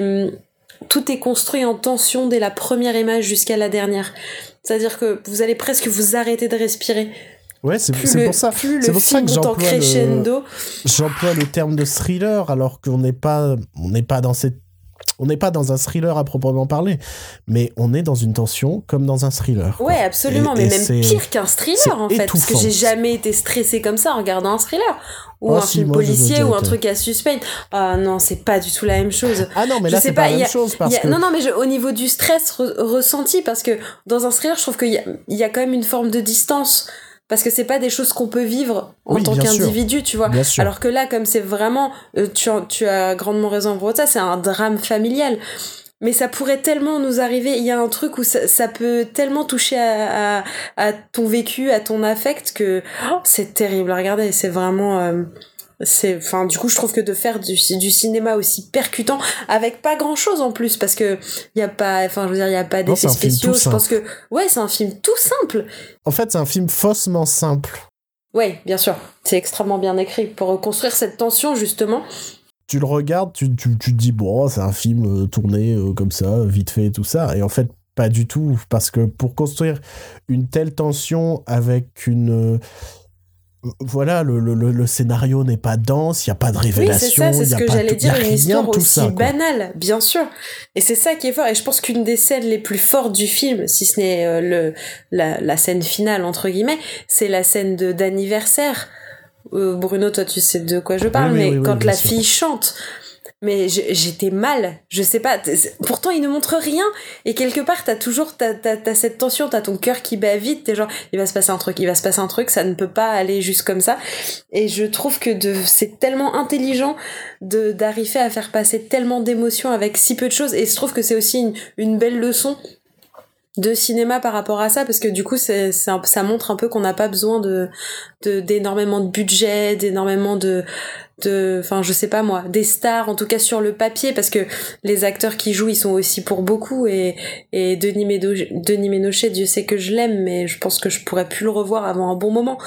tout est construit en tension dès la première image jusqu'à la dernière. C'est à dire que vous allez presque vous arrêter de respirer. Ouais, c'est pour ça. c'est pour ça que j'emploie le- le terme de thriller alors qu'on n'est pas, on n'est pas dans cette, on n'est pas dans un thriller à proprement parler, mais on est dans une tension comme dans un thriller. quoi. ouais absolument Et- mais et même pire qu'un thriller en fait parce que j'ai jamais été stressée comme ça en regardant un thriller ou Ah, un si, film policier ou un truc à suspense ah non c'est pas du tout la même chose Ah non, mais Je là sais c'est pas, pas la même a- chose parce a- que Non, non, mais je- au niveau du stress re- ressenti, parce que dans un thriller, je trouve qu'il y a quand même une forme de distance. Parce que c'est pas des choses qu'on peut vivre en Oui, tant qu'individu, tu vois. bien sûr. Alors que là, comme c'est vraiment, euh, tu, as- tu as grandement raison pour ça, c'est un drame familial. Mais ça pourrait tellement nous arriver. Il y a un truc où ça, ça peut tellement toucher à, à, à ton vécu, à ton affect que oh, c'est terrible à regarder. C'est vraiment. euh, c'est, enfin, du coup, je trouve que de faire du, du cinéma aussi percutant avec pas grand chose en plus, parce que y a pas, enfin, je veux dire, il y a pas d'effets spéciaux. Je pense que, ouais, c'est un film tout simple. En fait, c'est un film faussement simple. Ouais, bien sûr. C'est extrêmement bien écrit pour reconstruire cette tension, justement. Tu le regardes, tu, tu, tu te dis bon, c'est un film euh, tourné euh, comme ça, vite fait, tout ça, et en fait. Pas du tout, parce que pour construire une telle tension avec une, euh, voilà, le, le, le- le scénario n'est pas dense, il n'y a pas de Oui, c'est révélation, ça, c'est ce que j'allais dire, une histoire aussi ça. banale, bien sûr. Et c'est ça qui est fort. Et je pense qu'une des scènes les plus fortes du film, si ce n'est euh, le la, la scène finale entre guillemets, c'est la scène d'anniversaire. Euh, Bruno, toi, tu sais de quoi je parle, Oui, mais oui, oui, quand la sûr. fille chante. Mais j'étais mal, je sais pas. Pourtant, il ne montre rien. Et quelque part, t'as toujours t'as, t'as, cette tension, t'as ton cœur qui bat vite. T'es genre, il va se passer un truc, il va se passer un truc. Ça ne peut pas aller juste comme ça. Et je trouve que c'est tellement intelligent de d'arriver à faire passer tellement d'émotions avec si peu de choses. Et je trouve que c'est aussi une belle leçon de cinéma par rapport à ça parce que du coup c'est, un- ça montre un peu qu'on n'a pas besoin de d'énormément de budget d'énormément de de enfin je sais pas moi des stars en tout cas sur le papier parce que les acteurs qui jouent ils sont aussi pour beaucoup et et Denis Ménochet, Denis Ménochet Dieu sait que je l'aime mais je pense que je pourrais plus le revoir avant un bon moment.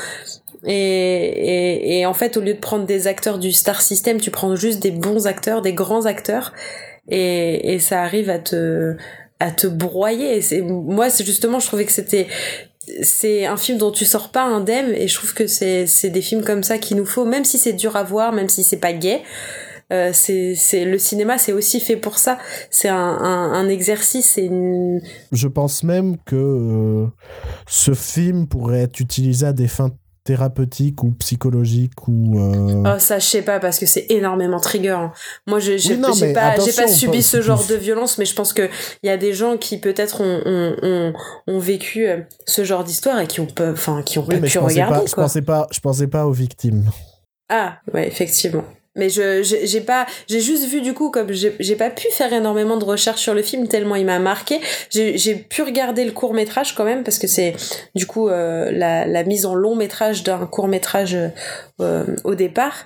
Et, et, et en fait, au lieu de prendre des acteurs du star system, tu prends juste des bons acteurs, des grands acteurs, et, et ça arrive à te, à te broyer. C'est, moi, c'est justement, je trouvais que c'était, c'est un film dont tu sors pas indemne, et je trouve que c'est, c'est des films comme ça qu'il nous faut, même si c'est dur à voir, même si c'est pas gay. Euh, c'est, le cinéma, c'est aussi fait pour ça. C'est un, un, exercice. Je pense même que euh, ce film pourrait être utilisé à des fins thérapeutiques ou psychologiques ou. euh, Oh, ça, je sais pas, parce que c'est énormément trigger. Moi, je- j'ai Oui, pas, j'ai pas attention, subi ce genre de violence, mais je pense que il y a des gens qui peut-être ont, ont, ont, ont vécu euh, ce genre d'histoire et qui ont enfin, qui ont Oui, pas pu je pensais regarder, pas, je quoi. pensais pas, je pensais pas aux victimes. Ah, ouais, effectivement. Mais je j'ai pas j'ai juste vu du coup comme j'ai pas pu faire énormément de recherches sur le film tellement il m'a marqué. J'ai pu regarder le court métrage quand même parce que c'est du coup euh, la la mise en long métrage d'un court métrage euh, au départ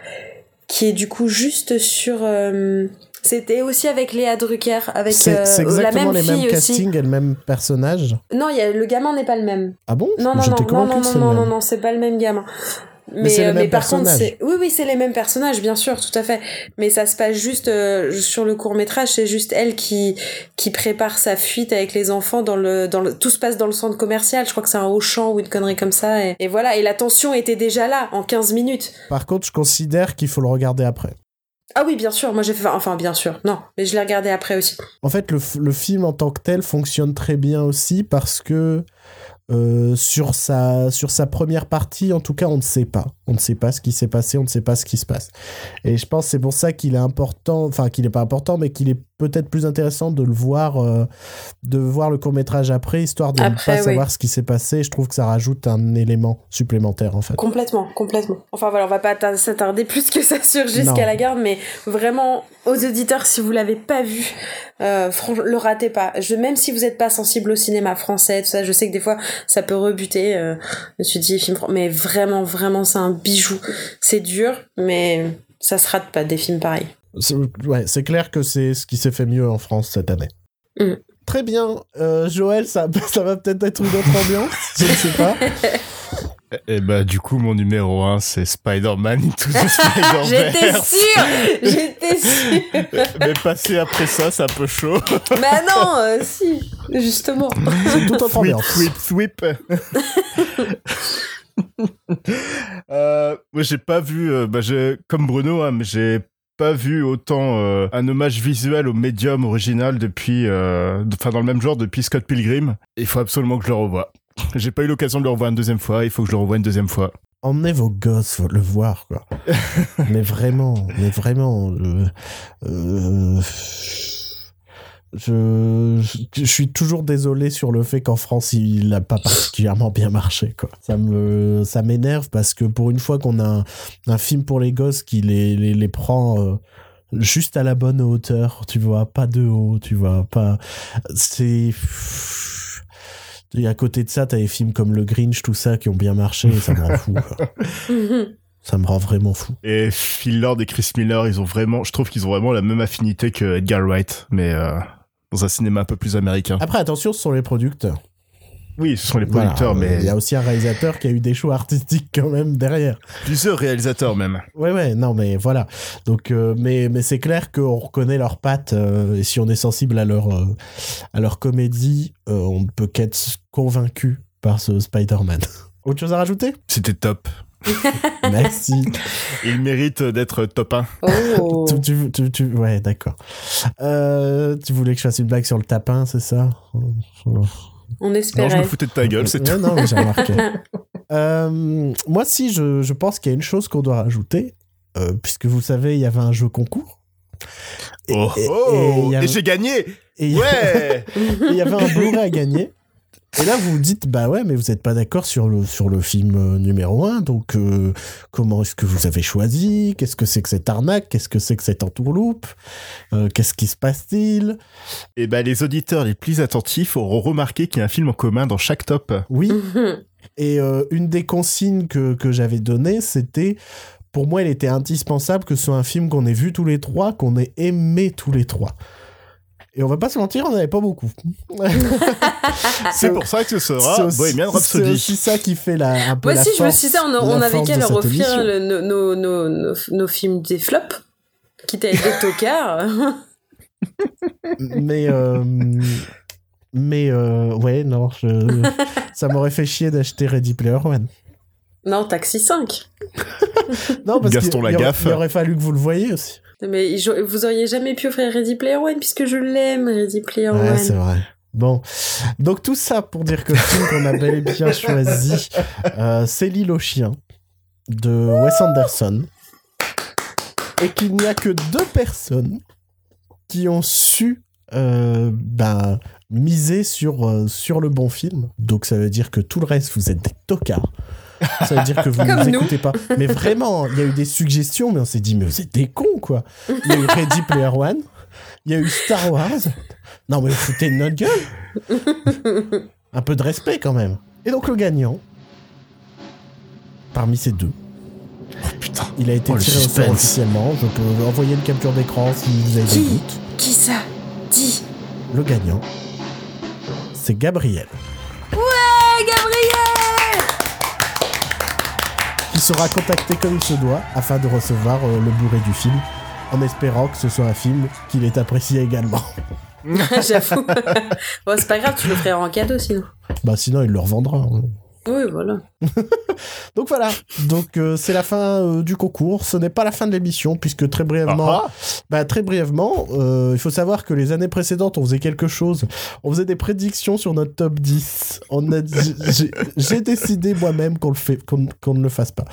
qui est du coup juste sur euh, c'était aussi avec Léa Drucker avec euh, la même les mêmes fille aussi. castings et le même personnage. Non, y a le gamin n'est pas le même. Ah bon? Non, non, non, non, non, non, non, c'est pas le même gamin. Mais, euh, mais mêmes par contre. Oui, oui, c'est les mêmes personnages, bien sûr, tout à fait. Mais ça se passe juste euh, sur le court métrage, c'est juste elle qui qui prépare sa fuite avec les enfants dans le dans le. Tout se passe dans le centre commercial. Je crois que c'est un Auchan ou une connerie comme ça. Et, et voilà. Et la tension était déjà là en 15 minutes. Par contre, je considère qu'il faut le regarder après. Ah oui, bien sûr. Moi, j'ai fait. Enfin, bien sûr. Non, mais je l'ai regardé après aussi. En fait, le, le film en tant que tel fonctionne très bien aussi parce que euh, sur, sa, sur sa première partie, en tout cas, on ne sait pas. On ne sait pas ce qui s'est passé, on ne sait pas ce qui se passe. Et je pense c'est pour ça qu'il est important, enfin qu'il n'est pas important, mais qu'il est peut-être plus intéressant de le voir, euh, de voir le court métrage après, histoire de Après, ne pas oui. savoir ce qui s'est passé. Je trouve que ça rajoute un élément supplémentaire en fait. Complètement, complètement. Enfin voilà, on va pas atta- s'attarder plus que ça sur jusqu'à la garde, mais vraiment aux auditeurs, si vous l'avez pas vu, euh, le ratez pas. Je, même si vous êtes pas sensible au cinéma français, tout ça, je sais que des fois ça peut rebuter. euh, je me suis dit film, mais vraiment, vraiment, c'est un bijou. C'est dur, mais ça se rate pas des films pareils. C'est- Ouais, c'est clair que c'est ce qui s'est fait mieux en France cette année. Mm. Très bien. Euh, Joël, ça, ça va peut-être être une autre ambiance, je ne sais pas. Et bah du coup mon numéro 1 c'est Spider-Man Into the J'étais Spider-Verse. sûre, j'étais sûre. Mais passer après ça c'est un peu chaud. Mais non, euh, si, justement. C'est une toute autre Sweep, ambiance. sweep, sweep. euh, moi, j'ai pas vu, euh, bah, j'ai, comme Bruno, hein, mais j'ai pas vu autant euh, un hommage visuel au médium original depuis, euh, enfin dans le même genre depuis Scott Pilgrim. Il faut absolument que je le revoie. J'ai pas eu l'occasion de le revoir une deuxième fois. Il faut que je le revoie une deuxième fois. Emmenez vos gosses le voir, quoi. mais vraiment, mais vraiment. euh, euh, je, je, je suis toujours désolé sur le fait qu'en France, il n'a pas particulièrement bien marché, quoi. Ça me, ça m'énerve parce que pour une fois qu'on a un, un film pour les gosses qui les, les, les prend euh, juste à la bonne hauteur, tu vois, pas de haut, tu vois, pas. C'est. Et à côté de ça, t'as des films comme Le Grinch, tout ça, qui ont bien marché, et ça me rend fou. Ça me rend vraiment fou. Et Phil Lord et Chris Miller, ils ont vraiment, je trouve qu'ils ont vraiment la même affinité que Edgar Wright, mais euh, dans un cinéma un peu plus américain. Après, attention, ce sont les producteurs. Oui, ce sont les producteurs, euh, mais Il y a aussi un réalisateur qui a eu des choix artistiques quand même derrière. plusieurs réalisateurs même. Ouais, ouais, non, mais voilà. Donc, euh, mais, mais c'est clair qu'on reconnaît leurs pattes, euh, et si on est sensible à leur, euh, à leur comédie, on ne peut qu'être convaincu par ce Spider-Man. Autre chose à rajouter? C'était top. Merci. Il mérite d'être top 1. Oh. tu, tu, tu- tu- ouais, d'accord. Euh, tu voulais que je fasse une blague sur le tapin, c'est ça? On Non, je me foutais de ta gueule, c'est tout. Non, mais j'ai remarqué. Euh, moi, si, je, je pense qu'il y a une chose qu'on doit rajouter, euh, puisque vous savez, il y avait un jeu concours. Et- Oh, et- oh, et et, j'ai gagné et il y- Ouais il y avait un Blu-ray à gagner. Et là, vous vous dites, bah ouais, mais vous n'êtes pas d'accord sur le, sur le film euh, numéro 1, donc euh, comment est-ce que vous avez choisi? Qu'est-ce que c'est que cette arnaque? Qu'est-ce que c'est que cette entourloupe? Euh, Qu'est-ce qui se passe-t-il? Et ben les auditeurs les plus attentifs auront remarqué qu'il y a un film en commun dans chaque top. Oui, Et euh, une des consignes que, que j'avais données, c'était, pour moi, il était indispensable que ce soit un film qu'on ait vu tous les trois, qu'on ait aimé tous les trois. Et on va pas se mentir, on n'avait pas beaucoup. C'est pour ça que ce C'est sera aussi- Bohemian C'est Rhapsody. aussi ça qui fait la, un peu Moi la aussi, je me suis dit ça, on, la on avait qu'à leur offrir nos, nos, nos, nos, nos films des flops, quitte à être des tocards. Mais, euh, mais euh, ouais, non, je- ça m'aurait fait chier d'acheter Ready Player One. non, Taxi 5. non, parce Gaston aurait- Lagaffe. il aurait fallu que vous le voyez aussi. Mais il- vous auriez jamais pu offrir Ready Player One puisque je l'aime, Ready Player Ouais, c'est vrai. Bon, donc tout ça pour dire que le film qu'on a bel et bien choisi, euh, c'est L'île aux chiens de Wes Anderson. Et qu'il n'y a que deux personnes qui ont su euh, ben, miser sur, euh, sur le bon film. Donc ça veut dire que tout le reste, vous êtes des tocards. Ça veut dire que vous ne nous nous. écoutez pas. Mais vraiment, il y a eu des suggestions, mais on s'est dit, mais vous êtes des cons, quoi. Il y a eu Ready Player One, il y a eu Star Wars. Non, mais vous foutez de notre gueule. Un peu de respect quand même. Et donc le gagnant, parmi ces deux, Putain. il a été Oh, tiré au sort officiellement. Je peux envoyer une capture d'écran si vous avez des Qui doutes. Qui ça Dis Le gagnant, c'est Gabriel, Hey Gabriel qui sera contacté comme il se doit afin de recevoir euh, le Blu-ray du film, en espérant que ce soit un film qu'il ait apprécié également. J'avoue. bon, c'est pas grave, tu le ferais en cadeau sinon. bah sinon, il le revendra. hein. Oui, voilà. Donc voilà, donc euh, c'est la fin euh, du concours. Ce n'est pas la fin de l'émission puisque très brièvement, Ah, bah, très brièvement, euh, il faut savoir que les années précédentes, on faisait quelque chose. On faisait des prédictions sur notre top 10. On a, dit- j'ai- décidé moi-même qu'on le fait, qu'on qu'on ne le fasse pas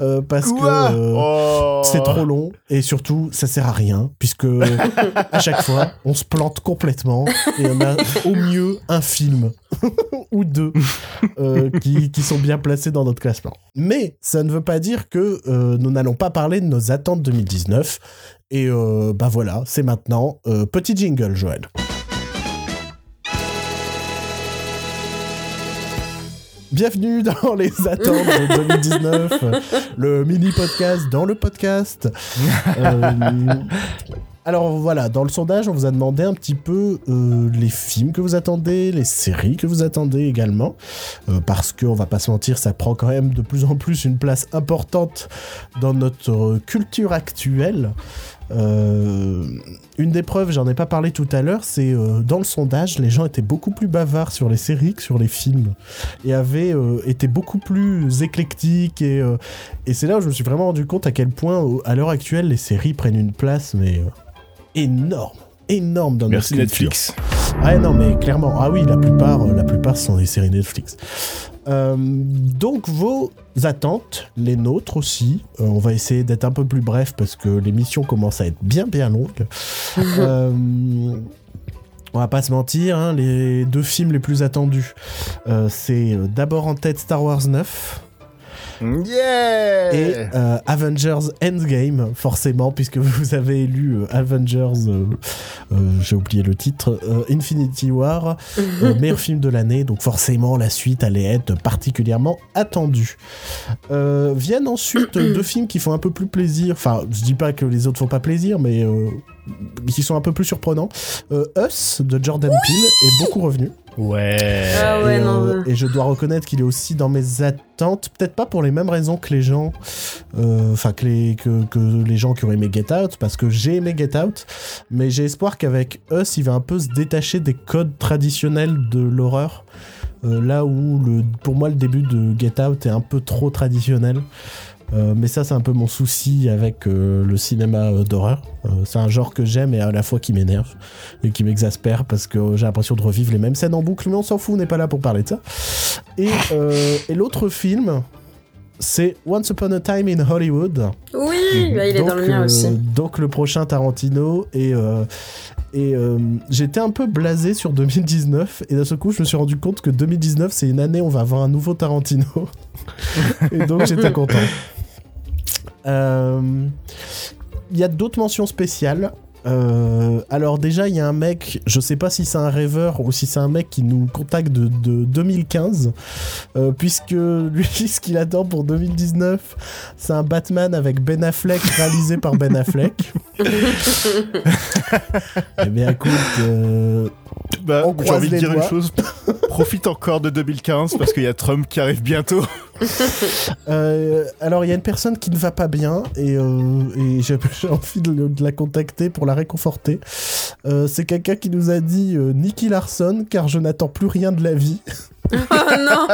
Euh, parce Quoi que euh, Oh. c'est trop long et surtout ça sert à rien puisque à chaque fois on se plante complètement et on a au mieux un film ou deux euh, qui, qui sont bien placés dans notre classement. Mais ça ne veut pas dire que euh, nous n'allons pas parler de nos attentes 2019 et euh, bah voilà c'est maintenant Euh, petit jingle Joël. Bienvenue dans les attentes de 2019, euh, le mini podcast dans le podcast. Alors voilà, dans le sondage, on vous a demandé un petit peu euh, les films que vous attendez, les séries que vous attendez également, euh, parce qu'on va pas se mentir, ça prend quand même de plus en plus une place importante dans notre euh, culture actuelle. Euh, une des preuves, j'en ai pas parlé tout à l'heure, c'est dans le sondage, les gens étaient beaucoup plus bavards sur les séries que sur les films et avaient été beaucoup plus éclectiques et, et c'est là où je me suis vraiment rendu compte à quel point à l'heure actuelle les séries prennent une place mais énorme énorme dans Merci notre culture. Netflix. Ouais, non, mais clairement. Ah oui, la plupart, euh, la plupart sont des séries Netflix. Euh, donc, vos attentes, les nôtres aussi. Euh, on va essayer d'être un peu plus bref parce que l'émission commence à être bien, bien longue. Euh, on va pas se mentir, hein, les deux films les plus attendus, euh, c'est d'abord en tête Star Wars 9 Yeah et euh, Avengers Endgame, forcément, puisque vous avez élu euh, Avengers, euh, euh, j'ai oublié le titre, euh, Infinity War, euh, meilleur film de l'année, donc forcément la suite allait être particulièrement attendue. Euh, viennent ensuite deux films qui font un peu plus plaisir, enfin je dis pas que les autres font pas plaisir, mais euh, qui sont un peu plus surprenants. Euh, Us de Jordan Peele est beaucoup revenu. Ouais. Ah ouais, et, non. et je dois reconnaître qu'il est aussi dans mes attentes, peut-être pas pour les mêmes raisons que les gens, euh, enfin que, les, que, les gens qui ont aimé Get Out, parce que j'ai aimé Get Out, mais j'ai espoir qu'avec Us, il va un peu se détacher des codes traditionnels de l'horreur. Euh, là où le, pour moi le début de Get Out est un peu trop traditionnel. Euh, mais ça c'est un peu mon souci avec le cinéma d'horreur. C'est un genre que j'aime et à la fois qui m'énerve et qui m'exaspère parce que j'ai l'impression de revivre les mêmes scènes en boucle, mais on s'en fout, on n'est pas là pour parler de ça. Et l'autre film, c'est Once Upon a Time in Hollywood. Oui, bah, il est dans le mien euh, aussi. donc le prochain Tarantino et euh, et euh, j'étais un peu blasé sur 2019 et d'un seul coup je me suis rendu compte que 2019 c'est une année où on va avoir un nouveau Tarantino et donc j'étais content. Euh, Il y a d'autres mentions spéciales. Euh, alors déjà, il y a un mec, je sais pas si c'est un rêveur ou si c'est un mec qui nous contacte de, de 2015, euh, puisque lui, ce qu'il attend pour 2019, c'est un Batman avec Ben Affleck réalisé par Ben Affleck. eh bien, écoute, euh, Bah, On j'ai envie de dire doigts. une chose. Profite encore de 2015 parce qu'il y a Trump qui arrive bientôt. euh, alors il y a une personne qui ne va pas bien et, euh, et j'ai j'ai envie de, la contacter pour la réconforter. Euh, c'est quelqu'un qui nous a dit euh, Nicky Larson car je n'attends plus rien de la vie. Oh non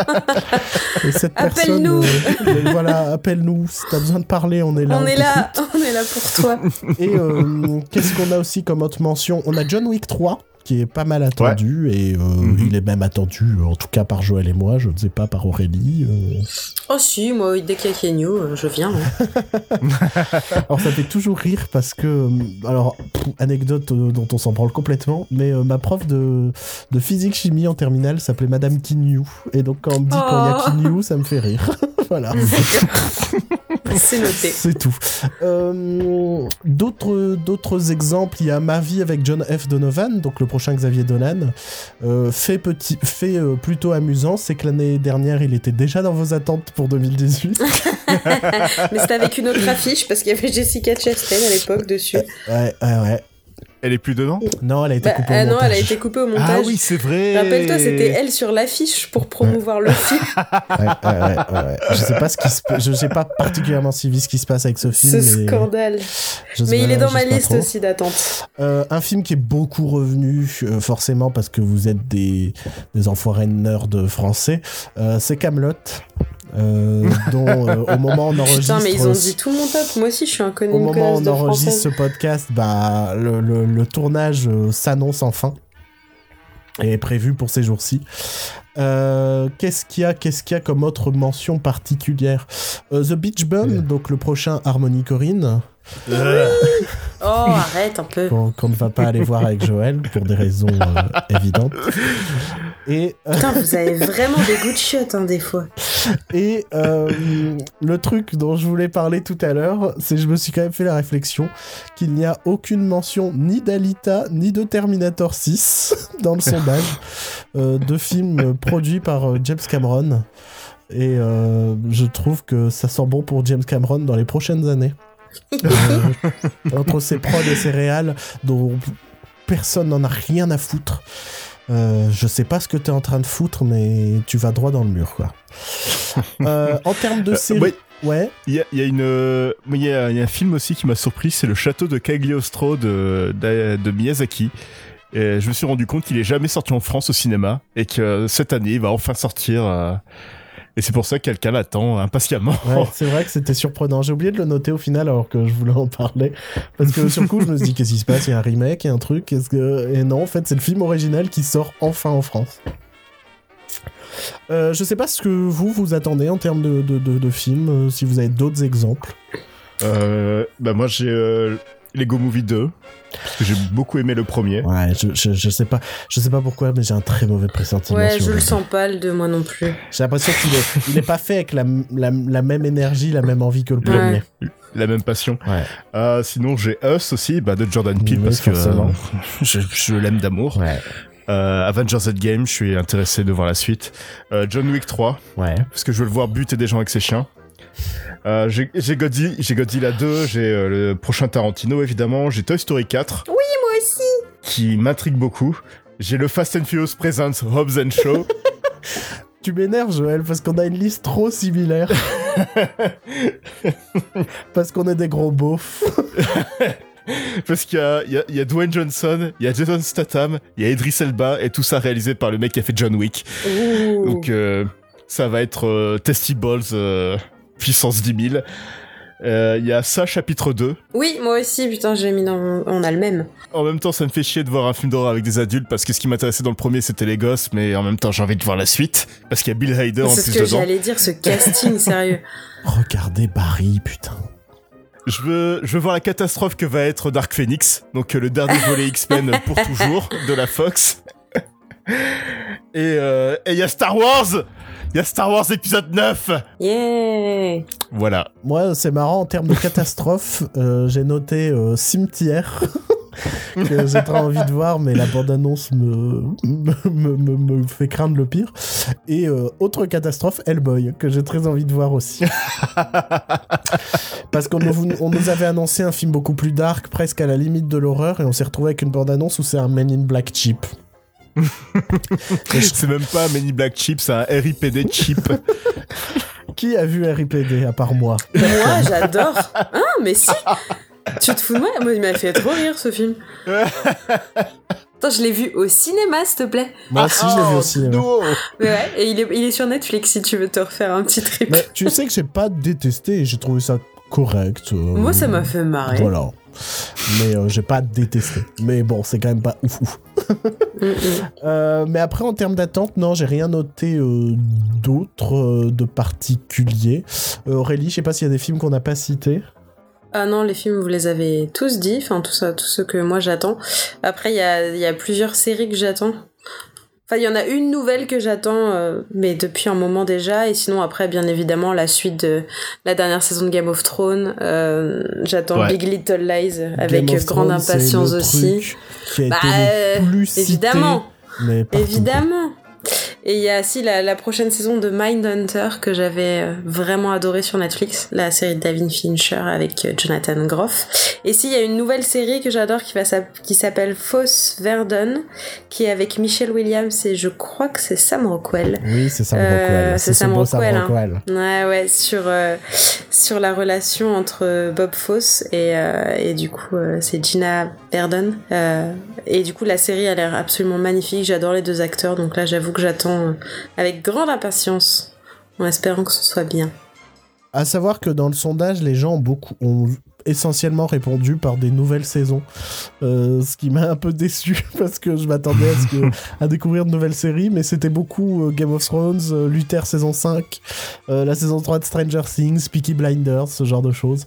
Et cette personne, Appelle-nous. euh, voilà, appelle-nous. Si t'as besoin de parler, on est là. On est là, on est là pour toi. Et euh, qu'est-ce qu'on a aussi comme autre mention? On a John Wick 3 qui est pas mal attendu et euh, Mhm. il est même attendu en tout cas par Joël et moi, je ne sais pas par Aurélie. euh. Oh si, moi, dès qu'il y a Kenyo, euh, je viens. hein. Alors ça fait toujours rire parce que euh, alors pff, anecdote euh, dont on s'en branle complètement, mais euh, ma prof de, de physique chimie en terminale s'appelait Madame Kinyu et donc quand on me dit quand il y a Oh. Kinyu, ça me fait rire. voilà. C'est noté. C'est tout. Euh, D'autres d'autres exemples, il y a Ma vie avec John F. Donovan, donc le prochain Xavier Dolan. Euh, fait petit, fait euh, plutôt amusant, c'est que l'année dernière, il était déjà dans vos attentes pour 2018. Mais c'était avec une autre affiche parce qu'il y avait Jessica Chastain à l'époque dessus. ouais, ouais, ouais. Elle est plus dedans Non, elle a été Bah, coupée ah au non, elle a montage. été coupée au Ah montage. oui, c'est vrai. Rappelle-toi, c'était elle sur l'affiche pour promouvoir le film. Ouais, ouais, ouais, ouais, ouais. Je sais pas ce qui se, je sais pas particulièrement suivi ce qui se passe avec ce film. Ce mais scandale. je Mais il est dans ma liste trop. aussi d'attente. Euh, un film qui est beaucoup revenu, euh, forcément parce que vous êtes des, des enfoirés de nerds français, euh, c'est Camelot. Euh, dont euh, au moment où on enregistre Putain, mais ils ont dit tout mon top. Moi aussi, je suis un connu au moment où on enregistre ce podcast bah le, le- le tournage euh, s'annonce enfin et est prévu pour ces jours-ci. Euh, qu'est-ce qu'il y a qu'est-ce qu'il y a comme autre mention particulière? Euh, The Beach Bum donc le prochain Harmony Corinne Euh, Oh, arrête un peu. qu'on qu'on ne va pas aller voir avec Joël pour des raisons euh, évidentes et euh, Putain, vous avez vraiment des goûts de chiottes, hein, des fois. Et euh, le truc dont je voulais parler tout à l'heure, c'est que je me suis quand même fait la réflexion qu'il n'y a aucune mention ni d'Alita ni de Terminator 6 dans le sondage euh, de films produits par euh, James Cameron. Et euh, je trouve que ça sent bon pour James Cameron dans les prochaines années. Entre ses prods et ses réals dont personne n'en a rien à foutre. Euh, je sais pas ce que t'es en train de foutre, mais tu vas droit dans le mur, quoi. Euh, en termes de Euh, série... ouais. Ouais, Il y a, y a une, il y a, il y a un film aussi qui m'a surpris, c'est le château de Cagliostro de, de, de Miyazaki. Et je me suis rendu compte qu'il est jamais sorti en France au cinéma et que cette année il va enfin sortir. euh, et c'est pour ça que quelqu'un l'attend impatiemment. ouais c'est vrai que c'était surprenant. J'ai oublié de le noter au final alors que je voulais en parler. Parce que sur le coup, je me suis dit, qu'est-ce qui se passe? Il y a un remake, il y a un truc. Que... Et non, en fait, c'est le film original qui sort enfin en France. Euh, je sais pas ce que vous, vous attendez en termes de, de, de, de films, euh, si vous avez d'autres exemples. Euh, bah moi j'ai euh, Lego Movie 2 parce que j'ai beaucoup aimé le premier. Ouais, je, je, je sais pas, je sais pas pourquoi, mais j'ai un très mauvais pressentiment. Ouais, je le le- sens pas, le 2, moi non plus. J'ai l'impression qu'il est, il est pas fait avec la, la, la même énergie, la même envie que le premier. La même passion. Ouais. Euh, sinon j'ai Us aussi, bah, de Jordan Peele Oui, parce que euh, je, je l'aime d'amour. Ouais. Euh, Avengers Endgame, je suis intéressé de voir la suite. Euh, John Wick 3 Ouais. parce que je veux le voir buter des gens avec ses chiens. Euh, j'ai j'ai Godzilla, j'ai Godzilla 2, j'ai euh, le prochain Tarantino évidemment, j'ai Toy Story 4 Oui, moi aussi. qui m'intrigue beaucoup. J'ai le Fast and Furious Presents Hobbs and Show. Tu m'énerves, Joël, parce qu'on a une liste trop similaire. parce qu'on est des gros beaufs. parce qu'il y a, il y, a, il y a Dwayne Johnson, il y a Jason Statham, il y a Idris Elba et tout ça réalisé par le mec qui a fait John Wick. Donc euh, ça va être euh, Testy Balls euh, puissance 10 000. Euh, Il y a ça chapitre 2. Oui, moi aussi, putain, j'ai mis dans. mon- On a le même. En même temps, ça me fait chier de voir un film d'horreur avec des adultes parce que ce qui m'intéressait dans le premier c'était les gosses, mais en même temps j'ai envie de voir la suite parce qu'il y a Bill Hader en C'est plus ce que dedans. j'allais dire, ce casting, sérieux. Regardez Barry, putain. Je veux, je veux voir la catastrophe que va être Dark Phoenix, donc euh, le dernier volet X-Men pour toujours de la Fox. Et euh, et il y a Star Wars Il y a Star Wars épisode 9 Yeah Voilà. Moi, c'est marrant, en termes de catastrophe, euh, j'ai noté euh, Cimetière. que j'ai très envie de voir, mais la bande-annonce me, me, me, me- me fait craindre le pire. Et euh, autre catastrophe, Hellboy, que j'ai très envie de voir aussi. Parce qu'on nous, on nous avait annoncé un film beaucoup plus dark, presque à la limite de l'horreur, et on s'est retrouvé avec une bande-annonce où c'est un Men in Black cheap. C'est même pas un Many Black Chip, c'est un RIPD chip. Qui a vu RIPD à part moi? Moi, j'adore. Ah, mais si Tu te fous de moi? Moi, il m'a fait trop rire, ce film. Attends, Attends, je l'ai vu au cinéma, s'il te plaît. Moi aussi, je l'ai vu au cinéma. non. Mais ouais, et il est, il est sur Netflix si tu veux te refaire un petit trip. Mais tu sais que j'ai pas détesté, j'ai trouvé ça correct. euh, Moi, ça m'a fait marrer. Voilà. Mais euh, j'ai pas détesté. Mais bon, c'est quand même pas ouf ouf. Euh, mais après, en termes d'attente, non, j'ai rien noté euh, d'autre de particulier. Aurélie, je sais pas s'il y a des films qu'on n'a pas cités. Ah non, les films, vous les avez tous dit, enfin, tout ça, tout ce que moi j'attends. Après, il y a, il y a plusieurs séries que j'attends. Enfin, il y en a une nouvelle que j'attends, euh, mais depuis un moment déjà. Et sinon, après, bien évidemment, la suite de la dernière saison de Game of Thrones. Euh, j'attends Ouais. Big Little Lies avec Game grande Thrones, impatience aussi. Bah, euh, cité, évidemment. Et il y a aussi la, la prochaine saison de Mindhunter que j'avais euh, vraiment adoré sur Netflix, la série de David Fincher avec euh, Jonathan Groff. Et si il y a une nouvelle série que j'adore qui va s'app- qui s'appelle Foss Verdon, qui est avec Michelle Williams et je crois que c'est Sam Rockwell. Oui, c'est Sam Euh, Rockwell. c'est ce Sam Rockwell, hein. Ouais, ouais, sur, euh, sur la relation entre Bob Fosse et, euh, et du coup, c'est Gina Euh, et du coup, la série a l'air absolument magnifique. J'adore les deux acteurs, donc là, j'avoue que j'attends euh, avec grande impatience, en espérant que ce soit bien. À savoir que dans le sondage, les gens ont beaucoup ont essentiellement répondu par des nouvelles saisons, Euh, ce qui m'a un peu déçu parce que je m'attendais à, ce que- à découvrir de nouvelles séries, mais c'était beaucoup euh, Game of Thrones, euh, Luther saison 5, euh, la saison 3 de Stranger Things, Peaky Blinders, ce genre de choses.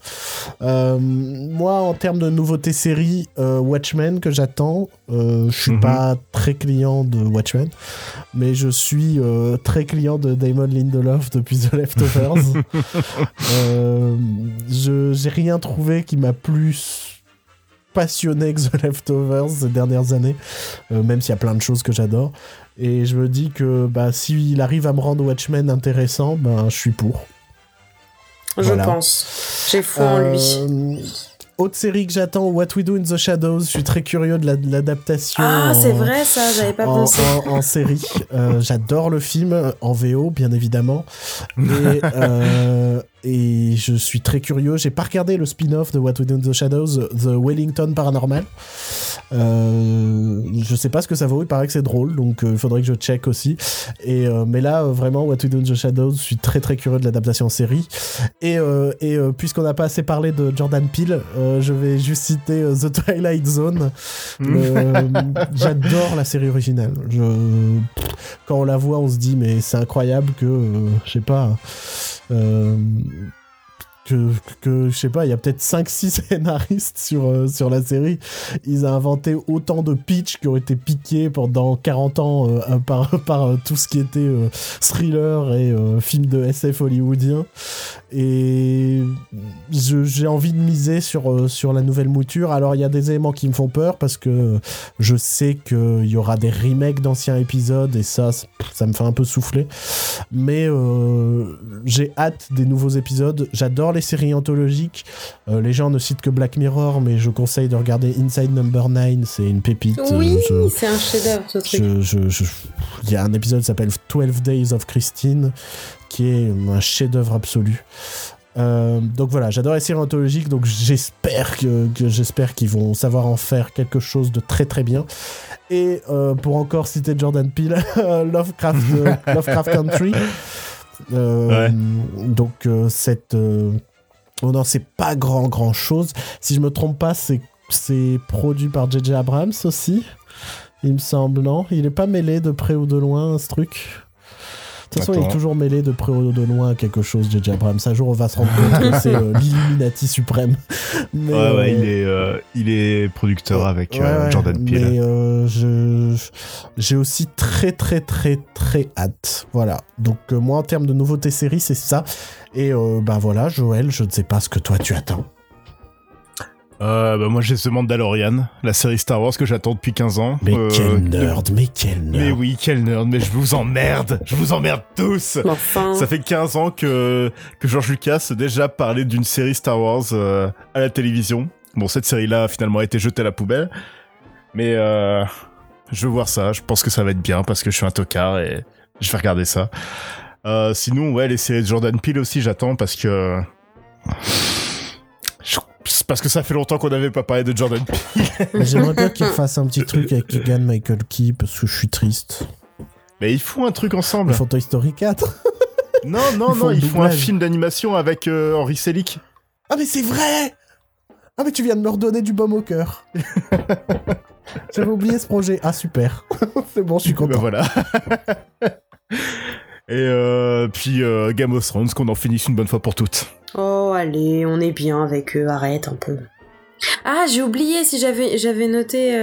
Moi, en termes de nouveautés séries, Watchmen que j'attends, je suis Mhm. pas très client de Watchmen, mais je suis très client de Damon Lindelof depuis The Leftovers. Je j'ai rien trouvé qui m'a plus passionné que The Leftovers ces dernières années, euh, même s'il y a plein de choses que j'adore. Et je me dis que bah, s'il arrive à me rendre Watchmen intéressant, ben je suis pour. Je Voilà. pense. J'ai foi en lui. Euh, Autre série que j'attends, What We Do in the Shadows. Je suis très curieux de la- l'adaptation. Ah, c'est vrai ça, j'avais pas en, pensé. en- en série. Euh, J'adore le film en VO, bien évidemment. Et, euh, et je suis très curieux. J'ai pas regardé le spin-off de What We Do in the Shadows, The Wellington Paranormal. Euh, je sais pas ce que ça vaut. Il paraît que c'est drôle, donc euh, il faudrait que je check aussi. Et euh, mais là, euh, vraiment, What We Do in the Shadows, je suis très très curieux de l'adaptation en série. Et, euh, et euh, puisqu'on n'a pas assez parlé de Jordan Peele, euh, je vais juste citer The Twilight Zone. Le- J'adore la série originale. Je... Quand on la voit, on se dit, mais c'est incroyable que, euh, je sais pas, euh, que, je sais pas, il y a peut-être 5-6 scénaristes sur, euh, sur la série. Ils ont inventé autant de pitch qui ont été piqués pendant 40 ans euh, par, par euh, tout ce qui était thriller et film de SF hollywoodien. Et j'ai envie de miser sur, sur la nouvelle mouture. Alors, il y a des éléments qui me font peur parce que je sais qu'il y aura des remakes d'anciens épisodes et ça, ça me fait un peu souffler. Mais j'ai hâte des nouveaux épisodes. J'adore les séries anthologiques. Euh, les gens ne citent que Black Mirror, mais je conseille de regarder Inside Number 9. C'est une pépite. Oui, Euh, je- c'est un chef-d'œuvre ce truc. Il y a un épisode qui s'appelle 12 Days of Christine, qui est un chef-d'œuvre absolu. Euh, donc voilà, j'adore les séries anthologiques, donc j'espère que, que j'espère qu'ils vont savoir en faire quelque chose de très très bien. Et euh, pour encore citer Jordan Peele, Lovecraft, Lovecraft Country. Euh, Donc euh, cette, euh, on n'en sait pas grand grand chose. Si je me trompe pas, c'est c'est produit par J.J. Abrams aussi. Il me semble, non Il est pas mêlé de près ou de loin, ce truc toute façon, il est toujours mêlé de près ou de loin à quelque chose, J.J. Abrams. Un jour, on va se rendre compte que c'est euh, l'Illuminati suprême. Mais, Ouais, ouais, euh, il est, euh, il est producteur avec Ouais, euh, Jordan Peele. Mais euh, je j'ai aussi très très très très hâte. Voilà. Donc euh, moi en termes de nouveautés séries, c'est ça. Et euh, ben voilà, Joël, je ne sais pas ce que toi tu attends. Euh, bah, moi, j'ai The Mandalorian, la série Star Wars que j'attends depuis 15 ans. Mais Euh, quel nerd, mais quel nerd. Mais oui, quel nerd, mais je vous emmerde, je vous emmerde tous. Enfin, Ça fait 15 ans que, que George Lucas a déjà parlé d'une série Star Wars euh, à la télévision. Bon, cette série-là a finalement été jetée à la poubelle. Mais euh, je veux voir ça, je pense que ça va être bien parce que je suis un tocard et je vais regarder ça. Euh, sinon, ouais, les séries de Jordan Peele aussi, j'attends parce que... Parce que ça fait longtemps qu'on n'avait pas parlé de Jordan Peele. J'aimerais bien qu'il fasse un petit truc avec Keegan Michael Key parce que je suis triste. Mais ils font un truc ensemble. Ils font Toy Story 4. Non, non, Ils non, ils font un film d'animation avec euh, Henri Selick. Ah mais c'est vrai Ah mais tu viens de me redonner du baume au cœur. J'avais oublié ce projet. Ah super. c'est bon, je suis Ben content. voilà. Et euh, puis euh, Game of Thrones, qu'on en finisse une bonne fois pour toutes. Oh, allez, on est bien avec eux, arrête un peu. Ah, j'ai oublié si j'avais j'avais noté.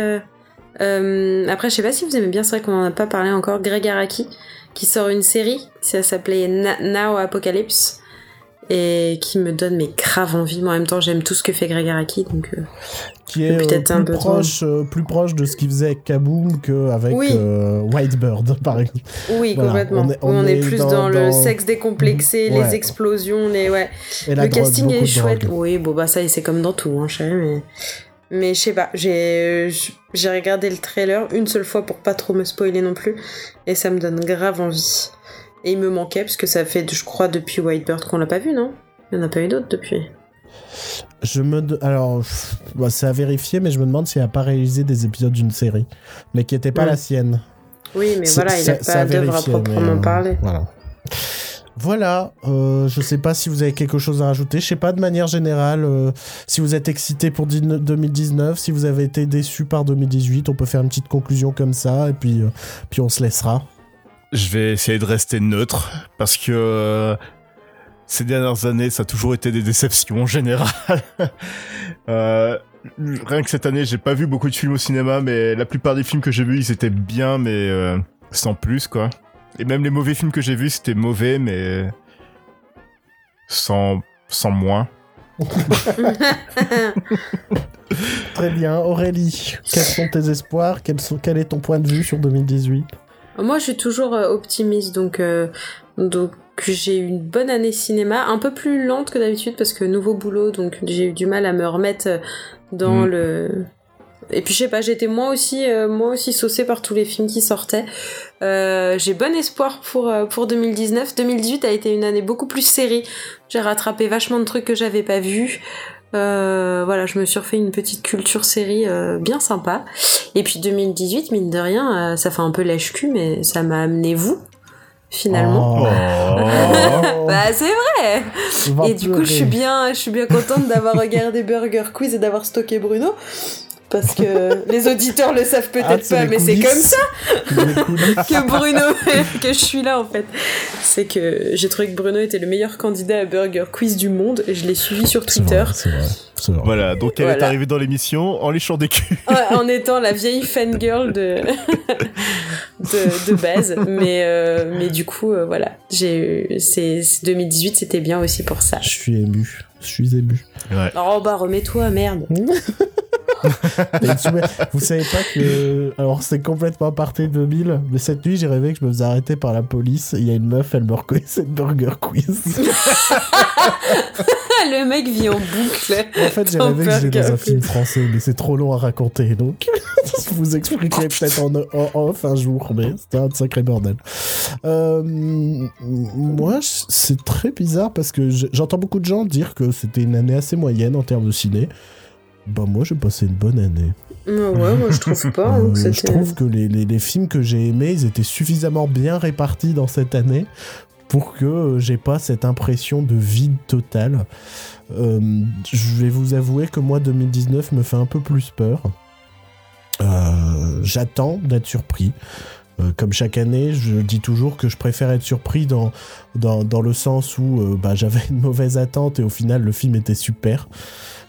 euh, après, je sais pas si vous aimez bien, c'est vrai qu'on en a pas parlé encore. Greg Araki, qui sort une série, ça s'appelait Now Apocalypse, et qui me donne mes grave envie. Mais en même temps, j'aime tout ce que fait Greg Araki, donc. euh, Qui est euh, Peut-être un plus, peu trop. proche, euh, plus proche de ce qu'il faisait avec Kaboom qu'avec Oui. Whitebird, par exemple. Oui, Voilà, complètement. on est- on On, est, est plus dans- dans, le sexe décomplexé, Ouais. les explosions, les ouais. Et la le drogue, casting est chouette. Oui, bon bah ça c'est comme dans tout, hein, je sais, mais mais je sais pas. J'ai j'ai regardé le trailer une seule fois pour pas trop me spoiler non plus, et ça me donne grave envie. Et il me manquait parce que ça fait, je crois, depuis Whitebird qu'on l'a pas vu, non? Il y en a pas eu d'autres depuis. Je me de- alors bah, c'est à vérifier, mais je me demande s'il a pas réalisé des épisodes d'une série, mais qui était pas Ouais. la sienne. Oui, mais voilà, il c'est- a c'est pas à d'œuvre à proprement mais, euh, parler. Voilà. Voilà, euh, je sais pas si vous avez quelque chose à rajouter. Je sais pas de manière générale euh, si vous êtes excité pour 19 2019, si vous avez été déçu par 2018, on peut faire une petite conclusion comme ça et puis euh, puis on se laissera. Je vais essayer de rester neutre parce que euh, ces dernières années, ça a toujours été des déceptions en général. Euh, rien que cette année, j'ai pas vu beaucoup de films au cinéma, mais la plupart des films que j'ai vus, ils étaient bien, mais euh, sans plus, quoi. Et même les mauvais films que j'ai vus, c'était mauvais, mais sans, sans moins. Très bien, Aurélie, quels sont tes espoirs? Quel est ton point de vue sur 2018 Moi, je suis toujours euh, optimiste, donc euh, donc j'ai eu une bonne année cinéma, un peu plus lente que d'habitude parce que nouveau boulot, donc j'ai eu du mal à me remettre euh, dans Mm. le. Et puis je sais pas, j'étais moi aussi, euh, moi aussi saucée par tous les films qui sortaient. Euh, j'ai bon espoir pour euh, pour 2019. 2018 a été une année beaucoup plus série. J'ai rattrapé vachement de trucs que j'avais pas vus. Euh, voilà, je me suis refait une petite culture série euh, bien sympa. Et puis 2018, mine de rien, euh, ça fait un peu lèche-cul, mais ça m'a amené vous, finalement. Oh. Bah c'est vrai Et du coup, je suis bien, je suis bien contente d'avoir regardé Burger Quiz et d'avoir stocké Bruno. Parce que les auditeurs le savent peut-être Ah, pas, mais c'est comme ça que Bruno, que je suis là en fait. C'est que j'ai trouvé que Bruno était le meilleur candidat à Burger Quiz du monde. et Je l'ai suivi sur Twitter. vrai, c'est vrai, c'est vrai. Voilà, donc elle est arrivée dans l'émission en léchant des culs. Ouais, en étant la vieille fangirl de, de, de base. Mais, euh, mais du coup, euh, voilà. J'ai c'est 2018, c'était bien aussi pour ça. Je suis ému. Je suis ému. Ouais. Oh bah remets-toi, merde. Vous savez pas que. Alors, c'est complètement aparté 2000, mais cette nuit, j'ai rêvé que je me faisais arrêter par la police. Il y a une meuf, elle me reconnaissait de Burger Quiz. Le mec vit en boucle. En fait, j'ai rêvé que j'étais dans un film français, mais c'est trop long à raconter, donc je vous expliquerai peut-être en, en off un jour, mais c'était un sacré bordel. Euh, moi, c'est très bizarre parce que je- j'entends beaucoup de gens dire que c'était une année assez moyenne en termes de ciné. Bah moi, j'ai passé une bonne année. Ouais, moi je trouve pas. hein, Euh, que je trouve que les, les- les films que j'ai aimés, ils étaient suffisamment bien répartis dans cette année pour que euh, j'ai pas cette impression de vide total. Euh, je vais vous avouer que moi 2019 me fait un peu plus peur. Euh, J'attends d'être surpris. Euh, comme chaque année, je dis toujours que je préfère être surpris dans, dans, dans le sens où bah, j'avais une mauvaise attente et au final le film était super.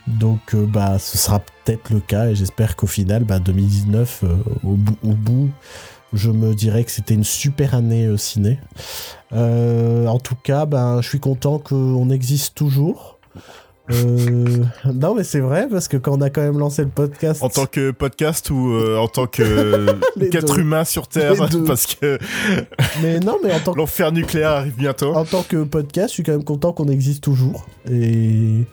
Donc euh, bah, ce sera peut-être le cas et j'espère qu'au final, bah, 2019, euh, au, bout, au bout, je me dirais que c'était une super année euh, ciné. En tout cas, ben, je suis content qu'on existe toujours. Non mais c'est vrai parce que quand on a quand même lancé le podcast En tant que podcast ou en tant que qu'être humain sur Terre. Parce que mais non mais en tant que l'enfer nucléaire arrive bientôt. en tant que podcast, je suis quand même content qu'on existe toujours. Et,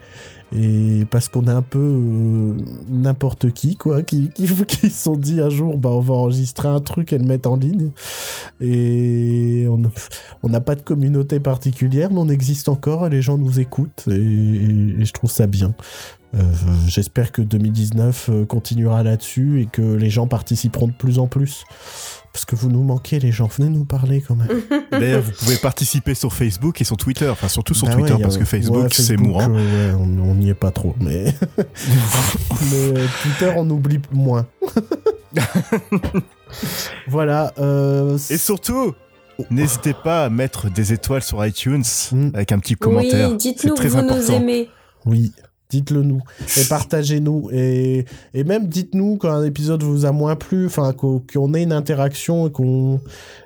et parce qu'on est un peu euh, n'importe qui, quoi, qui, qui, se sont dit un jour, bah, on va enregistrer un truc et le mettre en ligne. Et on on n'a pas de communauté particulière, mais on existe encore et les gens nous écoutent. Et, et je trouve ça bien. Euh, J'espère que 2019 euh, continuera là-dessus et que les gens participeront de plus en plus. Parce que vous nous manquez, les gens. Venez nous parler quand même. D'ailleurs, vous pouvez participer sur Facebook et sur Twitter. Enfin, surtout sur Bah Twitter, ouais, parce que Facebook, ouais, c'est mourant. euh, ouais, on n'y est pas trop. Mais, mais euh, Twitter, on oublie moins. voilà. euh, Et surtout, n'hésitez pas à mettre des étoiles sur iTunes Mm. avec un petit commentaire. Oui, dites-nous que vous nous important. aimez. Oui, dites-le nous. Et partagez-nous. Et, même dites-nous quand un épisode vous a moins plu, enfin qu'o- qu'on ait une interaction et qu'on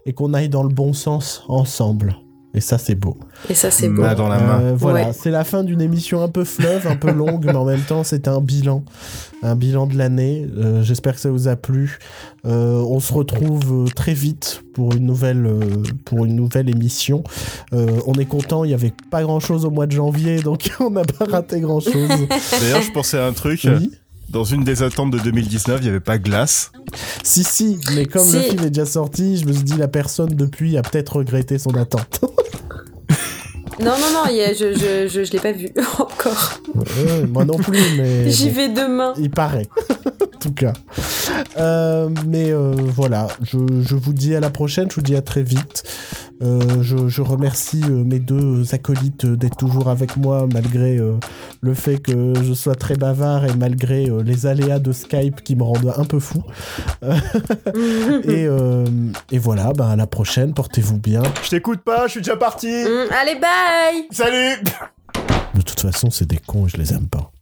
et qu'on aille dans le bon sens ensemble. Et ça, c'est beau. Et ça, c'est beau. Main dans la main. Euh, voilà, Ouais. c'est la fin d'une émission un peu fleuve, un peu longue, mais en même temps, c'était un bilan. Un bilan de l'année. Euh, J'espère que ça vous a plu. Euh, on se retrouve très vite pour une nouvelle, euh, pour une nouvelle émission. Euh, on est content, il y avait pas grand chose au mois de janvier, donc on n'a pas raté grand chose. D'ailleurs, je pensais à un truc. Oui. Dans une des attentes de 2019, il n'y avait pas Glace. Si, si, mais comme le film est déjà sorti, je me suis dit, la personne depuis a peut-être regretté son attente. Non, non, non, je, je, je, je l'ai pas vu encore. Ouais, moi non plus, mais. J'y bon. vais demain. Il paraît, tout cas. Euh, mais euh, voilà, je, je vous dis à la prochaine, je vous dis à très vite. Euh, je, je remercie euh, mes deux acolytes euh, d'être toujours avec moi malgré euh, le fait que je sois très bavard et malgré euh, les aléas de Skype qui me rendent un peu fou. et, euh, et voilà, ben à la prochaine, portez-vous bien. Je t'écoute pas, je suis déjà parti. Mm, allez, bye Salut De toute façon, c'est des cons et je les aime pas.